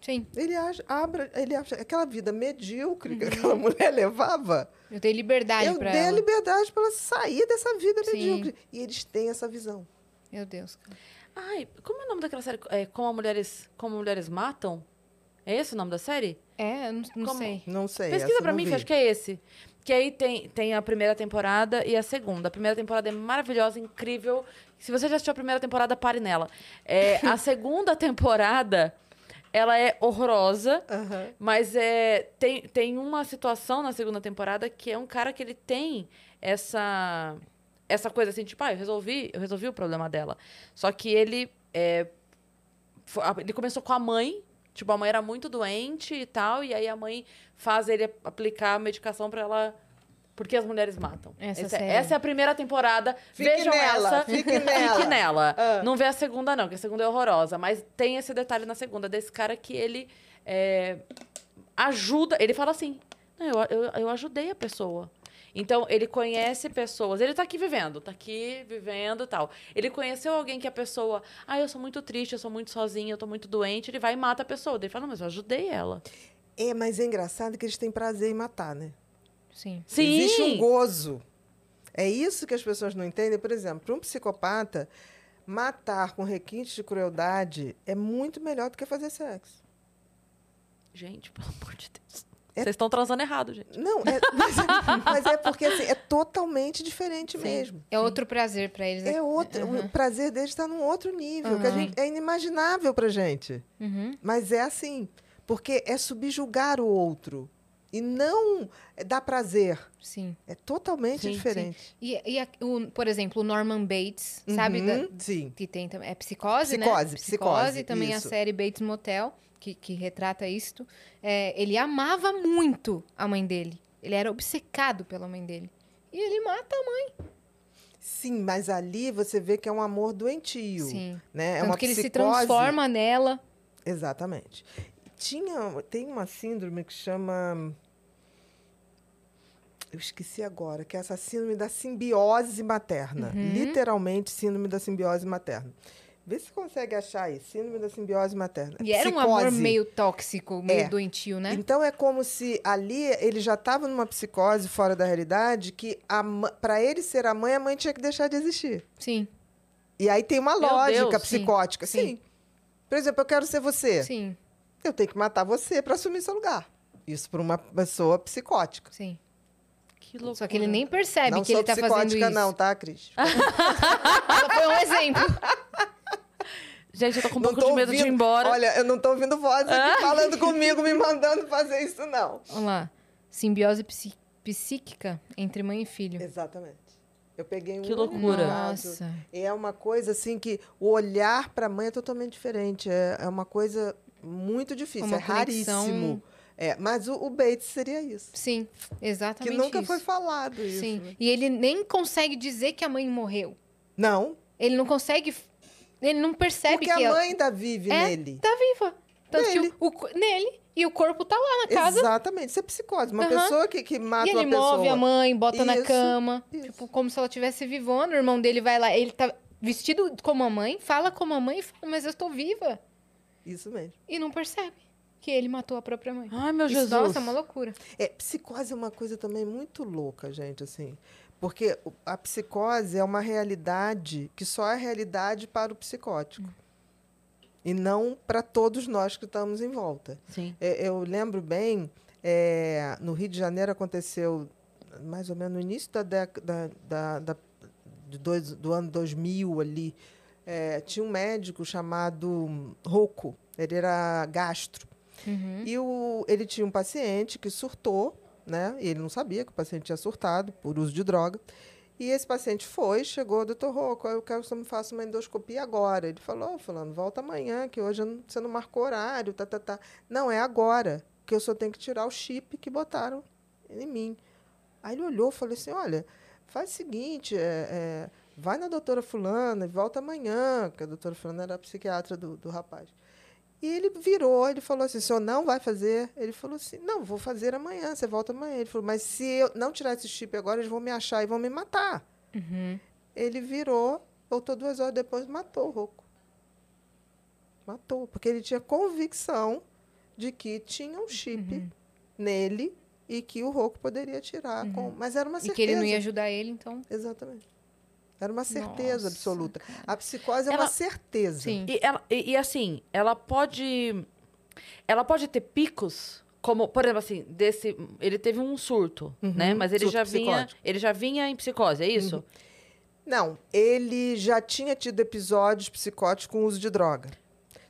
Speaker 2: Sim.
Speaker 3: Ele acha, abra, ele acha aquela vida medíocre que aquela mulher levava.
Speaker 2: Eu tenho liberdade
Speaker 3: Eu
Speaker 2: pra
Speaker 3: dei a
Speaker 2: ela.
Speaker 3: liberdade para ela sair dessa vida
Speaker 2: Sim.
Speaker 3: medíocre. E eles têm essa visão.
Speaker 2: Meu Deus. cara.
Speaker 1: Ai, como é o nome daquela série? É, como, mulheres, como Mulheres Matam? É esse o nome da série?
Speaker 2: É, eu não, não
Speaker 1: Como?
Speaker 2: sei.
Speaker 3: Não sei.
Speaker 1: Pesquisa
Speaker 3: eu não
Speaker 1: mim,
Speaker 3: vi.
Speaker 1: que acho que é esse. Que aí tem, tem a primeira temporada e a segunda. A primeira temporada é maravilhosa, incrível. Se você já assistiu a primeira temporada, pare nela. É, a segunda temporada, ela é horrorosa.
Speaker 3: Aham.
Speaker 1: Mas é, tem, tem uma situação na segunda temporada que é um cara que ele tem essa essa coisa assim, tipo, ah, eu resolvi, eu resolvi o problema dela. Só que ele é, ele começou com a mãe, tipo, a mãe era muito doente e tal, e aí a mãe faz ele aplicar a medicação pra ela porque as mulheres matam.
Speaker 2: Essa
Speaker 1: Essa, é, essa é a primeira temporada.
Speaker 3: Fique
Speaker 1: Vejam
Speaker 3: nela,
Speaker 1: essa.
Speaker 3: fique nela.
Speaker 1: Fique nela.
Speaker 3: Ah.
Speaker 1: Não vê a segunda, não, que a segunda é horrorosa. Mas tem esse detalhe na segunda, desse cara que ele é, ajuda. Ele fala assim: "Não, eu, eu, eu ajudei a pessoa. Então, ele conhece pessoas. Ele tá aqui vivendo, tá aqui vivendo e tal. Ele conheceu alguém que a pessoa. Ah, eu sou muito triste, eu sou muito sozinha, eu tô muito doente. Ele vai e mata a pessoa. Ele fala: Não, mas eu ajudei ela.
Speaker 3: É, mas é engraçado que eles têm prazer em matar, né?
Speaker 2: Sim.
Speaker 1: Sim!
Speaker 3: Existe um gozo. É isso que as pessoas não entendem. Por exemplo, para um psicopata, matar com requintes de crueldade é muito melhor do que fazer sexo.
Speaker 1: Gente, pelo amor de Deus.
Speaker 3: É-
Speaker 1: Vocês estão transando errado, gente.
Speaker 3: Não, é- mas, é, mas é porque assim, é totalmente diferente mesmo.
Speaker 2: É outro prazer pra eles. né?
Speaker 3: É outro,
Speaker 2: Uhum.
Speaker 3: o prazer deles está num outro nível, que a
Speaker 2: Uhum.
Speaker 3: gente, é inimaginável pra gente.
Speaker 2: Uhum.
Speaker 3: Mas é assim, porque é subjugar o outro e não dar prazer.
Speaker 2: Sim.
Speaker 3: É totalmente
Speaker 1: Sim, sim.
Speaker 3: diferente.
Speaker 2: E, e a- o, por exemplo, o Norman Bates, sabe? da-
Speaker 3: Uhum, Sim.
Speaker 2: que tem também. É psicose, né?
Speaker 3: Psicose, psicose,
Speaker 2: também a
Speaker 3: isso.
Speaker 2: série Bates Motel, que, que retrata isto. É, ele amava muito a mãe dele. Ele era obcecado pela mãe dele. E ele mata a mãe.
Speaker 3: Sim, mas ali você vê que é um amor doentio.
Speaker 2: Sim.
Speaker 3: Né? É
Speaker 2: Tanto
Speaker 3: uma
Speaker 2: que ele se
Speaker 3: psicose.
Speaker 2: transforma nela.
Speaker 3: Exatamente. Tinha, tem uma síndrome que chama. Eu esqueci agora, que é essa síndrome da simbiose materna.
Speaker 2: Uhum.
Speaker 3: Literalmente, síndrome da simbiose materna. Vê se consegue achar aí, síndrome da simbiose materna.
Speaker 2: E era um amor
Speaker 3: Psicose.
Speaker 2: meio tóxico, meio
Speaker 3: É.
Speaker 2: doentio, né?
Speaker 3: Então é como se ali ele já estava numa psicose fora da realidade que para ele ser a mãe, a mãe tinha que deixar de existir.
Speaker 2: Sim,
Speaker 3: E aí tem uma
Speaker 1: Meu
Speaker 3: lógica
Speaker 1: Deus,
Speaker 3: psicótica.
Speaker 2: sim.
Speaker 3: Sim. Por exemplo, eu quero ser você.
Speaker 2: sim,
Speaker 3: Eu tenho que matar você para assumir seu lugar. Isso para uma pessoa psicótica.
Speaker 2: sim.
Speaker 1: Que loucura.
Speaker 2: Só que ele nem percebe
Speaker 3: não
Speaker 2: que ele tá fazendo
Speaker 3: psicótica,
Speaker 2: isso.
Speaker 3: não, tá, Cris?
Speaker 2: Ela foi um exemplo.
Speaker 1: Gente, eu tô com um
Speaker 3: Não
Speaker 1: pouco de medo de ir
Speaker 3: ouvindo-
Speaker 1: embora.
Speaker 3: Olha, eu não tô ouvindo vozes
Speaker 2: Ah.
Speaker 3: aqui falando comigo, me mandando fazer isso, não.
Speaker 2: Vamos lá. Simbiose psi- psíquica entre mãe e filho.
Speaker 3: Exatamente. Eu peguei um
Speaker 1: Que loucura.
Speaker 2: Nossa.
Speaker 3: É uma coisa assim que o olhar para a mãe é totalmente diferente. É, é uma coisa muito difícil,
Speaker 2: Uma
Speaker 3: é raríssimo.
Speaker 2: conexão-
Speaker 3: É, mas o, o Bates seria isso.
Speaker 2: Sim,
Speaker 3: Que
Speaker 2: exatamente
Speaker 3: nunca
Speaker 2: isso.
Speaker 3: foi falado isso.
Speaker 2: Sim.
Speaker 3: né?
Speaker 2: E ele nem consegue dizer que a mãe morreu.
Speaker 3: Não,
Speaker 2: Ele não consegue. Ele não percebe
Speaker 3: porque
Speaker 2: que
Speaker 3: a
Speaker 2: ela
Speaker 3: mãe ainda vive
Speaker 2: É,
Speaker 3: nele.
Speaker 2: tá viva. Tanto
Speaker 3: Nele.
Speaker 2: que o, o nele e o corpo tá lá na casa.
Speaker 3: Exatamente, isso é psicose. Uma
Speaker 2: Aham.
Speaker 3: pessoa que, que mata
Speaker 2: E ele
Speaker 3: uma pessoa.
Speaker 2: move a mãe, bota na
Speaker 3: Isso,
Speaker 2: cama.
Speaker 3: isso.
Speaker 2: Tipo, como se ela tivesse vivona. O irmão dele vai lá. Ele tá vestido como a mãe, fala como a mãe e fala, mas eu estou viva.
Speaker 3: Isso mesmo.
Speaker 2: E não percebe que ele matou a própria mãe.
Speaker 1: Ai, meu
Speaker 2: Isso,
Speaker 1: Jesus.
Speaker 2: nossa, é uma loucura.
Speaker 3: É, psicose é uma coisa também muito louca, gente, assim. Porque a psicose é uma realidade que só é realidade para o psicótico. E não para todos nós que estamos em volta.
Speaker 1: Sim.
Speaker 3: É, eu lembro bem, é, no Rio de Janeiro aconteceu mais ou menos no início da década da, da, de dois- do ano 2000 ali. É, tinha um médico chamado Rocco, ele era gastro.
Speaker 2: Uhum.
Speaker 3: E o, ele tinha um paciente que surtou, né? Ele não sabia que o paciente tinha surtado por uso de droga. E esse paciente foi, chegou, doutor Rocco, eu quero que você me faça uma endoscopia agora. Ele falou, oh, fulano, volta amanhã, que hoje você não marcou horário, tá, tá, tá. Não, é agora, que eu só tenho que tirar o chip que botaram em mim. Aí ele olhou e falou assim, olha, faz o seguinte, é, é, vai na doutora fulana e volta amanhã, que a doutora fulana era a psiquiatra do, do rapaz. E ele virou, ele falou assim, o senhor não vai fazer? Ele falou assim, não, vou fazer amanhã, você volta amanhã. Ele falou, mas se eu não tirar esse chip agora, eles vão me achar e vão me matar.
Speaker 2: Uhum.
Speaker 3: Ele virou, voltou duas horas depois, matou o Rocco. Matou, porque ele tinha convicção de que tinha um chip
Speaker 2: Uhum.
Speaker 3: nele e que o Rocco poderia tirar. com- mas era uma
Speaker 2: E
Speaker 3: certeza.
Speaker 2: que ele não ia ajudar ele, então.
Speaker 3: Exatamente. Era uma certeza
Speaker 2: Nossa,
Speaker 3: absoluta.
Speaker 2: cara.
Speaker 3: A psicose é
Speaker 1: Ela-
Speaker 3: uma certeza.
Speaker 2: Sim.
Speaker 1: E, ela, e, e assim, ela pode. Ela pode ter picos, como, por exemplo, assim, desse. Ele teve um surto,
Speaker 3: Uhum,
Speaker 1: né? Mas ele já vinha.
Speaker 3: psicótico.
Speaker 1: Ele já vinha em psicose, é isso?
Speaker 3: Não, ele já tinha tido episódios psicóticos com uso de droga.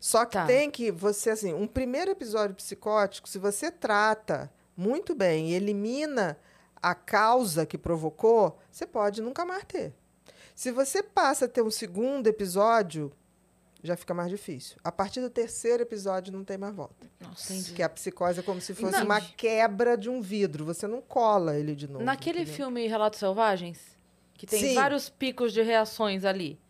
Speaker 3: Só que
Speaker 1: Tá.
Speaker 3: tem que você assim, um primeiro episódio psicótico, se você trata muito bem e elimina a causa que provocou, você pode nunca mais ter. Se você passa a ter um segundo episódio, já fica mais difícil. A partir do terceiro episódio não tem mais volta.
Speaker 2: Nossa.
Speaker 3: Que a psicose é como se fosse
Speaker 2: Entendi.
Speaker 3: uma quebra de um vidro, você não cola ele de novo.
Speaker 1: Naquele
Speaker 3: entendeu?
Speaker 1: filme Relatos Selvagens, que tem
Speaker 3: Sim.
Speaker 1: vários picos de reações ali.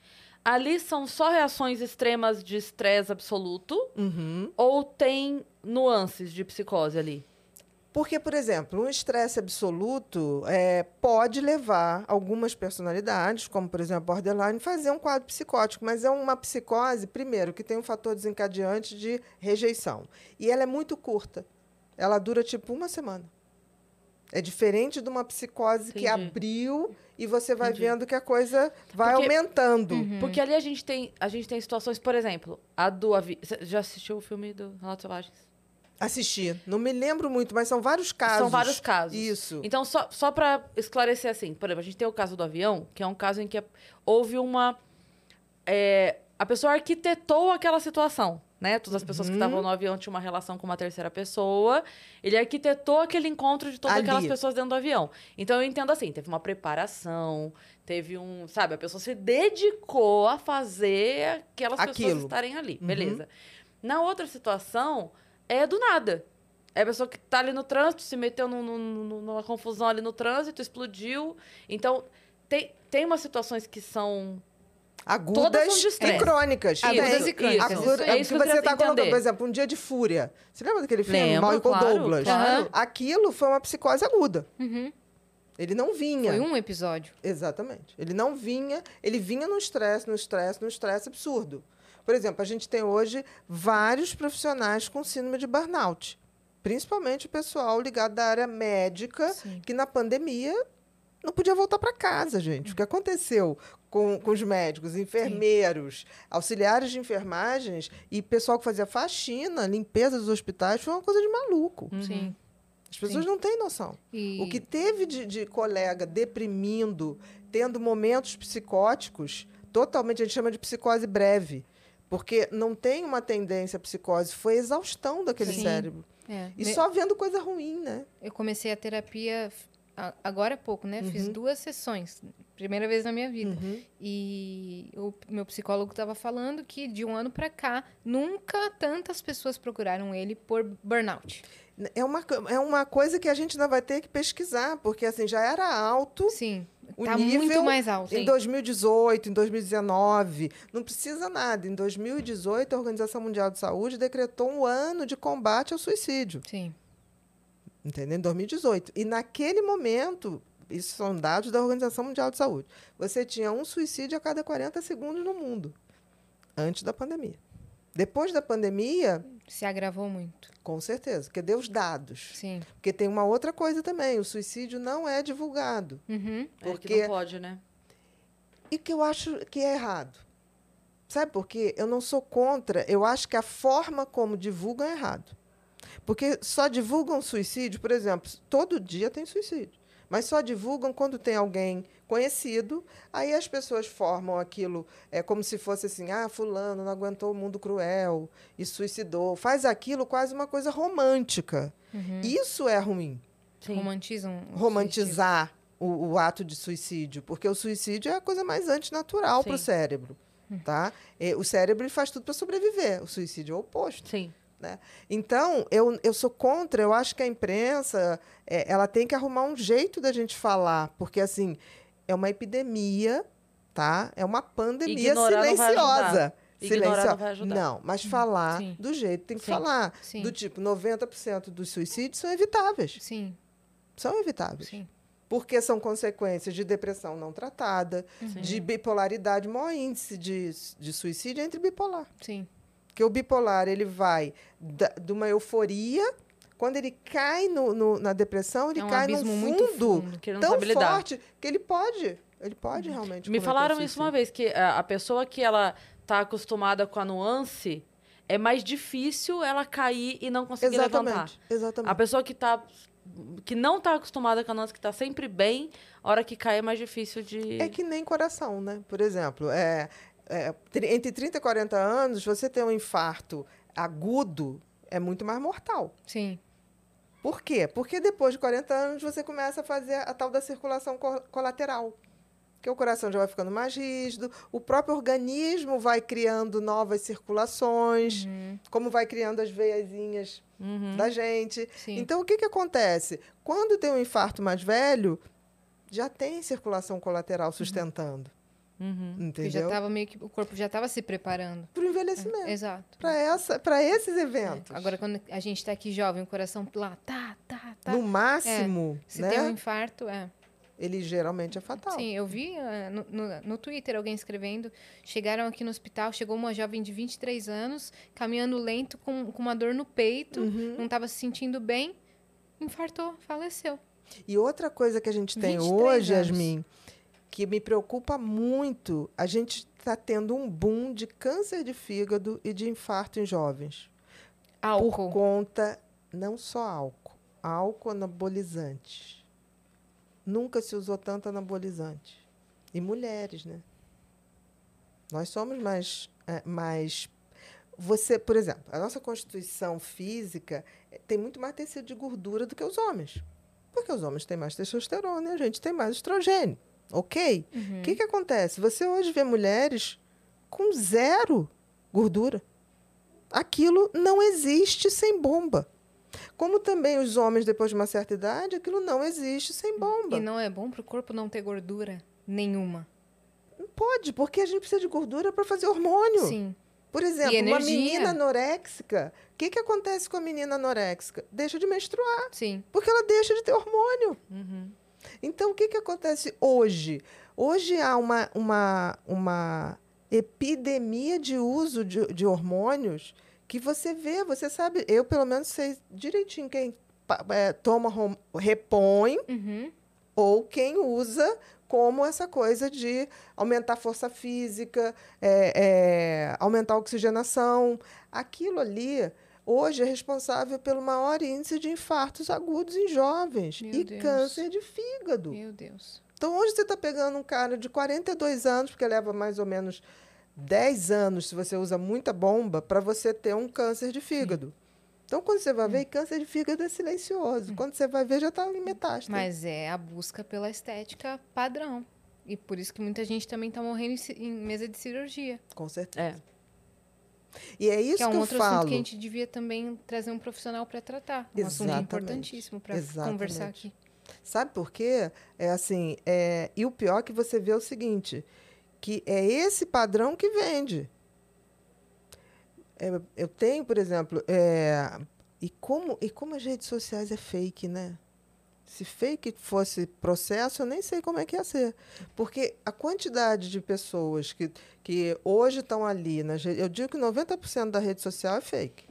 Speaker 1: Ali são só reações extremas de estresse absoluto
Speaker 3: Uhum.
Speaker 1: ou tem nuances de psicose ali?
Speaker 3: Porque, por exemplo, um estresse absoluto é, pode levar algumas personalidades, como, por exemplo, borderline, a fazer um quadro psicótico, mas é uma psicose, primeiro, que tem um fator desencadeante de rejeição. E ela é muito curta. Ela dura tipo uma semana. É diferente de uma psicose que
Speaker 1: Entendi.
Speaker 3: abriu e você vai
Speaker 1: Entendi.
Speaker 3: vendo que a coisa vai
Speaker 1: Porque-
Speaker 3: aumentando.
Speaker 2: Uhum.
Speaker 1: Porque ali a gente tem, a gente tem situações, por exemplo, a do avi... Você já assistiu o filme do Relatos Selvagens?
Speaker 3: Assisti. Não me lembro muito, mas são vários casos.
Speaker 1: São vários casos.
Speaker 3: Isso.
Speaker 1: Então, só, só para esclarecer assim, por exemplo, a gente tem o caso do avião, que é um caso em que houve uma. é, a pessoa arquitetou aquela situação, né? Todas as pessoas que
Speaker 3: Uhum.
Speaker 1: estavam no avião tinham uma relação com uma terceira pessoa. Ele arquitetou aquele encontro de todas
Speaker 3: Ali.
Speaker 1: aquelas pessoas dentro do avião. Então, eu entendo assim: teve uma preparação, teve um. Sabe, a pessoa se dedicou a fazer aquelas pessoas
Speaker 3: Aquilo.
Speaker 1: estarem ali.
Speaker 3: Uhum.
Speaker 1: Beleza. Na outra situação, é do nada. É a pessoa que tá ali no trânsito, se meteu num- num- num- numa confusão ali no trânsito, explodiu. Então, tem, tem umas situações que são.
Speaker 3: Agudas e crônicas.
Speaker 2: Agudas e crônicas,
Speaker 3: Aguda-
Speaker 1: é isso
Speaker 3: que você está colocando, por exemplo, um dia de fúria. Você lembra daquele filme,
Speaker 1: Lembro,
Speaker 3: Michael
Speaker 1: claro,
Speaker 3: Douglas?
Speaker 1: claro.
Speaker 3: Aquilo foi uma psicose aguda.
Speaker 2: Uhum.
Speaker 3: Ele não vinha.
Speaker 2: Foi um episódio.
Speaker 3: Exatamente. Ele não vinha, ele vinha no estresse, no estresse, no estresse absurdo. Por exemplo, a gente tem hoje vários profissionais com síndrome de burnout, principalmente o pessoal ligado da área médica,
Speaker 2: Sim.
Speaker 3: que na pandemia não podia voltar para casa, gente. O que aconteceu com, com os médicos, enfermeiros, auxiliares de enfermagens e pessoal que fazia faxina, limpeza dos hospitais, foi uma coisa de maluco.
Speaker 2: Sim.
Speaker 3: As pessoas
Speaker 2: Sim.
Speaker 3: não têm noção.
Speaker 2: E...
Speaker 3: O que teve de, de colega deprimindo, tendo momentos psicóticos, totalmente, a gente chama de psicose breve. Porque não tem uma tendência à psicose, foi exaustão daquele
Speaker 2: Sim.
Speaker 3: cérebro.
Speaker 2: É,
Speaker 3: E
Speaker 2: me-
Speaker 3: só vendo coisa ruim, né?
Speaker 2: Eu comecei a terapia agora há pouco, né? Fiz
Speaker 3: Uhum.
Speaker 2: duas sessões. Primeira vez na minha vida.
Speaker 3: Uhum.
Speaker 2: E o meu psicólogo estava falando que de um ano para cá, nunca tantas pessoas procuraram ele por burnout.
Speaker 3: É uma, é uma coisa que a gente ainda vai ter que pesquisar, porque assim, já era alto
Speaker 2: Sim,
Speaker 3: O
Speaker 2: tá
Speaker 3: nível
Speaker 2: muito mais alto.
Speaker 3: em 2018, em 2019. Não precisa nada. Em 2018, a Organização Mundial de Saúde decretou um ano de combate ao suicídio.
Speaker 2: Sim,
Speaker 3: entendeu? Em 2018. E naquele momento, isso são dados da Organização Mundial de Saúde, você tinha um suicídio a cada 40 segundos no mundo, antes da pandemia. Depois da pandemia,
Speaker 2: se agravou muito.
Speaker 3: com certeza, porque deu os dados.
Speaker 2: Sim.
Speaker 3: Porque tem uma outra coisa também, o suicídio não é divulgado.
Speaker 2: Uhum.
Speaker 1: É que
Speaker 3: Porque
Speaker 1: não pode, né?
Speaker 3: E que eu acho que é errado. Sabe por quê? Eu não sou contra, eu acho que a forma como divulgam é errado. Porque só divulgam suicídio, por exemplo, todo dia tem suicídio. Mas só divulgam quando tem alguém conhecido, aí as pessoas formam aquilo é como se fosse assim: ah, fulano não aguentou o mundo cruel e suicidou. Faz aquilo quase uma coisa romântica.
Speaker 2: Uhum.
Speaker 3: Isso é ruim
Speaker 1: Sim.
Speaker 2: Romantizam. o
Speaker 3: romantizar o, o ato de suicídio, porque o suicídio é a coisa mais antinatural para o
Speaker 1: Sim.
Speaker 3: cérebro. Tá? E o cérebro faz tudo para sobreviver. O suicídio é o oposto.
Speaker 1: Sim.
Speaker 3: Então, eu, eu sou contra, eu acho que a imprensa é, ela tem que arrumar um jeito da gente falar, porque assim, é uma epidemia, tá? É uma pandemia
Speaker 1: Ignorar
Speaker 3: silenciosa.
Speaker 1: Ignorar
Speaker 3: Silencio-
Speaker 1: não.
Speaker 3: Não, mas falar
Speaker 2: Sim.
Speaker 3: do jeito que tem que
Speaker 1: Sim.
Speaker 3: falar.
Speaker 2: Sim.
Speaker 3: Do tipo, 90% dos suicídios são evitáveis.
Speaker 2: Sim,
Speaker 3: São evitáveis.
Speaker 2: sim.
Speaker 3: Porque são consequências de depressão não tratada,
Speaker 1: Sim.
Speaker 3: de bipolaridade, maior índice de, de suicídio entre bipolar.
Speaker 2: Sim.
Speaker 3: Porque o bipolar, ele vai da- de uma euforia, quando ele cai no, no- na depressão, ele
Speaker 2: É um
Speaker 3: cai num fundo,
Speaker 2: muito fundo.
Speaker 1: Que
Speaker 3: tão forte que ele pode, ele pode realmente
Speaker 1: Me falaram isso uma vez, que a, a pessoa que ela tá acostumada com a nuance, é mais difícil ela cair e não conseguir levantar.
Speaker 3: Exatamente, exatamente.
Speaker 1: A pessoa que tá que não tá acostumada com a nuance, que tá sempre bem, a hora que cai é mais difícil de...
Speaker 3: É que nem coração, né? Por exemplo, é, é, entre 30 e 40 anos, você ter um infarto agudo é muito mais mortal.
Speaker 2: Sim.
Speaker 3: Por quê? Porque depois de 40 anos você começa a fazer a tal da circulação co- colateral. Que o coração já vai ficando mais rígido, o próprio organismo vai criando novas circulações,
Speaker 2: Uhum.
Speaker 3: como vai criando as veiazinhas
Speaker 1: Uhum.
Speaker 3: da gente.
Speaker 2: Sim.
Speaker 3: Então, o que, que acontece? Quando tem um infarto mais velho, já tem circulação colateral sustentando.
Speaker 1: Uhum.
Speaker 2: Porque já
Speaker 3: Entendeu?
Speaker 2: tava meio que o corpo já estava se preparando.
Speaker 3: Para o envelhecimento.
Speaker 2: Exato.
Speaker 3: Para essa, para esses eventos.
Speaker 2: Agora quando a gente tá aqui jovem, o coração lá, tá, tá, tá.
Speaker 3: no máximo,
Speaker 2: Se
Speaker 3: né?
Speaker 2: tem um infarto, é.
Speaker 3: Ele geralmente é fatal.
Speaker 2: Sim, eu vi eh, no, no, no Twitter alguém escrevendo. Chegaram aqui no hospital, chegou uma jovem de 23 anos, caminhando lento, com, com uma dor no peito,
Speaker 3: Uhum.
Speaker 2: não estava se sentindo bem, infartou, faleceu.
Speaker 3: E outra coisa que a gente tem
Speaker 2: 23
Speaker 3: hoje,
Speaker 2: anos.
Speaker 3: Yasmin, que me preocupa muito, a gente está tendo um boom de câncer de fígado e de infarto em jovens. Por
Speaker 2: Álcool.
Speaker 3: conta, não só álcool, álcool anabolizante. Nunca se usou tanto anabolizante. E mulheres, né? Nós somos mais, é, mais. Você, por exemplo, a nossa constituição física eh, tem muito mais tecido de gordura do que os homens. Porque os homens têm mais testosterona e a gente tem mais estrogênio. Ok? O
Speaker 2: Uhum.
Speaker 3: que, que acontece? Você hoje vê mulheres com zero gordura. Aquilo não existe sem bomba. Como também os homens, depois de uma certa idade, aquilo não existe sem bomba.
Speaker 2: E não é bom pro corpo não ter gordura. Nenhuma.
Speaker 3: Não pode, porque a gente precisa de gordura para fazer hormônio.
Speaker 2: Sim.
Speaker 3: Por exemplo, uma menina anoréxica, o que, que acontece com a menina anoréxica? Deixa de menstruar,
Speaker 2: Sim.
Speaker 3: porque ela deixa de ter hormônio.
Speaker 1: Uhum.
Speaker 3: Então, o que, que acontece hoje? Hoje há uma, uma, uma epidemia de uso de, de hormônios que você vê, você sabe, eu pelo menos sei direitinho quem é, toma, repõe
Speaker 2: Uhum.
Speaker 3: ou quem usa como essa coisa de aumentar a força física, é, é, aumentar a oxigenação. Aquilo ali, hoje, é responsável pelo maior índice de infartos agudos em jovens
Speaker 2: Meu
Speaker 3: e
Speaker 2: Deus.
Speaker 3: câncer de fígado.
Speaker 2: Meu Deus.
Speaker 3: Então, hoje você está pegando um cara de 42 anos, porque leva mais ou menos 10 anos, se você usa muita bomba, para você ter um câncer de fígado. Então, quando você vai ver, câncer de fígado é silencioso. Quando você vai ver, já está em metástase.
Speaker 2: Mas é a busca pela estética padrão. E por isso que muita gente também tá morrendo em mesa de cirurgia.
Speaker 3: Com certeza.
Speaker 1: É.
Speaker 3: E é isso
Speaker 2: que é um
Speaker 3: que eu
Speaker 2: outro
Speaker 3: falo.
Speaker 2: assunto que a gente devia também trazer um profissional para tratar. Um assunto
Speaker 3: Exatamente.
Speaker 2: importantíssimo para conversar aqui.
Speaker 3: Sabe por quê? É assim, é... e o pior é que você vê o seguinte, que é esse padrão que vende. É, eu tenho, por exemplo, é, e, como, e como as redes sociais é fake, né? Se fake fosse processo, eu nem sei como é que ia ser. Porque a quantidade de pessoas que, que hoje estão ali, nas, eu digo que 90% da rede social é fake.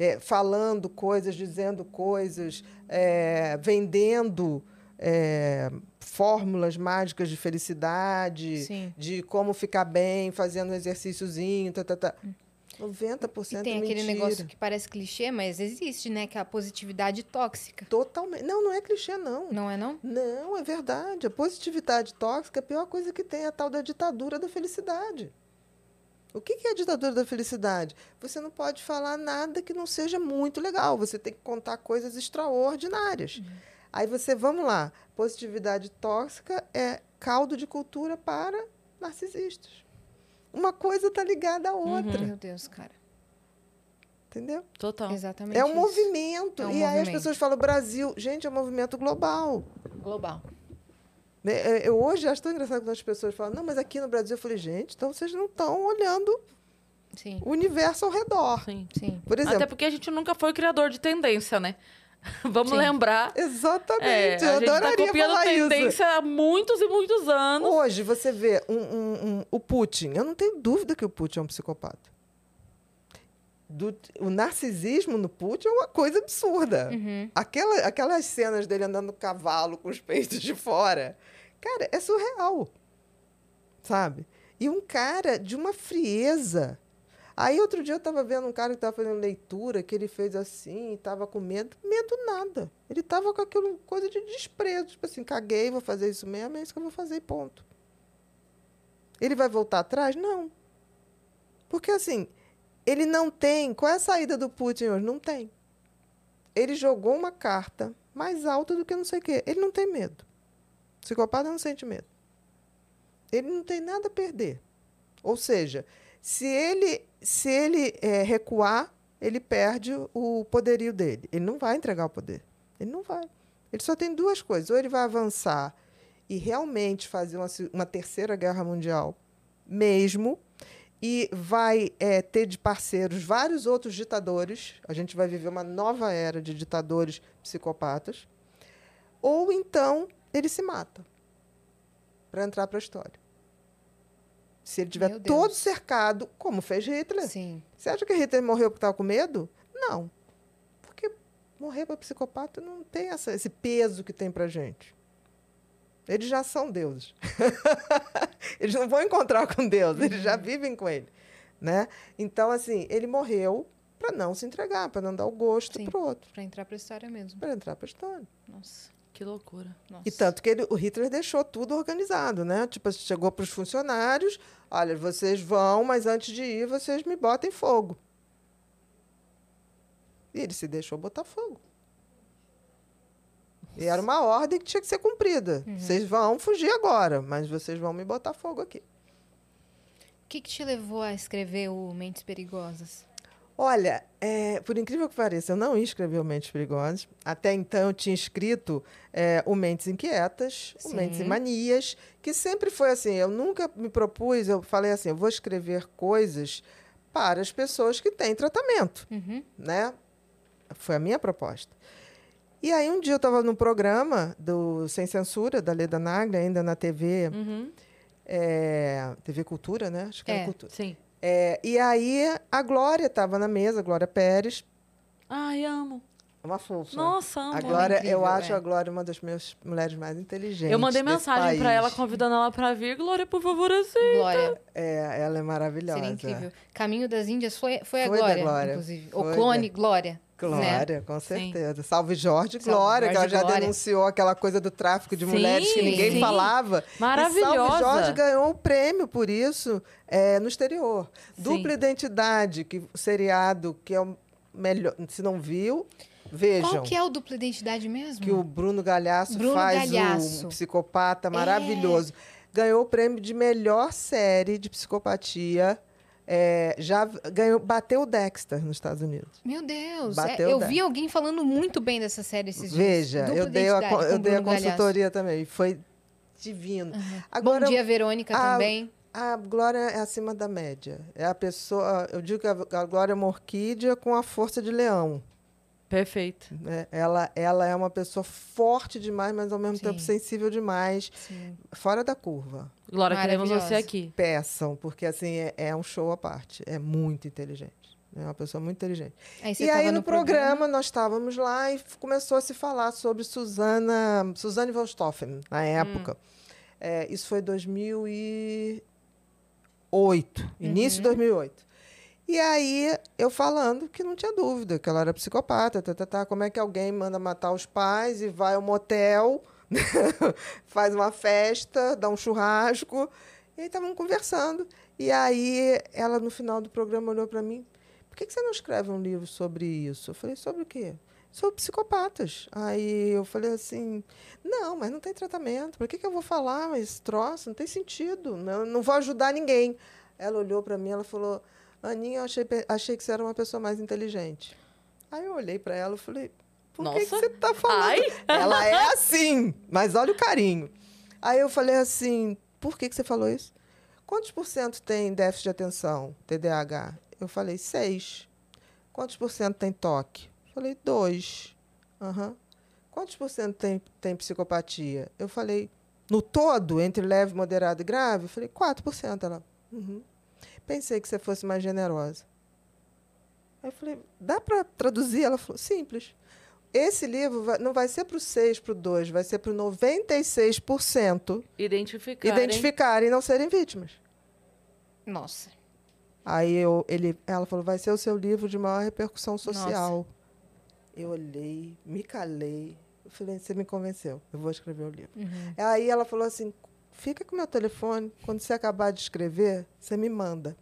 Speaker 3: É, falando coisas, dizendo coisas, é, vendendo é, fórmulas mágicas de felicidade,
Speaker 2: Sim.
Speaker 3: de como ficar bem, fazendo um exercíciozinho, tá, tá, tá. 90%
Speaker 2: E
Speaker 3: é
Speaker 2: tem aquele negócio que parece clichê, mas existe, né? Que é a positividade tóxica.
Speaker 3: Totalmente. Não, não é clichê, não.
Speaker 2: Não é não?
Speaker 3: Não, é verdade. A positividade tóxica é a pior coisa que tem, é a tal da ditadura da felicidade. O que que é a ditadura da felicidade? Você não pode falar nada que não seja muito legal. Você tem que contar coisas extraordinárias. Aí você, vamos lá, positividade tóxica é caldo de cultura para narcisistas. Uma coisa está ligada à outra,
Speaker 2: Meu Deus, cara.
Speaker 3: entendeu?
Speaker 1: Total.
Speaker 2: Exatamente.
Speaker 3: É um
Speaker 2: isso.
Speaker 3: movimento.
Speaker 2: É um
Speaker 3: e aí as
Speaker 2: movimento.
Speaker 3: pessoas falam Brasil. Gente, é um movimento global.
Speaker 2: global.
Speaker 3: Né, é, Eu hoje acho tão engraçado quando as pessoas falam, não, mas aqui no Brasil eu falei, gente, então vocês não estão olhando
Speaker 2: Sim,
Speaker 3: o universo ao redor.
Speaker 1: Sim.
Speaker 2: sim.
Speaker 3: Por exemplo,
Speaker 1: Até porque a gente nunca foi criador de tendência, né? Vamos
Speaker 2: Sim.
Speaker 1: lembrar. É,
Speaker 3: exatamente,
Speaker 1: a
Speaker 3: eu
Speaker 1: tá
Speaker 3: adoraria
Speaker 1: copiando
Speaker 3: falar isso.
Speaker 1: tendência há muitos e muitos anos.
Speaker 3: Hoje você vê um, um- um- o Putin, eu não tenho dúvida que o Putin é um psicopata. Do- o narcisismo no Putin é uma coisa absurda.
Speaker 2: Uhum.
Speaker 3: Aquela, aquelas cenas dele andando no cavalo com os peitos de fora, cara, é surreal. Sabe? E um cara de uma frieza. Aí outro dia eu estava vendo um cara que estava fazendo leitura, que ele fez assim, estava com medo. Medo nada. Ele estava com aquela coisa de desprezo. Tipo assim, caguei, vou fazer isso mesmo, é isso que eu vou fazer e ponto. Ele vai voltar atrás? Não. Porque assim, ele não tem. Qual é a saída do Putin hoje? Não tem. Ele jogou uma carta mais alta do que não sei o quê. Ele não tem medo. Psicopata não sente medo. Ele não tem nada a perder. Ou seja, se ele, se ele eh, recuar, ele perde o poderio dele. Ele não vai entregar o poder. Ele não vai. Ele só tem duas coisas. Ou ele vai avançar e realmente fazer uma, uma terceira guerra mundial, mesmo, e vai eh, ter de parceiros vários outros ditadores. A gente vai viver uma nova era de ditadores psicopatas. Ou então ele se mata para entrar para a história. Se ele tiver todo cercado, como fez Hitler.
Speaker 2: Sim.
Speaker 3: Você acha que Hitler morreu porque estava com medo? Não. Porque morrer para psicopata não tem essa- esse peso que tem para gente. Eles já são deuses. eles não vão encontrar com Deus, eles já vivem com ele. Né? Então, assim, ele morreu para não se entregar, para não dar o gosto para outro,
Speaker 2: Pra entrar pra história mesmo.
Speaker 3: para entrar para a história.
Speaker 2: Nossa.
Speaker 1: Que loucura.
Speaker 2: Nossa.
Speaker 3: E tanto que ele- o Hitler deixou tudo organizado, né? Tipo, chegou para os funcionários, olha, vocês vão, mas antes de ir, vocês me botem fogo. E ele se deixou botar fogo. E era uma ordem que tinha que ser cumprida. Vocês vão fugir agora, mas vocês vão me botar fogo aqui.
Speaker 2: O que, que te levou a escrever o Mentes Perigosas?
Speaker 3: Olha, é, por incrível que pareça, eu não ia escrever o Mentes Perigosas. Até então eu tinha escrito é, o Mentes Inquietas, o
Speaker 2: Sim.
Speaker 3: Mentes e Manias, que sempre foi assim. Eu nunca me propus, eu falei assim, eu vou escrever coisas para as pessoas que têm tratamento,
Speaker 2: Uhum.
Speaker 3: né? Foi a minha proposta. E aí um dia eu estava no programa do Sem Censura, da Leda Nagre, ainda na TV,
Speaker 1: Uhum.
Speaker 3: é, TV Cultura, né? Acho que
Speaker 2: É.
Speaker 3: era Cultura.
Speaker 1: Sim.
Speaker 3: É, e aí a Glória estava na mesa, a Glória Pérez,
Speaker 1: Ai, amo.
Speaker 3: uma fofa.
Speaker 1: Nossa, amo.
Speaker 3: A
Speaker 2: Ela é
Speaker 3: Glória,
Speaker 2: incrível,
Speaker 3: eu acho
Speaker 2: é.
Speaker 3: a Glória uma das minhas mulheres mais inteligentes.
Speaker 1: Eu mandei mensagem pra
Speaker 3: país.
Speaker 1: ela, convidando ela pra vir. Glória, por favor, assim.
Speaker 2: Glória.
Speaker 3: É, ela é maravilhosa.
Speaker 2: Seria incrível. Caminho das Índias foi, foi, a
Speaker 3: Foi da
Speaker 2: Glória,
Speaker 3: Glória.
Speaker 2: inclusive.
Speaker 3: Foi
Speaker 2: o clone
Speaker 3: da-
Speaker 2: Glória. Né?
Speaker 3: Glória, com certeza. Salve Jorge
Speaker 2: Salve
Speaker 3: Glória, que ela
Speaker 2: Jorge
Speaker 3: já
Speaker 2: Glória.
Speaker 3: denunciou aquela coisa do tráfico de
Speaker 1: Sim,
Speaker 3: mulheres que ninguém
Speaker 1: sim.
Speaker 3: falava. E Salve
Speaker 1: Maravilhosa.
Speaker 3: Jorge ganhou um prêmio por isso é, no exterior.
Speaker 1: Sim.
Speaker 3: Dupla Identidade, que o seriado que é o melhor. Se não viu, vejam.
Speaker 2: Qual que é o dupla identidade mesmo?
Speaker 3: que o Bruno Galhaço
Speaker 2: Bruno
Speaker 3: faz
Speaker 2: Galhaço.
Speaker 3: um psicopata
Speaker 2: É.
Speaker 3: maravilhoso. Ganhou o prêmio de melhor série de psicopatia. É, já ganhou, bateu o Dexter nos Estados Unidos.
Speaker 2: Meu Deus.
Speaker 3: Bateu
Speaker 2: é, eu vi alguém falando muito bem dessa série esses dias.
Speaker 3: Veja, eu dei, a, eu dei a
Speaker 2: Bruno Galhaço.
Speaker 3: consultoria também. Foi divino. Agora,
Speaker 2: Bom dia, Verônica,
Speaker 3: a-
Speaker 2: também.
Speaker 3: a Glória é acima da média. É a pessoa. Eu digo que a a Glória é uma orquídea com a força de leão.
Speaker 1: Perfeito.
Speaker 3: né? Ela, ela é uma pessoa forte demais, mas ao mesmo
Speaker 2: Sim.
Speaker 3: tempo sensível demais,
Speaker 2: Sim.
Speaker 3: fora da curva.
Speaker 1: Glória, queremos você aqui.
Speaker 3: Peçam, porque assim é, é um show à parte. É muito inteligente. É uma pessoa muito inteligente.
Speaker 2: Aí
Speaker 3: e aí no,
Speaker 2: no
Speaker 3: programa, nós estávamos lá e começou a se falar sobre Susana, Suzane von Stoffen, na época. É, isso foi 2008, início de 2008. E aí eu falando que não tinha dúvida, que ela era psicopata, tá, tá, tá, como é que alguém manda matar os pais e vai ao motel, faz uma festa, dá um churrasco. E aí estavam conversando. E aí ela, no final do programa, olhou para mim. Por que, que você não escreve um livro sobre isso? Eu falei, sobre o quê? Sobre psicopatas. Aí eu falei assim, não, mas não tem tratamento. Por que, que eu vou falar esse troço? Não tem sentido. Não, não vou ajudar ninguém. Ela olhou para mim ela falou, Aninha, eu achei, achei que você era uma pessoa mais inteligente. Aí eu olhei para ela e falei, por que, que
Speaker 1: Nossa.
Speaker 3: você está falando?
Speaker 1: Ai.
Speaker 3: Ela é assim, mas olha o carinho. Aí eu falei assim, por que, que você falou isso? Quantos por cento tem déficit de atenção, TDAH? Eu falei, seis. Quantos por cento tem toque? Eu falei, dois. Aham. Quantos por cento tem, tem psicopatia? Eu falei, no todo, entre leve, moderado e grave? Eu falei, 4%. Ela, uhum. Pensei que você fosse mais generosa. Aí eu falei, dá para traduzir? Ela falou, simples. Esse livro vai- não vai ser para o 6, para o 2, vai ser para o 96%
Speaker 1: Identificar.
Speaker 3: identificarem e não serem vítimas.
Speaker 2: Nossa.
Speaker 3: Aí eu, ele, ela falou, vai ser o seu livro de maior repercussão social. Eu olhei, me calei. Eu falei, você me convenceu, eu vou escrever o livro.
Speaker 2: Uhum.
Speaker 3: Aí ela falou assim, fica com meu telefone, quando você acabar de escrever, você me manda.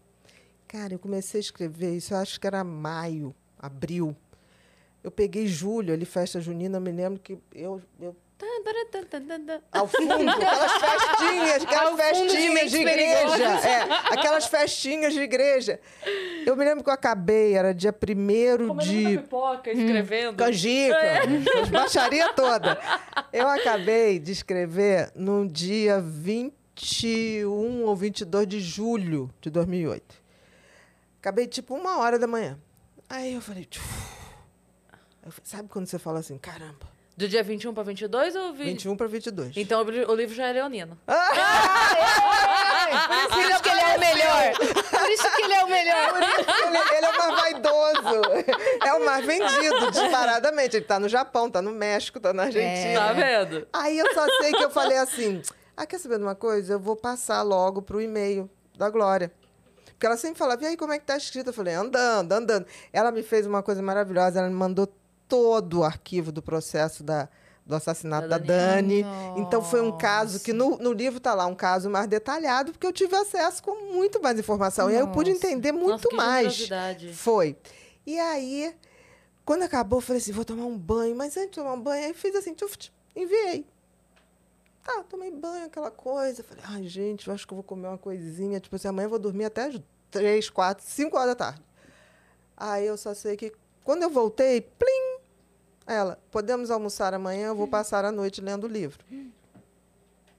Speaker 3: Cara, eu comecei a escrever, isso eu acho que era maio, abril. Eu peguei julho, ali, festa junina, eu me lembro que eu, eu ao fundo, aquelas festinhas, aquelas
Speaker 2: fundo de
Speaker 3: festinhas de, igreja. É, aquelas festinhas de igreja. Eu me lembro que eu acabei, era dia 1 de
Speaker 1: pipoca, escrevendo.
Speaker 3: canjica, as baixaria toda. Eu acabei de escrever no dia 21 ou 22 de julho de 2008. Acabei tipo uma hora da manhã. Aí eu falei, "Tchuf." Eu falei, sabe quando você fala assim, caramba,
Speaker 1: Do dia 21 pra 22 ou 20?
Speaker 3: 21 para 22.
Speaker 1: Então o li- o livro já é leonino.
Speaker 2: Por isso que ele é o melhor. Por isso que ele é o melhor.
Speaker 3: ele, ele é o mais vaidoso. É o mais vendido, disparadamente. Ele tá no Japão, tá no México, tá na Argentina.
Speaker 1: Tá vendo?
Speaker 3: Aí eu só sei que eu falei assim: ah, quer saber de uma coisa? Eu vou passar logo pro e-mail da Glória. Porque ela sempre falava, e aí, como é que tá escrito? Eu falei, andando, andando. Ela me fez uma coisa maravilhosa, ela me mandou todo o arquivo do processo da, do assassinato
Speaker 1: Da
Speaker 3: da Dani. Então foi um caso que no, no livro tá lá, um caso mais detalhado, porque eu tive acesso com muito mais informação. E aí eu pude
Speaker 2: Nossa.
Speaker 3: entender
Speaker 1: Nossa,
Speaker 3: muito
Speaker 1: que
Speaker 3: mais. Foi. E aí, quando acabou, eu falei assim, vou tomar um banho. Mas antes de tomar um banho, aí fiz assim, tchuf, enviei. Tá, tomei banho, aquela coisa. Falei, ai, gente, eu acho que eu vou comer uma coisinha. Tipo assim, amanhã eu vou dormir até as três, quatro, cinco horas da tarde. Aí eu só sei que quando eu voltei, plim! Ela, podemos almoçar amanhã, eu vou passar a noite lendo o livro.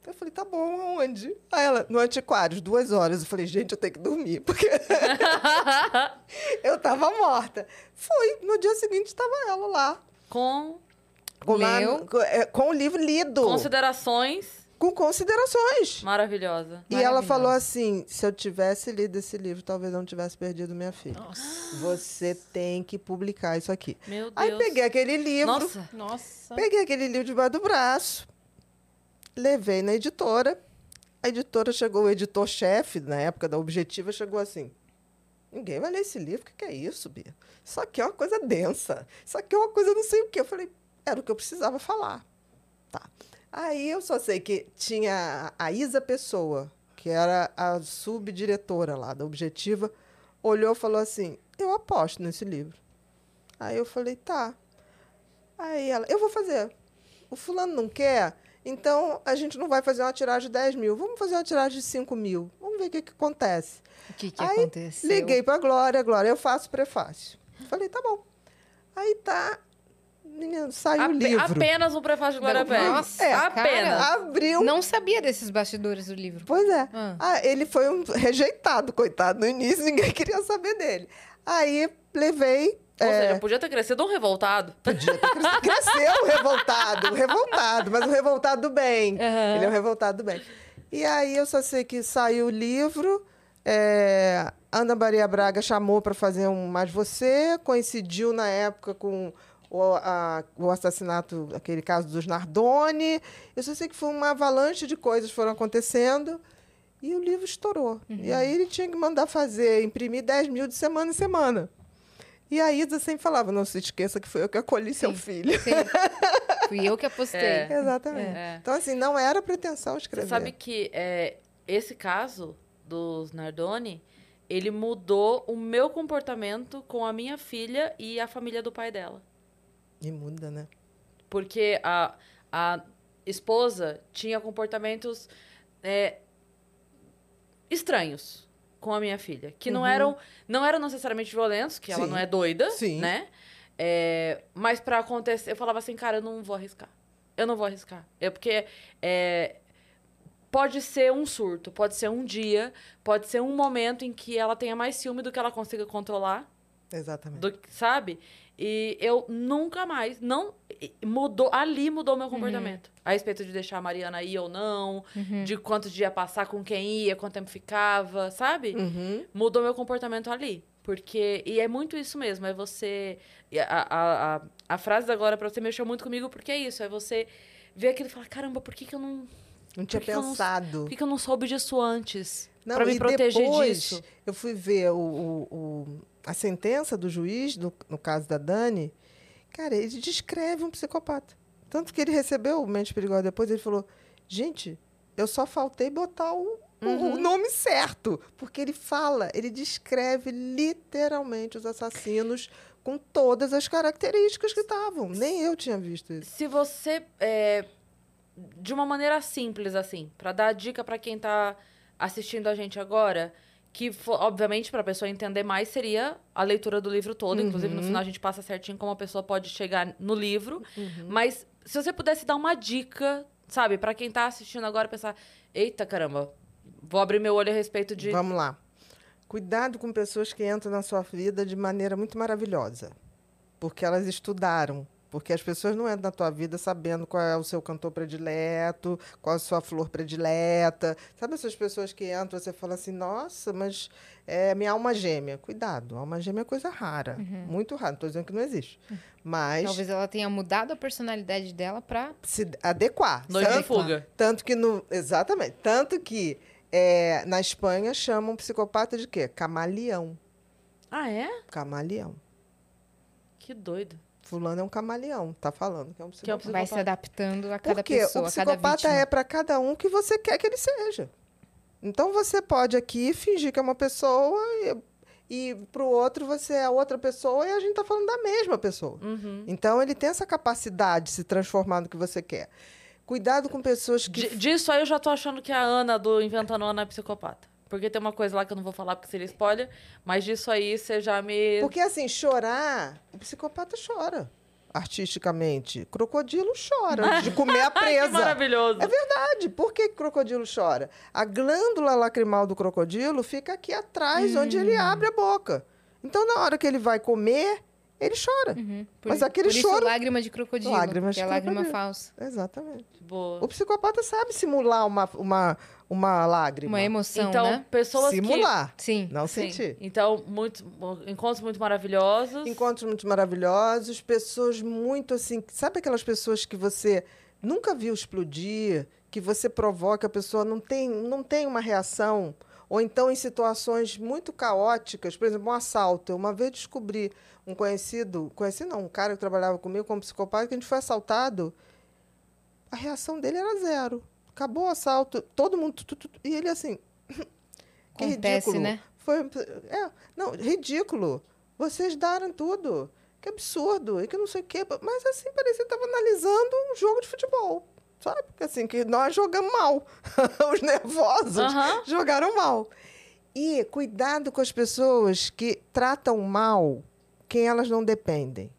Speaker 3: Eu falei, tá bom, aonde? Aí ela, no Antiquários, duas horas. Eu falei, gente, eu tenho que dormir, porque eu tava morta. Fui, no dia seguinte estava ela lá.
Speaker 1: Com
Speaker 3: Com, lá-
Speaker 2: Leu?
Speaker 3: com, é, com o livro lido.
Speaker 1: considerações
Speaker 3: Com considerações.
Speaker 1: maravilhosa.
Speaker 3: E ela falou assim: se eu tivesse lido esse livro, talvez eu não tivesse perdido minha filha.
Speaker 2: Nossa.
Speaker 3: Você tem que publicar isso aqui.
Speaker 1: Meu Deus.
Speaker 3: Aí peguei aquele livro,
Speaker 1: Nossa.
Speaker 2: Nossa.
Speaker 3: peguei aquele livro debaixo do braço, levei na editora. A editora chegou, o editor-chefe, na época da Objetiva, chegou assim: ninguém vai ler esse livro, o que, que é isso, Bia? Isso aqui é uma coisa densa, isso aqui é uma coisa não sei o quê. Eu falei: era o que eu precisava falar. Tá. Aí eu só sei que tinha a Isa Pessoa, que era a subdiretora lá da Objetiva, olhou e falou assim: Eu aposto nesse livro. Aí eu falei: Tá. Aí ela: Eu vou fazer. O fulano não quer, então a gente não vai fazer uma tiragem de 10 mil, vamos fazer uma tiragem de 5 mil. Vamos ver o que, que acontece.
Speaker 2: O que, que
Speaker 3: Aí,
Speaker 2: aconteceu?
Speaker 3: Liguei para Glória, Glória, eu faço prefácio. Falei: Tá bom. Aí tá. Menino, saiu o
Speaker 1: Ape-
Speaker 3: livro.
Speaker 1: Apenas um prefácio de Glória Pérez.
Speaker 2: nossa,
Speaker 3: É,
Speaker 1: apenas.
Speaker 3: Abriu.
Speaker 2: Não sabia desses bastidores do livro.
Speaker 3: Pois é.
Speaker 2: Ah.
Speaker 3: Ah, ele foi um rejeitado, coitado. No início, ninguém queria saber dele. Aí, levei...
Speaker 1: Ou
Speaker 3: é,
Speaker 1: seja, podia ter crescido um revoltado.
Speaker 3: podia ter crescido. Cresceu o revoltado, o revoltado, mas o revoltado do bem.
Speaker 2: Aham.
Speaker 3: Ele é um revoltado do bem. E aí, eu só sei que saiu o livro, é, Ana Maria Braga chamou para fazer um Mais Você, coincidiu na época com o, a- o assassinato, aquele caso dos Nardoni. Eu só sei que foi uma avalanche de coisas que foram acontecendo e o livro estourou. E aí ele tinha que mandar fazer, imprimir 10 mil de semana em semana. E a Isa sempre falava, não se esqueça que foi eu que acolhi seu
Speaker 2: Sim.
Speaker 3: filho.
Speaker 2: Sim. Fui eu que apostei.
Speaker 1: É.
Speaker 3: Exatamente.
Speaker 1: É.
Speaker 3: Então, assim, não era pretensão escrever.
Speaker 1: Você sabe que é, esse caso dos Nardoni, ele mudou o meu comportamento com a minha filha e a família do pai dela.
Speaker 3: E muda, né?
Speaker 1: Porque a, a esposa tinha comportamentos é, estranhos com a minha filha. Que não, eram, não eram necessariamente violentos, que ela
Speaker 3: Sim.
Speaker 1: não é doida,
Speaker 3: Sim.
Speaker 1: né? É, mas pra acontecer, eu falava assim, cara, eu não vou arriscar. Eu não vou arriscar. É porque é, pode ser um surto, pode ser um dia, pode ser um momento em que ela tenha mais ciúme do que ela consiga controlar
Speaker 3: Exatamente.
Speaker 1: do, sabe? E eu nunca mais, não, mudou, ali mudou meu comportamento. A respeito de deixar a Mariana ir ou não, de quantos dias passar com quem ia, quanto tempo ficava, sabe?
Speaker 3: Uhum.
Speaker 1: Mudou meu comportamento ali. Porque, e é muito isso mesmo, é você, a, a, a, a frase da Glória pra você mexeu muito comigo, porque é isso, é você ver aquilo e falar, caramba, por que que eu não,
Speaker 3: Não tinha
Speaker 1: Por que que eu não-
Speaker 3: pensado.
Speaker 1: por que que eu não soube disso antes?
Speaker 3: Não,
Speaker 1: pra me
Speaker 3: e
Speaker 1: proteger
Speaker 3: depois,
Speaker 1: disso.
Speaker 3: Eu fui ver o, o- o- a sentença do juiz, no, no caso da Dani. Cara, ele descreve um psicopata. Tanto que ele recebeu o Mente Perigosa depois, ele falou: gente, eu só faltei botar o,
Speaker 1: Uhum.
Speaker 3: o nome certo. Porque ele fala, ele descreve literalmente os assassinos com todas as características que estavam. Nem eu tinha visto isso.
Speaker 1: Se você, é, de uma maneira simples, assim, pra dar dica pra quem tá assistindo a gente agora, que, obviamente, pra pessoa entender mais, seria a leitura do livro todo. Inclusive, no final, a gente passa certinho como a pessoa pode chegar no livro. Mas, se você pudesse dar uma dica, sabe, pra quem tá assistindo agora, pensar: eita, caramba, vou abrir meu olho a respeito de.
Speaker 3: Vamos lá. Cuidado com pessoas que entram na sua vida de maneira muito maravilhosa. Porque elas estudaram. Porque as pessoas não entram na tua vida sabendo qual é o seu cantor predileto, qual é a sua flor predileta. Sabe essas pessoas que entram, você fala assim, nossa, mas é minha alma gêmea. Cuidado, alma gêmea é coisa rara. Muito rara. Não estou dizendo que não existe. Mas
Speaker 2: Talvez ela tenha mudado a personalidade dela pra.
Speaker 3: se adequar.
Speaker 1: Noiva em
Speaker 3: Tanto-
Speaker 1: fuga.
Speaker 3: Tanto que no. Exatamente. Tanto que é, na Espanha chamam psicopata de quê? Camaleão.
Speaker 1: Ah, é?
Speaker 3: Camaleão.
Speaker 1: Que doido.
Speaker 3: Fulano é um camaleão, tá falando que é um
Speaker 1: Que é
Speaker 3: psicopata.
Speaker 2: Vai se adaptando a cada
Speaker 3: Porque
Speaker 2: pessoa,
Speaker 3: o psicopata é para cada um que você quer que ele seja. Então você pode aqui fingir que é uma pessoa e, e para o outro você é outra pessoa e a gente tá falando da mesma pessoa.
Speaker 1: Uhum.
Speaker 3: Então ele tem essa capacidade de se transformar no que você quer. Cuidado com pessoas que
Speaker 1: Di- disso aí eu já tô achando que a Ana do Inventando Ana é psicopata. Porque tem uma coisa lá que eu não vou falar porque seria spoiler, mas disso aí você já me.
Speaker 3: Porque assim, chorar, o psicopata chora artisticamente. Crocodilo chora de comer a
Speaker 1: Ai, que
Speaker 3: presa.
Speaker 1: maravilhoso.
Speaker 3: É verdade. Por que crocodilo chora? A glândula lacrimal do crocodilo fica aqui atrás, onde ele abre a boca. Então, na hora que ele vai comer, ele chora.
Speaker 2: Uhum. Por,
Speaker 3: Mas aquele
Speaker 2: por isso,
Speaker 3: choro-
Speaker 2: lágrima de crocodilo.
Speaker 3: Lágrimas
Speaker 2: que é
Speaker 3: de
Speaker 2: lágrima
Speaker 3: crocodilo.
Speaker 2: falsa.
Speaker 3: Exatamente.
Speaker 1: Boa.
Speaker 3: O psicopata sabe simular uma, uma, uma lágrima.
Speaker 2: Uma emoção,
Speaker 1: Então,
Speaker 2: né?
Speaker 1: pessoas
Speaker 3: Simular,
Speaker 2: Sim.
Speaker 3: não
Speaker 1: que. Sim.
Speaker 3: sentir.
Speaker 1: Então, muito, encontros muito maravilhosos.
Speaker 3: Encontros muito maravilhosos, pessoas muito assim. Sabe aquelas pessoas que você nunca viu explodir, que você provoca, a pessoa não tem, não tem uma reação? Ou então em situações muito caóticas, por exemplo, um assalto. Eu uma vez descobri um conhecido, conhecido não, um cara que trabalhava comigo como psicopata, que a gente foi assaltado. A reação dele era zero. Acabou o assalto, todo mundo. tu, tu, tu, e ele assim. que
Speaker 2: Acontece,
Speaker 3: ridículo.
Speaker 2: né?
Speaker 3: Foi, é, não, ridículo. Vocês deram tudo. Que absurdo. E que não sei o quê. Mas assim, parecia que estava analisando um jogo de futebol. Sabe? Porque assim, que nós jogamos mal. Os nervosos jogaram mal. E cuidado com as pessoas que tratam mal quem elas não dependem.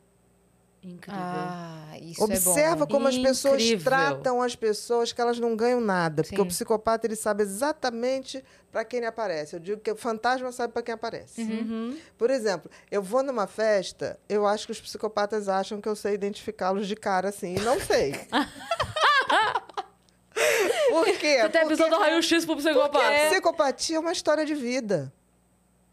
Speaker 1: Incrível.
Speaker 2: Ah, isso
Speaker 3: Observa
Speaker 2: é bom.
Speaker 3: como as pessoas
Speaker 1: Incrível.
Speaker 3: tratam as pessoas que elas não ganham nada. Porque
Speaker 2: Sim.
Speaker 3: o psicopata ele sabe exatamente para quem ele aparece. Eu digo que o fantasma sabe para quem aparece.
Speaker 1: Uhum.
Speaker 3: Por exemplo, eu vou numa festa, eu acho que os psicopatas acham que eu sei identificá-los de cara assim, e não sei. Por quê?
Speaker 1: Você tem a visão do raio-x pro psicopata.
Speaker 3: Porque psicopatia é uma história de vida.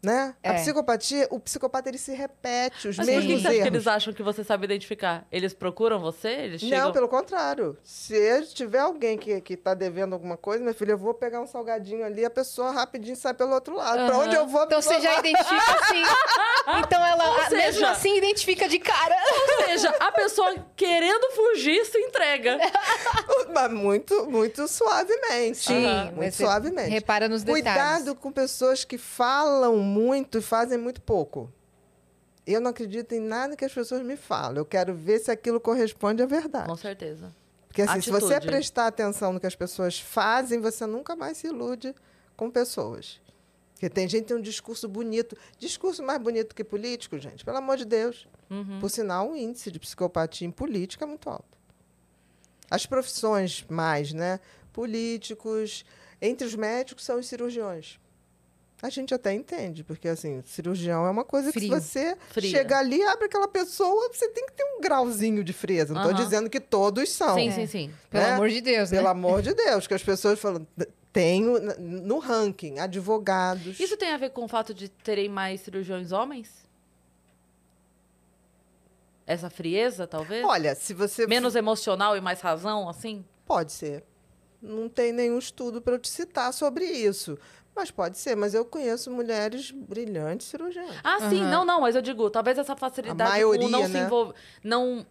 Speaker 3: Né? A
Speaker 2: É.
Speaker 3: psicopatia, o psicopata ele se repete, os
Speaker 1: Mas por que
Speaker 3: mesmos
Speaker 1: você acha que
Speaker 3: erros.
Speaker 1: eles acham que você sabe identificar? Eles procuram você? Eles chegam...
Speaker 3: Não, pelo contrário. Se tiver alguém que, que tá devendo alguma coisa, minha filha, eu vou pegar um salgadinho ali, a pessoa rapidinho sai pelo outro lado. Pra
Speaker 1: Aham.
Speaker 3: onde eu vou, a
Speaker 2: Então você já identifica assim. Então ela,
Speaker 1: Ou
Speaker 2: a- mesmo
Speaker 1: seja-
Speaker 2: assim, identifica de cara.
Speaker 1: Ou seja, a pessoa querendo fugir se entrega.
Speaker 3: Mas muito, muito suavemente.
Speaker 2: Sim,
Speaker 3: muito
Speaker 2: mas você
Speaker 3: suavemente.
Speaker 2: repara nos detalhes.
Speaker 3: Cuidado com pessoas que falam muito e fazem muito pouco. Eu não acredito em nada que as pessoas me falam. Eu quero ver se aquilo corresponde à verdade.
Speaker 1: Com certeza.
Speaker 3: Porque assim, se você prestar atenção no que as pessoas fazem, você nunca mais se ilude com pessoas. Porque tem gente que tem um discurso bonito. Discurso mais bonito que político, gente, pelo amor de Deus.
Speaker 1: Uhum.
Speaker 3: Por sinal, o índice de psicopatia em política é muito alto. As profissões mais, né? Políticos, entre os médicos são os cirurgiões. A gente até entende, porque assim, cirurgião é uma coisa
Speaker 2: Frio.
Speaker 3: que se você
Speaker 1: Fria.
Speaker 3: chega ali, abre aquela pessoa, você tem que ter um grauzinho de frieza. Não estou dizendo que todos são.
Speaker 1: Sim, sim, sim.
Speaker 2: Pelo
Speaker 3: né?
Speaker 2: amor de Deus,
Speaker 3: Pelo
Speaker 2: né?
Speaker 3: amor de Deus, que as pessoas falam, tenho no ranking advogados.
Speaker 1: Isso tem a ver com o fato de terem mais cirurgiões homens? Essa frieza, talvez?
Speaker 3: Olha, se você
Speaker 1: Menos emocional e mais razão, assim?
Speaker 3: Pode ser. Não tem nenhum estudo para eu te citar sobre isso. Mas pode ser. Mas eu conheço mulheres brilhantes cirurgiãs.
Speaker 1: Ah, sim, não, não, mas eu digo, talvez essa facilidade
Speaker 3: A maioria,
Speaker 1: com não se
Speaker 3: né?
Speaker 1: envolver. Não,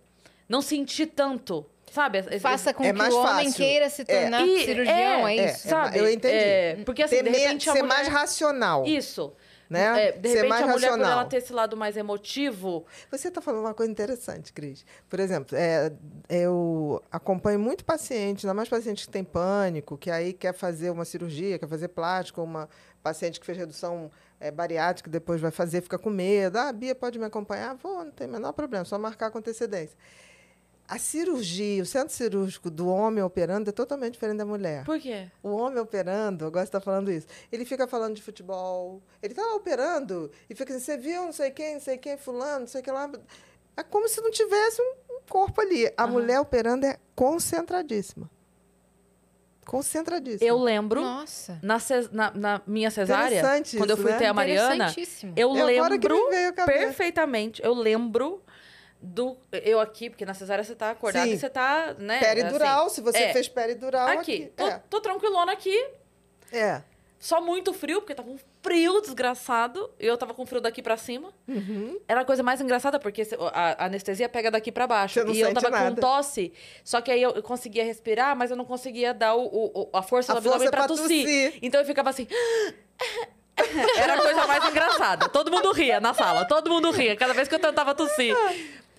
Speaker 1: não sentir tanto. Sabe?
Speaker 2: Faça com
Speaker 3: É
Speaker 2: que o homem
Speaker 3: fácil.
Speaker 2: queira se
Speaker 3: É.
Speaker 2: tornar
Speaker 1: E-
Speaker 2: cirurgião, é,
Speaker 1: é,
Speaker 2: isso?
Speaker 3: é,
Speaker 1: Sabe?
Speaker 3: eu entendi.
Speaker 1: É, porque assim,
Speaker 3: Ter
Speaker 1: de repente a
Speaker 3: ser
Speaker 1: mulher...
Speaker 3: mais racional.
Speaker 1: Isso.
Speaker 3: Né?
Speaker 1: É, de
Speaker 3: Ser
Speaker 1: repente
Speaker 3: mais
Speaker 1: a mulher, por ela ter esse lado mais emotivo,
Speaker 3: Você está falando uma coisa interessante, Cris. Por exemplo, é, eu acompanho muito paciente, ainda mais paciente que tem pânico, que aí quer fazer uma cirurgia, quer fazer plástico, uma paciente que fez redução é, bariátrica, depois vai fazer, fica com medo. Ah, Bia, pode me acompanhar? Vou, não tem o menor problema, só marcar com antecedência. A cirurgia, o centro cirúrgico do homem operando é totalmente diferente da mulher.
Speaker 1: por quê?
Speaker 3: O homem operando, eu gosto de estar falando isso. Ele fica falando de futebol, ele está lá operando e fica assim: você viu não sei quem, não sei quem, fulano, não sei o que lá. É como se não tivesse um corpo ali. A
Speaker 1: Aham.
Speaker 3: mulher operando é concentradíssima. Concentradíssima.
Speaker 1: Eu lembro,
Speaker 2: Nossa.
Speaker 1: na, na- na minha cesárea,
Speaker 3: Interessante
Speaker 1: quando eu
Speaker 3: isso,
Speaker 1: fui
Speaker 3: né?
Speaker 1: ter a Mariana, eu
Speaker 3: É agora que
Speaker 1: lembro perfeitamente, eu lembro do... Eu aqui, porque na cesárea você tá acordada
Speaker 3: Sim.
Speaker 1: e você tá, né?
Speaker 3: Peridural,
Speaker 1: assim,
Speaker 3: se você
Speaker 1: é.
Speaker 3: fez peridural
Speaker 1: Aqui,
Speaker 3: aqui.
Speaker 1: tô, tô tranquilona aqui,
Speaker 3: É. é.
Speaker 1: só muito frio, porque tava um frio desgraçado, e eu tava com frio daqui pra cima.
Speaker 3: Uhum.
Speaker 1: Era a coisa mais engraçada, porque a anestesia pega daqui pra baixo. E eu tava
Speaker 3: nada.
Speaker 1: com tosse. Só que aí eu, conseguia respirar, mas eu não conseguia dar o, o- a força
Speaker 3: A
Speaker 1: do abdômen pra,
Speaker 3: pra
Speaker 1: tossir.
Speaker 3: tossir.
Speaker 1: Então eu ficava assim. Era a coisa mais engraçada. Todo mundo ria na sala. Todo mundo ria. Cada vez que eu tentava tossir.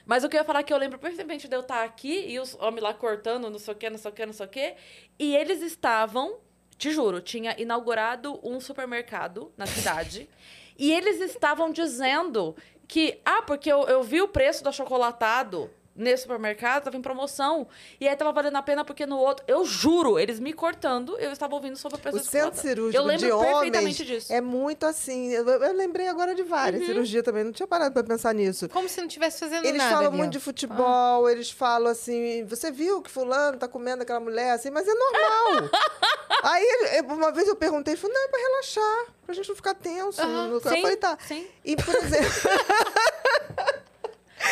Speaker 1: Mas o que eu ia falar é que eu lembro perfeitamente de eu estar aqui e os homens lá cortando, não sei o quê, não sei o quê, não sei o quê. E eles estavam te juro, tinha inaugurado um supermercado na cidade. e eles estavam dizendo que, ah, porque eu, eu vi o preço do achocolatado nesse supermercado, tava em promoção. E aí tava valendo a pena porque no outro. Eu juro, eles me cortando, eu estava ouvindo sobre o preço
Speaker 3: O
Speaker 1: do
Speaker 3: centro cirúrgico
Speaker 1: Eu lembro
Speaker 3: de homens
Speaker 1: perfeitamente disso.
Speaker 3: é muito assim. Eu, eu lembrei agora de várias
Speaker 1: Uhum.
Speaker 3: cirurgias também, não tinha parado para pensar nisso.
Speaker 2: Como se não estivesse fazendo
Speaker 3: Eles
Speaker 2: nada.
Speaker 3: falam
Speaker 2: ali,
Speaker 3: muito
Speaker 2: ó.
Speaker 3: de futebol, eles falam assim, você viu que fulano tá comendo aquela mulher assim, mas é normal. Aí uma vez eu perguntei, falei, não, é pra relaxar, pra gente não ficar tenso.
Speaker 2: Aham,
Speaker 3: no- eu
Speaker 1: sim,
Speaker 3: falei, tá.
Speaker 1: sim.
Speaker 3: E, por exemplo,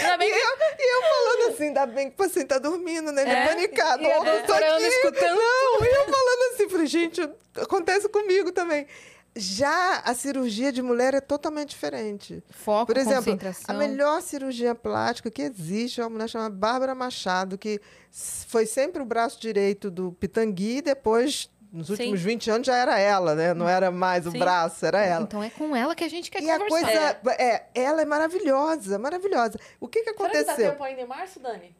Speaker 1: Ainda bem
Speaker 3: e
Speaker 1: que-
Speaker 3: eu, e eu falando assim, ainda bem que o paciente tá dormindo, né? Ele
Speaker 1: É,
Speaker 3: panicado.
Speaker 2: e
Speaker 3: eu tô aqui.
Speaker 2: escutando
Speaker 3: Não, e eu falando assim, falei, gente, acontece comigo também. Já a cirurgia de mulher é totalmente diferente.
Speaker 2: Foco,
Speaker 3: Por exemplo, a melhor cirurgia plástica que existe é uma mulher chamada Bárbara Machado, que foi sempre o braço direito do Pitangui, e depois, nos últimos 20 anos, já era ela, né? Não era mais o
Speaker 1: Sim.
Speaker 3: braço, era ela.
Speaker 2: Então é com ela que a gente quer
Speaker 3: E a
Speaker 2: conversar.
Speaker 3: coisa. É. ela é maravilhosa, maravilhosa. O que, que
Speaker 1: Será que dá
Speaker 3: aconteceu?
Speaker 1: tempo ainda em março, Dani?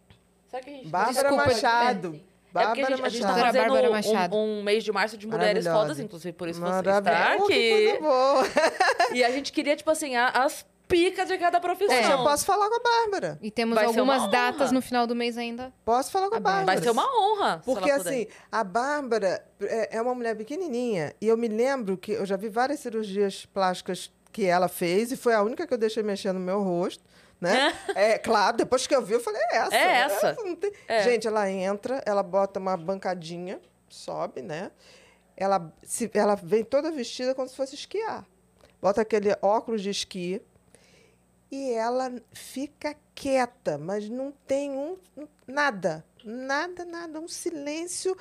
Speaker 1: Será que a gente...
Speaker 3: Bárbara
Speaker 2: Desculpa,
Speaker 3: Machado.
Speaker 1: É porque
Speaker 3: Bárbara
Speaker 1: a gente, a gente tá
Speaker 3: Machado.
Speaker 1: Fazendo
Speaker 2: Bárbara
Speaker 1: um-
Speaker 2: Machado.
Speaker 1: um, mês de março de mulheres fodas, inclusive por isso você está
Speaker 3: Oh, que
Speaker 1: aqui.
Speaker 3: coisa boa.
Speaker 1: E a gente queria, tipo assim, a- as picas de cada profissão.
Speaker 3: Gente, eu posso falar com a Bárbara.
Speaker 2: E temos
Speaker 1: Vai ser uma
Speaker 2: algumas datas
Speaker 1: honra.
Speaker 2: no final do mês ainda.
Speaker 3: Posso falar com a. Bárbara.
Speaker 1: Vai ser uma honra. se
Speaker 3: Porque
Speaker 1: ela puder.
Speaker 3: assim, a Bárbara é é uma mulher pequenininha e eu me lembro que eu já vi várias cirurgias plásticas que ela fez e foi a única que eu deixei mexer no meu rosto, né? É, claro, depois que eu vi, eu falei, é essa.
Speaker 1: É essa.
Speaker 3: não tem-
Speaker 1: É.
Speaker 3: Gente, ela entra, ela bota uma bancadinha, sobe, né? Ela, se, ela vem toda vestida como se fosse esquiar. Bota aquele óculos de esqui e ela fica quieta, mas não tem um nada, nada, nada, um silêncio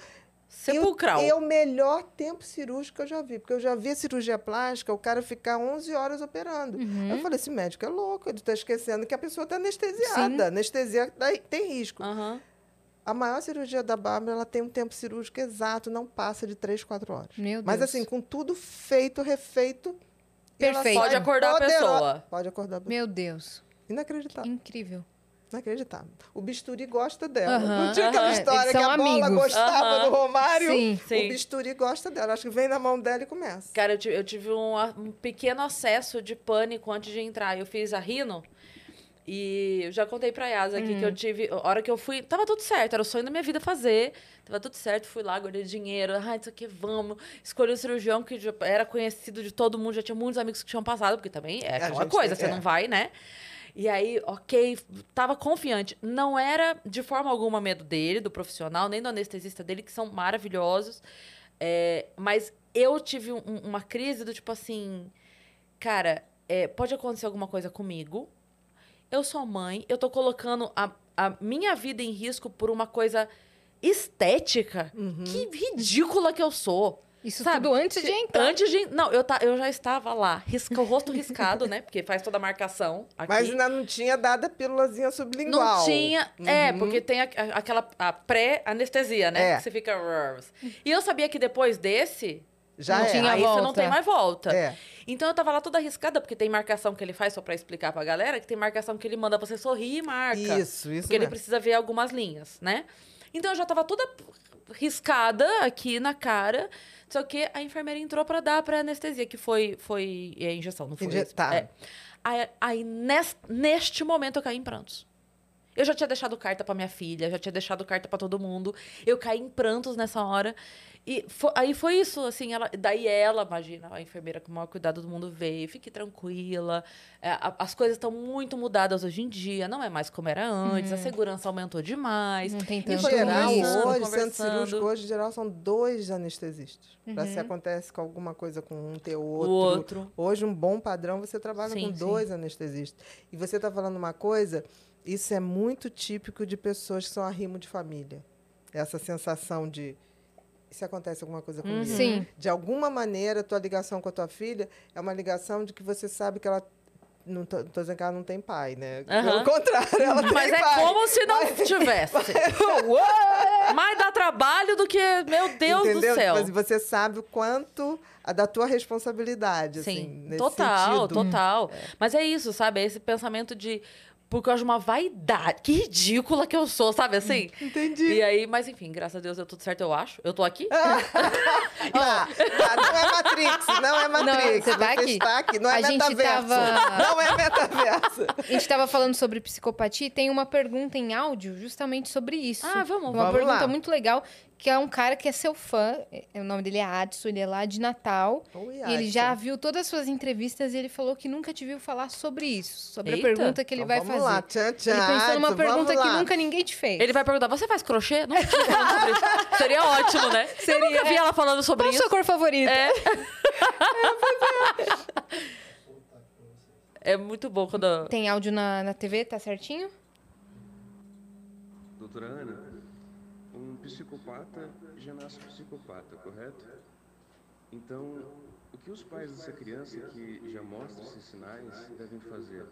Speaker 1: Sepulcral.
Speaker 3: É o melhor tempo cirúrgico que eu já vi. Porque eu já vi a cirurgia plástica, o cara ficar 11 horas operando.
Speaker 2: Uhum.
Speaker 3: Eu falei, esse médico é louco, ele está esquecendo que a pessoa está anestesiada. Anestesia dá- tem risco.
Speaker 1: Aham.
Speaker 3: A maior cirurgia da Bárbara, ela tem um tempo cirúrgico exato, não passa de 3, 4 horas.
Speaker 2: Meu
Speaker 3: Mas
Speaker 2: Deus.
Speaker 3: assim, com tudo feito, refeito.
Speaker 2: Perfeito.
Speaker 1: Pode acordar a
Speaker 3: poderosa.
Speaker 1: pessoa.
Speaker 3: Pode acordar a pessoa.
Speaker 2: Meu Deus.
Speaker 3: Inacreditável.
Speaker 2: Incrível.
Speaker 3: Inacreditável. O bisturi gosta dela. Não tinha aquela história que a bola
Speaker 2: amigos.
Speaker 3: gostava
Speaker 1: Aham.
Speaker 3: do Romário.
Speaker 2: Sim.
Speaker 1: Sim.
Speaker 3: O bisturi gosta dela. Acho que vem na mão dela e começa.
Speaker 1: Cara, eu tive, eu tive um, a- um pequeno acesso de pânico antes de entrar. Eu fiz a rino e eu já contei pra Yasa aqui que eu tive. A hora que eu fui. Tava tudo certo, era o sonho da minha vida fazer. Tava tudo certo, fui lá, guardei dinheiro. Ai, isso aqui, vamos. Escolhi o cirurgião que já era conhecido de todo mundo, já tinha muitos amigos que tinham passado, porque também é
Speaker 3: A
Speaker 1: aquela coisa,
Speaker 3: tem-
Speaker 1: você
Speaker 3: é.
Speaker 1: não vai, né? E aí, ok, tava confiante. Não era de forma alguma medo dele, do profissional, nem do anestesista dele, que são maravilhosos. É, mas eu tive um- uma crise do tipo assim, cara, é, pode acontecer alguma coisa comigo. Eu sou mãe, eu tô colocando a, a minha vida em risco por uma coisa estética. Que ridícula que eu sou.
Speaker 2: Isso
Speaker 1: Sabe?
Speaker 2: tudo antes de entrar.
Speaker 1: Antes de. Não, eu, tá, eu já estava lá, risca, o rosto riscado, né? Porque faz toda a marcação. Aqui.
Speaker 3: Mas ainda não tinha dado a pílulazinha sublingual.
Speaker 1: Não tinha. É,
Speaker 3: Uhum.
Speaker 1: porque tem a- a- aquela pré-anestesia, né?
Speaker 3: É.
Speaker 1: Que você fica. E eu sabia que depois desse.
Speaker 3: Já
Speaker 2: Não
Speaker 3: é.
Speaker 2: tinha
Speaker 1: aí você não
Speaker 2: volta.
Speaker 1: tem mais volta.
Speaker 3: É.
Speaker 1: Então eu tava lá toda arriscada, porque tem marcação que ele faz, só pra explicar pra galera, que tem marcação que ele manda você sorrir e marca.
Speaker 3: Isso, isso
Speaker 1: Porque ele
Speaker 3: mesmo.
Speaker 1: precisa ver algumas linhas, né? Então eu já tava toda riscada aqui na cara. Só que a enfermeira entrou pra dar a pré-anestesia, que foi, foi é, injeção, não foi?
Speaker 3: Injetar.
Speaker 1: É. Aí, aí nes- neste momento eu caí em prantos. Eu já tinha deixado carta pra minha filha, já tinha deixado carta pra todo mundo. Eu caí em prantos nessa hora. E fo- aí foi isso, assim, ela, daí ela, imagina, a enfermeira com o maior cuidado do mundo veio, fique tranquila. É, a- as coisas estão muito mudadas hoje em dia, não é mais como era antes, a segurança aumentou demais.
Speaker 2: Não tem
Speaker 1: E
Speaker 2: tanto
Speaker 1: foi
Speaker 3: geral, hoje, centro cirúrgico, hoje, em geral, são dois anestesistas. Pra
Speaker 2: Uhum.
Speaker 3: se acontece com alguma coisa com um, ter
Speaker 1: O
Speaker 3: outro.
Speaker 1: outro.
Speaker 3: Hoje, um bom padrão, você trabalha
Speaker 1: Sim,
Speaker 3: com
Speaker 1: sim.
Speaker 3: dois anestesistas. E você está falando uma coisa, isso é muito típico de pessoas que são arrimo de família. Essa sensação de. E se acontece alguma coisa comigo?
Speaker 2: Sim.
Speaker 3: De alguma maneira, a tua ligação com a tua filha é uma ligação de que você sabe que ela. Não tô, tô dizendo que ela não tem pai, né?
Speaker 1: Aham.
Speaker 3: Pelo contrário, ela
Speaker 1: Mas
Speaker 3: tem
Speaker 1: é
Speaker 3: pai.
Speaker 1: como se não tivesse. Mais dá trabalho do que, meu Deus
Speaker 3: Entendeu?
Speaker 1: do céu.
Speaker 3: Mas você sabe o quanto a da tua responsabilidade, assim,
Speaker 1: Sim,
Speaker 3: nesse
Speaker 1: total,
Speaker 3: sentido.
Speaker 1: total. Mas é isso, sabe? É esse pensamento de por causa de uma vaidade. Que ridícula que eu sou, sabe assim?
Speaker 3: Entendi.
Speaker 1: E aí, mas enfim, graças a Deus deu tudo certo, eu acho. Eu tô aqui.
Speaker 3: Ah, ah, não é Matrix, não é Matrix.
Speaker 2: você tá aqui.
Speaker 3: está aqui, não é
Speaker 2: A gente
Speaker 3: metaverso.
Speaker 2: tava-
Speaker 3: Não é metaverso.
Speaker 2: A gente estava falando sobre psicopatia e tem uma pergunta em áudio justamente sobre isso.
Speaker 1: Ah, vamos.
Speaker 2: Uma
Speaker 3: Vamos
Speaker 2: pergunta
Speaker 3: lá.
Speaker 2: muito legal, que é um cara que é seu fã. é- O nome dele é Adson, ele é lá de Natal.
Speaker 3: Oi,
Speaker 2: E ele já viu todas as suas entrevistas e ele falou que nunca te viu falar sobre isso. Sobre
Speaker 1: Eita.
Speaker 2: a pergunta que ele
Speaker 3: Então
Speaker 2: vai
Speaker 3: vamos
Speaker 2: fazer.
Speaker 3: lá, tchan, tchan,
Speaker 2: Ele pensou numa
Speaker 3: Adson,
Speaker 2: pergunta que nunca ninguém te fez.
Speaker 1: Ele vai perguntar: você faz crochê? Não tinha falado sobre isso. Seria ótimo, né? Eu nunca vi ela falando sobre
Speaker 2: Qual a
Speaker 1: isso.
Speaker 2: sua cor favorita?
Speaker 1: É. É muito bom quando.
Speaker 2: Tem áudio na, na TV, tá certinho?
Speaker 5: Doutora Ana, psicopata já nasce psicopata, correto? Então, o que os pais dessa criança que já mostra esses sinais devem fazer?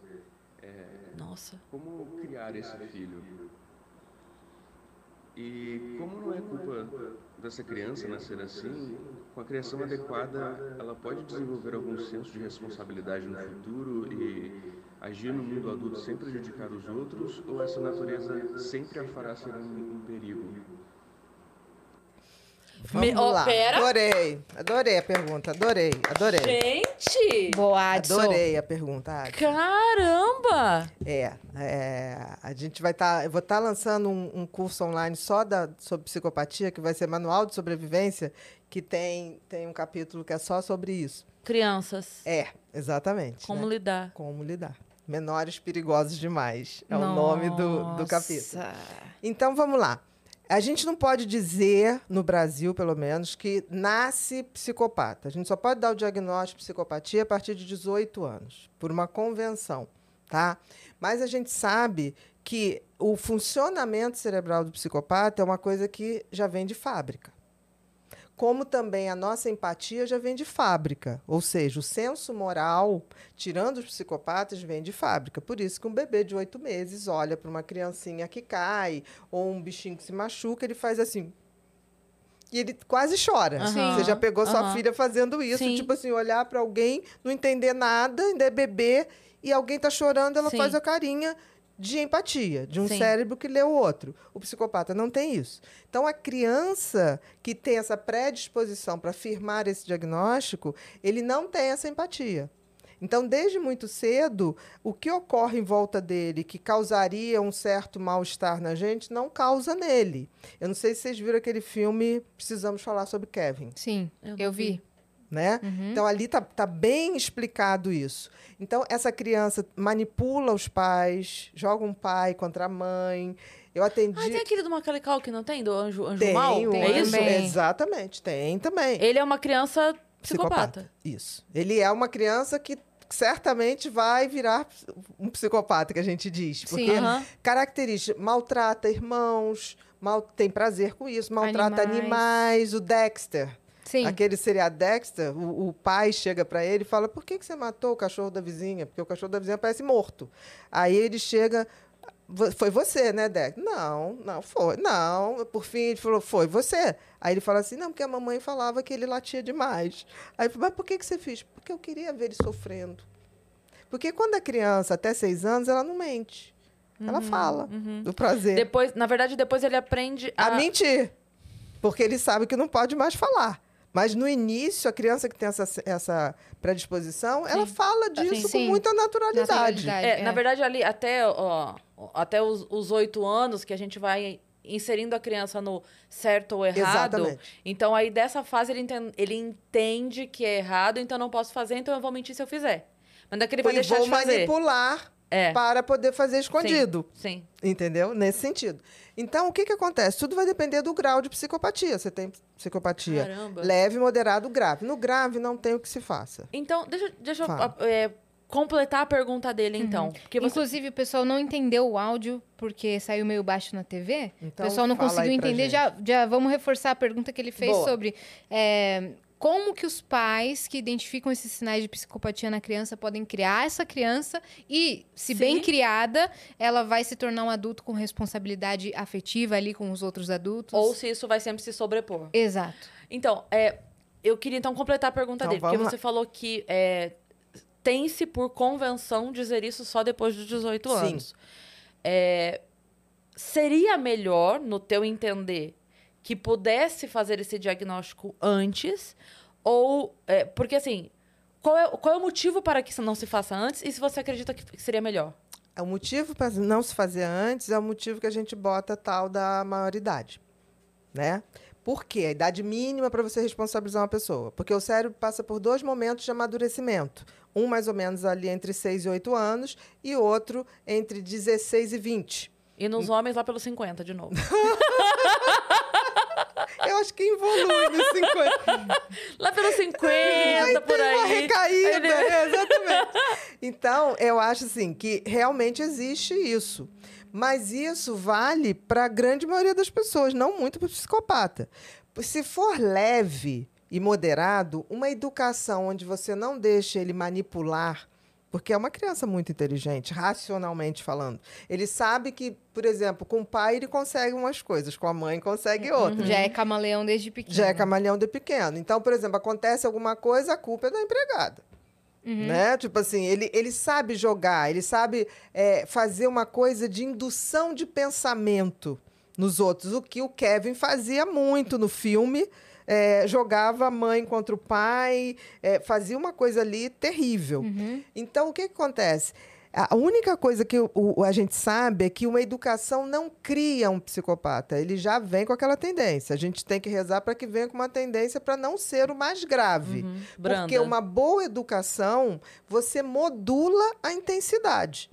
Speaker 1: Nossa.
Speaker 5: Como criar esse filho? E como não é culpa dessa criança nascer assim, com a criação adequada, ela pode desenvolver algum senso de responsabilidade no futuro e agir no mundo adulto sem prejudicar os outros, ou essa natureza sempre a fará ser um, um perigo?
Speaker 3: Vamos
Speaker 1: Me- ó,
Speaker 3: lá.
Speaker 1: pera.
Speaker 3: Adorei. Adorei a pergunta. Adorei. Adorei.
Speaker 1: Gente!
Speaker 2: Boa, Adson.
Speaker 3: Adorei a pergunta, Adson.
Speaker 1: Caramba!
Speaker 3: É, é, a gente vai estar, eu vou estar lançando um, um curso online só da, sobre psicopatia, que vai ser manual de sobrevivência, que tem, tem um capítulo que é só sobre isso.
Speaker 1: Crianças.
Speaker 3: É, exatamente.
Speaker 1: Como
Speaker 3: né?
Speaker 1: lidar?
Speaker 3: Como lidar. Menores perigosos demais. É o nome do, do capítulo.
Speaker 2: Nossa.
Speaker 3: Então vamos lá. A gente não pode dizer, no Brasil pelo menos, que nasce psicopata. A gente só pode dar o diagnóstico de psicopatia a partir de 18 anos, por uma convenção, tá? Mas a gente sabe que o funcionamento cerebral do psicopata é uma coisa que já vem de fábrica. Como também a nossa empatia já vem de fábrica, ou seja, o senso moral, tirando os psicopatas, vem de fábrica. Por isso que um bebê de oito meses olha para uma criancinha que cai ou um bichinho que se machuca, ele faz assim. E ele quase chora.
Speaker 1: Aham,
Speaker 3: Você já pegou sua
Speaker 1: aham.
Speaker 3: filha fazendo isso,
Speaker 1: Sim.
Speaker 3: tipo assim, olhar para alguém, não entender nada, ainda é bebê, e alguém tá chorando, ela
Speaker 1: Sim.
Speaker 3: faz a carinha de empatia, de um
Speaker 1: Sim.
Speaker 3: cérebro que lê o outro. O psicopata não tem isso. Então, a criança que tem essa predisposição para firmar esse diagnóstico, ele não tem essa empatia. Então, desde muito cedo, o que ocorre em volta dele que causaria um certo mal-estar na gente, não causa nele. Eu não sei se vocês viram aquele filme Precisamos Falar sobre Kevin
Speaker 2: Sim,
Speaker 1: Eu
Speaker 2: eu,
Speaker 1: não
Speaker 2: vi.
Speaker 3: Né?
Speaker 2: Uhum.
Speaker 3: Então ali tá, tá bem explicado isso. Então essa criança manipula os pais, joga um pai contra a mãe. Eu atendi.
Speaker 1: Ah, tem aquele do Macaulay Culkin, não tem? Do Anjo, anjo
Speaker 3: Tem
Speaker 1: Mal?
Speaker 3: um
Speaker 1: é isso?
Speaker 2: também.
Speaker 3: Exatamente, tem também.
Speaker 1: Ele é uma criança psicopata.
Speaker 3: Isso. Ele é uma criança que certamente vai virar um psicopata, que a gente diz. Porque.
Speaker 1: Aham.
Speaker 3: característica, maltrata irmãos, mal, tem prazer com isso, maltrata
Speaker 2: Animais.
Speaker 3: animais. O Dexter.
Speaker 2: Sim.
Speaker 3: Aquele seriado Dexter, o, o pai chega para ele e fala: Por que, que você matou o cachorro da vizinha? Porque o cachorro da vizinha parece morto. Aí ele chega. "Vo- Foi você, né, Dexter? Não, não foi. Não. Por fim, ele falou: Foi você. Aí ele fala assim: Não, porque a mamãe falava que ele latia demais. Aí ele falou: Mas por que, que você fez? Porque eu queria ver ele sofrendo. Porque quando a criança, até seis anos, ela não mente. Ela fala do prazer.
Speaker 1: Depois, na verdade, depois ele aprende a.
Speaker 3: A mentir. Porque ele sabe que não pode mais falar. Mas no início, a criança que tem essa, essa predisposição, ela fala disso
Speaker 2: Sim.
Speaker 3: com muita naturalidade.
Speaker 2: Naturalidade.
Speaker 1: É,
Speaker 2: É.
Speaker 1: Na verdade, ali, até, ó, até os oito anos que a gente vai inserindo a criança no certo ou errado.
Speaker 3: Exatamente.
Speaker 1: Então, aí, dessa fase, ele, enten- ele entende que é errado, então eu não posso fazer, então eu vou mentir se eu fizer. Mas daqui ele vai
Speaker 3: e
Speaker 1: deixar
Speaker 3: vou
Speaker 1: de fazer.
Speaker 3: manipular
Speaker 1: É.
Speaker 3: para poder fazer escondido.
Speaker 1: Sim.
Speaker 3: Entendeu? Nesse sentido. Então, o que, que acontece? Tudo vai depender do grau de psicopatia. Você tem psicopatia
Speaker 1: Caramba.
Speaker 3: leve, moderado, grave. No grave, não tem o que se faça.
Speaker 1: Então, deixa, deixa eu
Speaker 3: Fala.
Speaker 1: é, completar a pergunta dele, então. Porque você...
Speaker 2: Inclusive, o pessoal não entendeu o áudio porque saiu meio baixo na TV.
Speaker 3: Então,
Speaker 2: o pessoal não conseguiu entender. Já, já vamos reforçar a pergunta que ele fez
Speaker 3: Boa.
Speaker 2: sobre é, como que os pais que identificam esses sinais de psicopatia na criança podem criar essa criança e, se bem
Speaker 1: Sim.
Speaker 2: criada, ela vai se tornar um adulto com responsabilidade afetiva ali com os outros adultos.
Speaker 1: Ou se isso vai sempre se sobrepor.
Speaker 2: Exato.
Speaker 1: Então, é, eu queria então completar a pergunta
Speaker 3: Então,
Speaker 1: dele, porque você falou que é, tem-se por convenção dizer isso só depois dos 18
Speaker 3: Sim.
Speaker 1: anos. É, seria melhor, no teu entender, que pudesse fazer esse diagnóstico antes? Ou. é, porque assim. Qual é, qual é o motivo para que isso não se faça antes? E se você acredita que seria melhor?
Speaker 3: É O motivo para não se fazer antes é o motivo que a gente bota tal da maioridade, né? Por quê? A idade mínima para você responsabilizar uma pessoa. Porque o cérebro passa por dois momentos de amadurecimento. Um mais ou menos ali entre 6 e 8 anos e outro entre 16 e 20.
Speaker 1: E nos homens lá pelos 50, de novo.
Speaker 3: Eu acho que em volume, 50.
Speaker 1: Lá pelos 50,
Speaker 3: Aí
Speaker 1: por
Speaker 3: tem uma
Speaker 1: aí.
Speaker 3: recaída,
Speaker 1: Ele-
Speaker 3: é, exatamente. Então, eu acho assim que realmente existe isso. Mas isso vale para a grande maioria das pessoas, não muito para o psicopata. Se for leve e moderado, uma educação onde você não deixa ele manipular, porque é uma criança muito inteligente, racionalmente falando. Ele sabe que, por exemplo, com o pai ele consegue umas coisas, com a mãe consegue outras.
Speaker 2: Já é camaleão desde pequeno.
Speaker 3: Já é camaleão de pequeno. Então, por exemplo, acontece alguma coisa, a culpa é da empregada. Né? Tipo assim, ele, ele sabe jogar, ele sabe é, fazer uma coisa de indução de pensamento nos outros. O que o Kevin fazia muito no filme. É, jogava a mãe contra o pai, é, fazia uma coisa ali terrível. Então, o que, que acontece? A única coisa que o- o- a gente sabe é que uma educação não cria um psicopata. Ele já vem com aquela tendência. A gente tem que rezar para que venha com uma tendência para não ser o mais grave.
Speaker 1: branda.
Speaker 3: Porque uma boa educação, você modula a intensidade.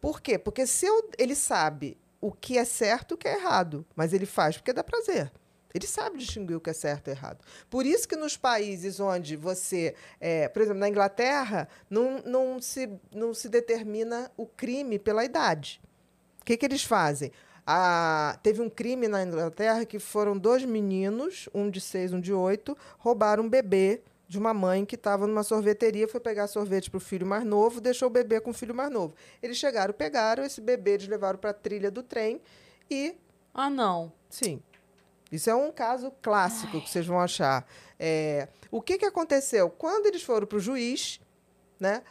Speaker 3: Por quê? Porque se eu- ele sabe o que é certo e o que é errado, mas ele faz porque dá prazer. Ele sabe distinguir o que é certo e errado. Por isso que nos países onde você, é, por exemplo, na Inglaterra, não, não, se, não se determina o crime pela idade. O que, que eles fazem? Ah, teve um crime na Inglaterra que foram dois meninos, um de seis, um de oito, roubaram um bebê de uma mãe que estava numa sorveteria, foi pegar sorvete para o filho mais novo, deixou o bebê com o filho mais novo. Eles chegaram, pegaram esse bebê, eles levaram para a trilha do trem e
Speaker 1: Ah, não.
Speaker 3: Sim. Isso é um caso clássico que vocês vão achar. É, o que, que aconteceu? Quando eles foram para o juiz, né?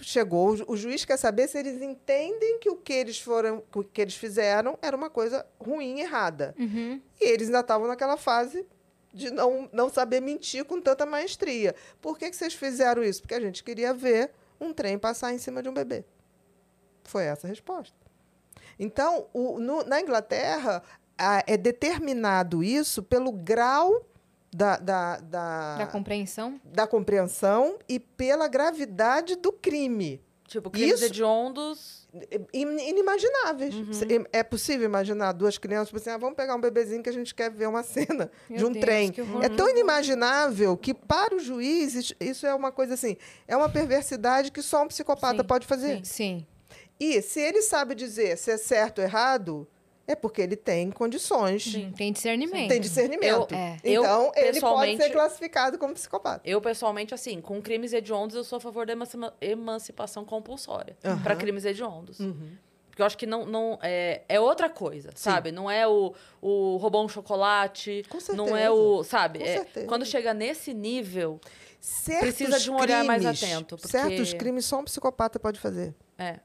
Speaker 3: Chegou, o ju- o juiz quer saber se eles entendem que o que eles foram, que eles fizeram era uma coisa ruim, errada.
Speaker 2: Uhum.
Speaker 3: E eles ainda estavam naquela fase de não, não saber mentir com tanta maestria. Por que, que vocês fizeram isso? Porque a gente queria ver um trem passar em cima de um bebê. Foi essa a resposta. Então, o- no- na Inglaterra, é determinado isso pelo grau da, da, da,
Speaker 2: Da compreensão?
Speaker 3: da compreensão e pela gravidade do crime.
Speaker 1: Tipo, crimes
Speaker 3: Isso-
Speaker 1: hediondos.
Speaker 3: In- Inimagináveis.
Speaker 2: Uhum.
Speaker 3: É possível imaginar duas crianças, tipo assim, ah, vamos pegar um bebezinho que a gente quer ver uma cena
Speaker 2: Meu
Speaker 3: de um
Speaker 2: Deus,
Speaker 3: trem. É tão inimaginável que, para o juiz, isso- é uma coisa assim, é uma perversidade que só um psicopata
Speaker 2: Sim,
Speaker 3: pode fazer.
Speaker 2: Sim.
Speaker 3: E se ele sabe dizer se é certo ou errado, é porque ele tem condições,
Speaker 2: Sim. Tem discernimento.
Speaker 3: tem discernimento.
Speaker 2: Eu- é.
Speaker 1: Eu,
Speaker 3: Então, ele pode ser classificado como psicopata.
Speaker 1: Eu, pessoalmente, assim, com crimes hediondos, eu sou a favor da emancipa- emancipação compulsória
Speaker 3: Aham.
Speaker 1: para crimes hediondos.
Speaker 3: Uhum.
Speaker 1: Porque eu acho que não, não é, é outra coisa, sabe? Não é o, o roubou um chocolate,
Speaker 3: Com
Speaker 1: não é
Speaker 3: certeza.
Speaker 1: o. Sabe? É,
Speaker 3: certeza.
Speaker 1: quando chega nesse nível,
Speaker 3: Certos
Speaker 1: Precisa de um olhar mais
Speaker 3: crimes-
Speaker 1: atento, porque-
Speaker 3: Certos crimes só um psicopata pode fazer.
Speaker 1: É.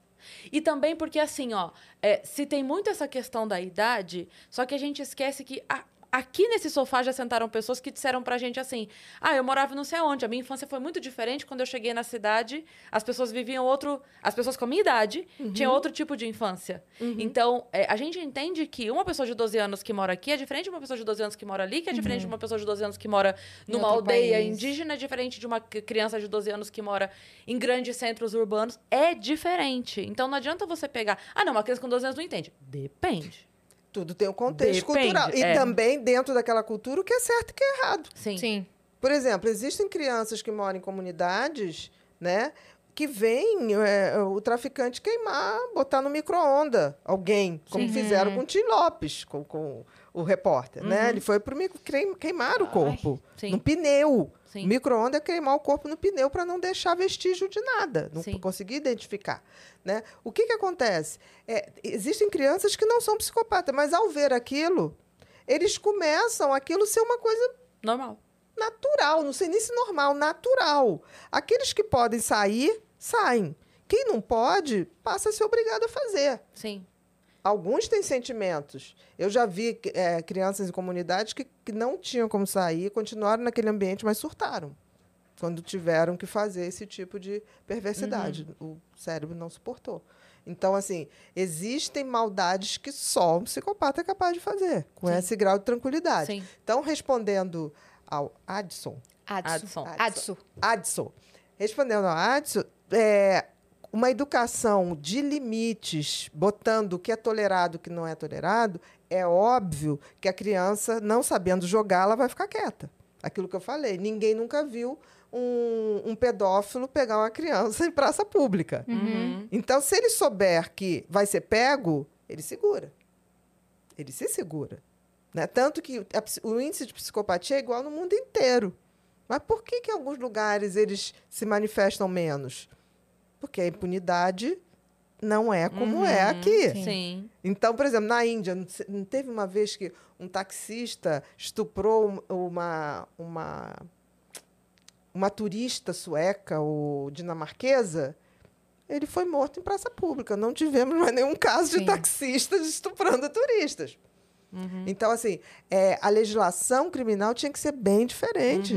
Speaker 1: E também porque, assim, ó, é, se tem muito essa questão da idade, só que a gente esquece que a- aqui nesse sofá já sentaram pessoas que disseram pra gente assim: ah, eu morava não sei aonde, a minha infância foi muito diferente. Quando eu cheguei na cidade, as pessoas viviam outro. As pessoas com a minha idade tinham outro tipo de infância. Então, é, a gente entende que uma pessoa de 12 anos que mora aqui é diferente de uma pessoa de 12 anos que mora ali, que é diferente de uma pessoa de 12 anos que mora numa aldeia
Speaker 2: país.
Speaker 1: indígena, é diferente de uma criança de 12 anos que mora em grandes centros urbanos. É diferente. Então não adianta você pegar. Ah, não, uma criança com 12 anos não entende. Depende.
Speaker 3: Tudo tem um contexto
Speaker 1: Depende,
Speaker 3: cultural. E
Speaker 1: é.
Speaker 3: também, dentro daquela cultura, o que é certo e o que é errado.
Speaker 1: Sim.
Speaker 2: Sim.
Speaker 3: Por exemplo, existem crianças que moram em comunidades, né? Que vêm é, o traficante queimar, botar no micro-onda alguém, como
Speaker 2: Sim.
Speaker 3: fizeram com o Tim Lopes, com, com o repórter, né? Ele foi para queimar o corpo,
Speaker 1: Sim.
Speaker 3: no pneu.
Speaker 1: Sim.
Speaker 3: O micro-onda é queimar o corpo no pneu para não deixar vestígio de nada, não
Speaker 1: Sim.
Speaker 3: conseguir identificar. Né? O que, que acontece? É, existem crianças que não são psicopatas, mas ao ver aquilo, eles começam aquilo ser uma coisa
Speaker 1: Normal.
Speaker 3: natural, não sei nem se normal, natural. Aqueles que podem sair, saem. Quem não pode, passa a ser obrigado a fazer.
Speaker 1: Sim.
Speaker 3: Alguns têm sentimentos. Eu já vi é, crianças em comunidades que, que não tinham como sair, continuaram naquele ambiente, mas surtaram. Quando tiveram que fazer esse tipo de perversidade. O cérebro não suportou. Então, assim, existem maldades que só um psicopata é capaz de fazer, com
Speaker 1: Sim.
Speaker 3: esse grau de tranquilidade.
Speaker 1: Sim.
Speaker 3: Então, respondendo ao Adson,
Speaker 2: Adson.
Speaker 1: Adson.
Speaker 2: Adson.
Speaker 3: Adson. Respondendo ao Adson, é, uma educação de limites, botando o que é tolerado e o que não é tolerado, é óbvio que a criança, não sabendo jogar, ela vai ficar quieta. Aquilo que eu falei, ninguém nunca viu um, um pedófilo pegar uma criança em praça pública.
Speaker 1: Uhum.
Speaker 3: Então, se ele souber que vai ser pego, ele segura. Ele se segura. Né? Tanto que a o índice de psicopatia é igual no mundo inteiro. Mas por que, que em alguns lugares eles se manifestam menos? Porque a impunidade não é como é
Speaker 1: Uhum.
Speaker 3: aqui.
Speaker 1: Sim.
Speaker 3: Então, por exemplo, na Índia, não teve uma vez que um taxista estuprou um- uma, uma, uma turista sueca ou dinamarquesa? Ele foi morto em praça pública. Não tivemos mais nenhum caso
Speaker 2: Sim.
Speaker 3: de taxistas estuprando turistas. Então, assim, é, a legislação criminal tinha que ser bem diferente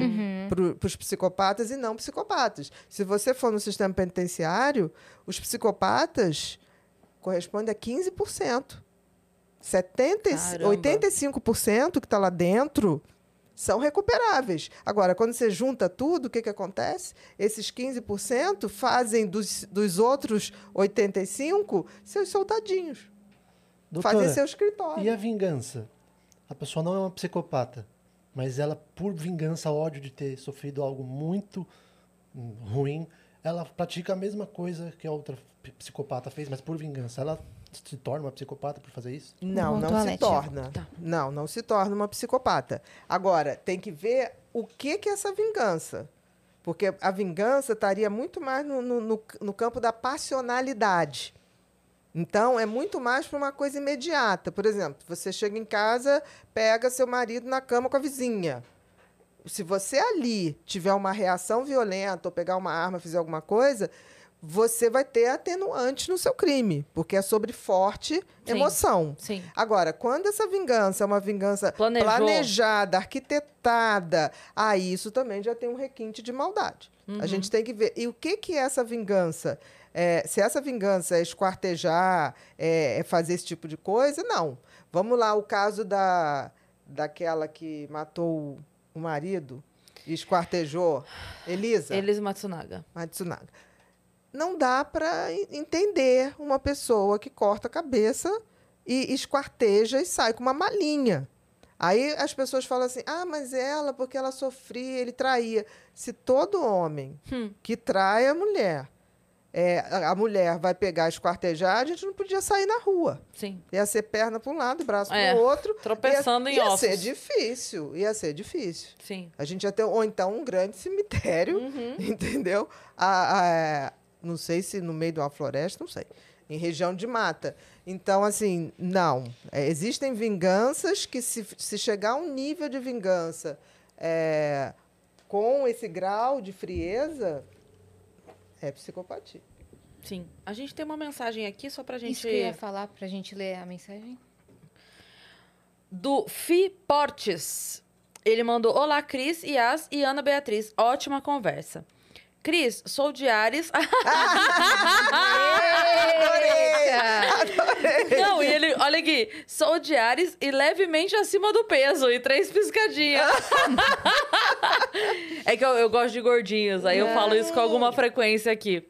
Speaker 3: para os psicopatas e não psicopatas. Se você for no sistema penitenciário, os psicopatas correspondem a 15%. 70, e-
Speaker 1: Caramba.
Speaker 3: 85% que está lá dentro são recuperáveis. Agora, quando você junta tudo, o que, que acontece? Esses 15% fazem dos, dos outros 85% seus soldadinhos.
Speaker 4: Doutora,
Speaker 3: Fazer seu escritório.
Speaker 4: e a vingança? A pessoa não é uma psicopata, mas ela, por vingança, ódio de ter sofrido algo muito hum, ruim, ela pratica a mesma coisa que a outra psicopata fez, mas por vingança. Ela se torna uma psicopata por fazer isso?
Speaker 3: Não, não
Speaker 2: a
Speaker 3: se torna.
Speaker 1: Tá.
Speaker 3: Não, não se torna uma psicopata. Agora, tem que ver o que, que é essa vingança. Porque a vingança estaria muito mais no, no, no- no campo da passionalidade. Então, é muito mais para uma coisa imediata. Por exemplo, você chega em casa, pega seu marido na cama com a vizinha. Se você ali tiver uma reação violenta ou pegar uma arma, fizer alguma coisa, você vai ter atenuante no seu crime, porque é sobre forte
Speaker 1: Sim.
Speaker 3: emoção.
Speaker 1: Sim.
Speaker 3: Agora, quando essa vingança é uma vingança
Speaker 1: Planejou.
Speaker 3: planejada, arquitetada, aí isso também já tem um requinte de maldade. A gente tem que ver. E o que, que é essa vingança? É, se essa vingança é esquartejar, é, é fazer esse tipo de coisa, não. Vamos lá, o caso da, daquela que matou o marido e esquartejou, Elisa.
Speaker 1: Elis Matsunaga.
Speaker 3: Matsunaga. Não dá para entender uma pessoa que corta a cabeça e esquarteja e sai com uma malinha. Aí as pessoas falam assim: ah, mas ela, porque ela sofria, ele traía. Se todo homem
Speaker 1: Hum.
Speaker 3: que trai a mulher, é, a mulher vai pegar esquartejar, a gente não podia sair na rua.
Speaker 1: Sim.
Speaker 3: Ia ser perna para um lado, braço
Speaker 1: É,
Speaker 3: para o outro.
Speaker 1: tropeçando
Speaker 3: ia,
Speaker 1: em
Speaker 3: ia
Speaker 1: ossos.
Speaker 3: ser difícil, ia ser difícil.
Speaker 1: Sim.
Speaker 3: A gente ia ter, ou então um grande cemitério,
Speaker 1: Uhum.
Speaker 3: entendeu? A- a- não sei se no meio de uma floresta, não sei. Em região de mata. Então, assim, não. É, existem vinganças que, se, se chegar a um nível de vingança é, com esse grau de frieza, é psicopatia.
Speaker 1: Sim. A gente tem uma mensagem aqui só pra gente.
Speaker 2: Isso que eu ia falar pra gente ler a mensagem.
Speaker 1: do Fi Portes. Ele mandou: Olá, Cris, Yas e Ana Beatriz. Ótima conversa. Cris, sou de Ares. Não, e ele, olha aqui, sou de Ares e levemente acima do peso e três piscadinhas. é que eu, eu gosto de gordinhos, aí eu falo isso com alguma frequência aqui.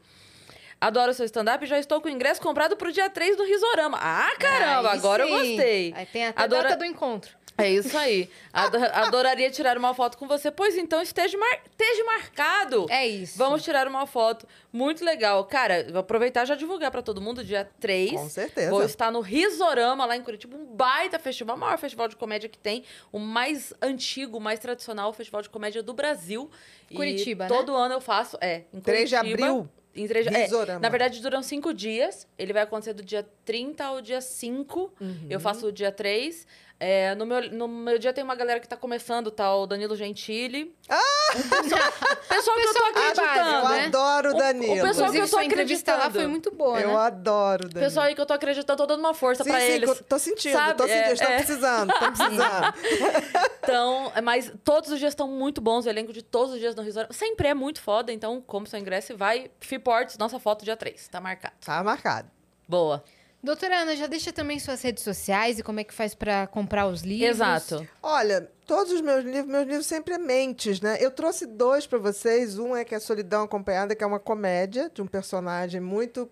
Speaker 1: Adoro seu stand-up e já estou com o ingresso comprado pro dia 3 do Risorama. Ah, caramba,
Speaker 2: Aí
Speaker 1: agora eu
Speaker 2: sim.
Speaker 1: gostei.
Speaker 2: Aí tem até a
Speaker 1: Adora-
Speaker 2: data do encontro.
Speaker 1: É isso aí. Ado- Adoraria tirar uma foto com você, pois então esteja, mar... esteja marcado.
Speaker 2: É isso.
Speaker 1: Vamos tirar uma foto. Muito legal. Cara, vou aproveitar e já divulgar pra todo mundo, dia 3.
Speaker 3: Com certeza.
Speaker 1: Vou estar no Risorama, lá em Curitiba, um baita festival, o maior festival de comédia que tem, o mais antigo, o mais tradicional festival de comédia do Brasil. E
Speaker 2: Curitiba, né?
Speaker 1: todo ano eu faço, é, em
Speaker 3: 3 de
Speaker 1: Curitiba.
Speaker 3: abril.
Speaker 1: Em três, é,
Speaker 3: Risorama.
Speaker 1: na verdade, duram cinco dias. Ele vai acontecer do dia 30 ao dia 5.
Speaker 3: Uhum.
Speaker 1: Eu faço o dia 3. É, no, meu, no meu dia tem uma galera que tá começando, tá? O Danilo Gentili. Ah! pessoal, que eu tô
Speaker 2: Pessoal que
Speaker 3: Eu
Speaker 1: acreditando,
Speaker 2: né?
Speaker 3: adoro o
Speaker 1: O- o
Speaker 3: Danilo.
Speaker 1: pessoal que
Speaker 2: Inclusive,
Speaker 1: eu tô
Speaker 2: sua entrevista lá
Speaker 1: acreditando.
Speaker 2: foi muito boa,
Speaker 3: Eu
Speaker 2: né?
Speaker 3: adoro o Danilo.
Speaker 1: Pessoal aí que eu tô acreditando, tô dando uma força
Speaker 3: sim,
Speaker 1: pra
Speaker 3: sim,
Speaker 1: eles.
Speaker 3: que eu tô sentindo,
Speaker 1: Sabe?
Speaker 3: tô sentindo,
Speaker 1: É,
Speaker 3: estou
Speaker 1: é.
Speaker 3: precisando, tô precisando.
Speaker 1: Então, é, mas todos os dias estão muito bons. O elenco de todos os dias no Risório sempre é muito foda. Então, como seu ingresso, vai. Freeports, nossa foto dia 3. Tá marcado.
Speaker 3: Tá marcado.
Speaker 1: Boa.
Speaker 2: Doutora Ana, já deixa também suas redes sociais e como é que faz pra comprar os livros.
Speaker 1: Exato.
Speaker 3: Olha, todos os meus livros, meus livros sempre é mentes, né? Eu trouxe dois para vocês. Um é que é Solidão Acompanhada, que é uma comédia de um personagem muito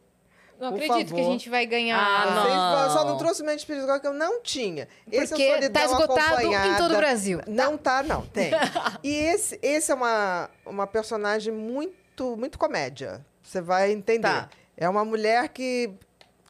Speaker 2: Não
Speaker 3: Por
Speaker 2: acredito que a
Speaker 3: favor.
Speaker 2: gente vai ganhar.
Speaker 1: Ah, não.
Speaker 3: Vocês- Só não trouxe Mente Perigosa que eu não tinha. Esse é
Speaker 2: Porque
Speaker 3: Solidão
Speaker 2: tá esgotado
Speaker 3: Acompanhada.
Speaker 2: em todo o Brasil.
Speaker 3: Não tá, não. Tem. E esse, esse é uma, uma personagem muito, muito comédia. Você vai entender.
Speaker 1: Tá.
Speaker 3: É uma mulher que...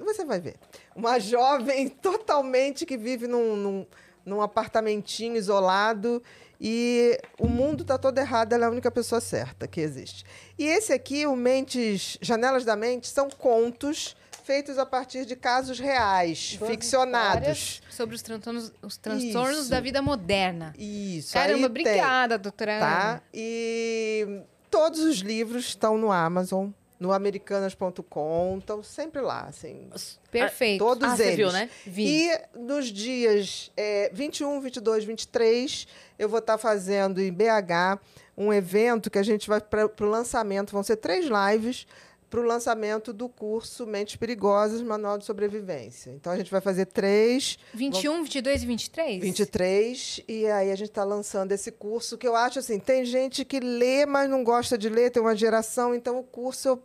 Speaker 3: Você vai ver. Uma jovem totalmente que vive num, num, num apartamentinho isolado e o mundo tá todo errado, ela é a única pessoa certa que existe. E esse aqui, o Mentes, Janelas da Mente, são contos feitos a partir de casos reais,
Speaker 2: Duas
Speaker 3: ficcionados.
Speaker 2: Sobre os transtornos, os transtornos da vida moderna.
Speaker 3: Isso.
Speaker 2: Caramba,
Speaker 3: aí tem,
Speaker 2: obrigada, doutora
Speaker 3: tá? E todos os livros estão no Amazon, no americanas.com, estão sempre lá, assim.
Speaker 2: Perfeito.
Speaker 3: Todos
Speaker 1: Ah, você
Speaker 3: eles.
Speaker 1: viu, né?
Speaker 2: Vi.
Speaker 3: E nos dias é, 21, 22, 23, eu vou estar fazendo em BH um evento que a gente vai para o lançamento. Vão ser três lives para o lançamento do curso Mentes Perigosas, Manual de Sobrevivência. Então a gente vai fazer três
Speaker 2: 21, 22 e 23?
Speaker 3: 23, e aí a gente está lançando esse curso que eu acho assim, tem gente que lê, mas não gosta de ler, tem uma geração, então o curso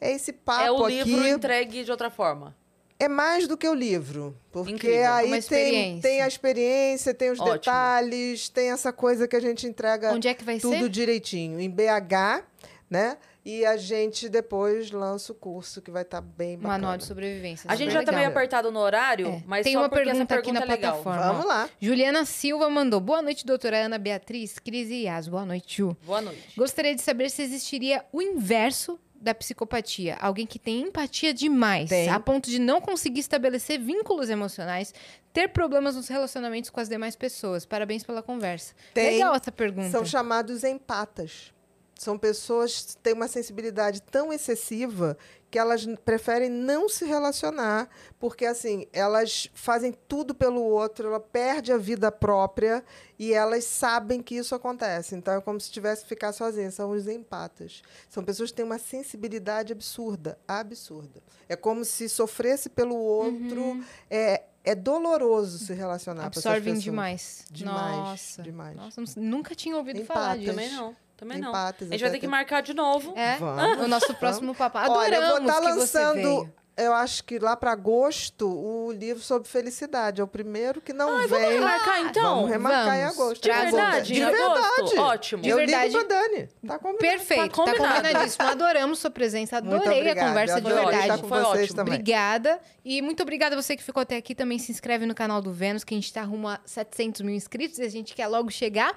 Speaker 3: é esse papo
Speaker 1: é o livro
Speaker 3: aqui.
Speaker 1: entregue de outra forma.
Speaker 3: É mais do que o livro, porque
Speaker 1: Incrível.
Speaker 2: Uma
Speaker 3: aí tem, tem a experiência, tem os
Speaker 1: Ótimo.
Speaker 3: detalhes, tem essa coisa que a gente entrega
Speaker 2: Onde é que vai
Speaker 3: tudo
Speaker 2: ser?
Speaker 3: direitinho, em BH, né? E a gente depois lança o curso que vai estar bem bacana.
Speaker 2: Manual de sobrevivência.
Speaker 1: A gente
Speaker 2: super
Speaker 1: já tá meio apertado no horário,
Speaker 2: É.
Speaker 1: mas
Speaker 2: Tem uma pergunta
Speaker 1: essa
Speaker 2: aqui
Speaker 1: pergunta
Speaker 2: na
Speaker 1: é
Speaker 2: plataforma.
Speaker 3: Vamos lá.
Speaker 2: Juliana Silva mandou. Boa noite, doutora Ana Beatriz, Cris e Yas. Boa noite, Ju.
Speaker 1: Boa noite.
Speaker 2: Gostaria de saber se existiria o inverso da psicopatia. Alguém que tem empatia demais,
Speaker 3: Tem.
Speaker 2: a ponto de não conseguir estabelecer vínculos emocionais, ter problemas nos relacionamentos com as demais pessoas. Parabéns pela conversa.
Speaker 3: Tem.
Speaker 2: Legal essa pergunta.
Speaker 3: São chamados empatas. São pessoas que têm uma sensibilidade tão excessiva que elas preferem não se relacionar, porque assim, elas fazem tudo pelo outro, ela perde a vida própria e elas sabem que isso acontece. Então é como se tivesse que ficar sozinha, são os empatas. São pessoas que têm uma sensibilidade absurda, absurda. É como se sofresse pelo outro, é é doloroso se relacionar com essas
Speaker 2: Absorvem
Speaker 3: pessoas.
Speaker 2: demais.
Speaker 3: Demais,
Speaker 2: Nossa.
Speaker 3: demais.
Speaker 2: Nossa, nunca tinha ouvido falar
Speaker 3: Empatas.
Speaker 2: disso.
Speaker 1: Também não. Também não.
Speaker 3: Empatas,
Speaker 1: A gente vai ter que marcar de novo.
Speaker 2: É,
Speaker 3: Vamos,
Speaker 2: o nosso próximo papo. Adoramos
Speaker 3: Olha, eu vou estar
Speaker 2: que você
Speaker 3: lançando,
Speaker 2: veio.
Speaker 3: eu acho que lá para agosto, o livro sobre felicidade. É o primeiro que não
Speaker 1: Ai,
Speaker 3: vem.
Speaker 1: vamos remarcar então?
Speaker 3: Vamos remarcar em
Speaker 2: vamos.
Speaker 3: agosto.
Speaker 1: De verdade,
Speaker 3: De
Speaker 1: em
Speaker 3: verdade.
Speaker 1: agosto? Ótimo.
Speaker 2: De
Speaker 3: eu
Speaker 2: verdade.
Speaker 3: ligo pra Dani. Tá combinado.
Speaker 2: Perfeito,
Speaker 1: Tá
Speaker 2: tá,
Speaker 1: combinado.
Speaker 2: combinadíssimo. Adoramos sua presença, adorei a conversa de verdade.
Speaker 3: estar com
Speaker 1: Foi
Speaker 3: vocês
Speaker 1: ótimo.
Speaker 3: também.
Speaker 2: Obrigada. E muito obrigada a você que ficou até aqui. Também se inscreve no canal do Vênus, que a gente tá rumo a 700 mil inscritos e a gente quer logo chegar.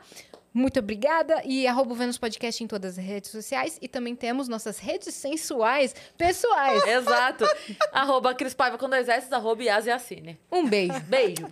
Speaker 2: Muito obrigada. E arroba o Vênus Podcast em todas as redes sociais. E também temos nossas redes sensuais pessoais.
Speaker 1: Exato. arroba Cris Paiva com dois S, arroba Yas e Assine.
Speaker 2: Um beijo.
Speaker 1: Beijo.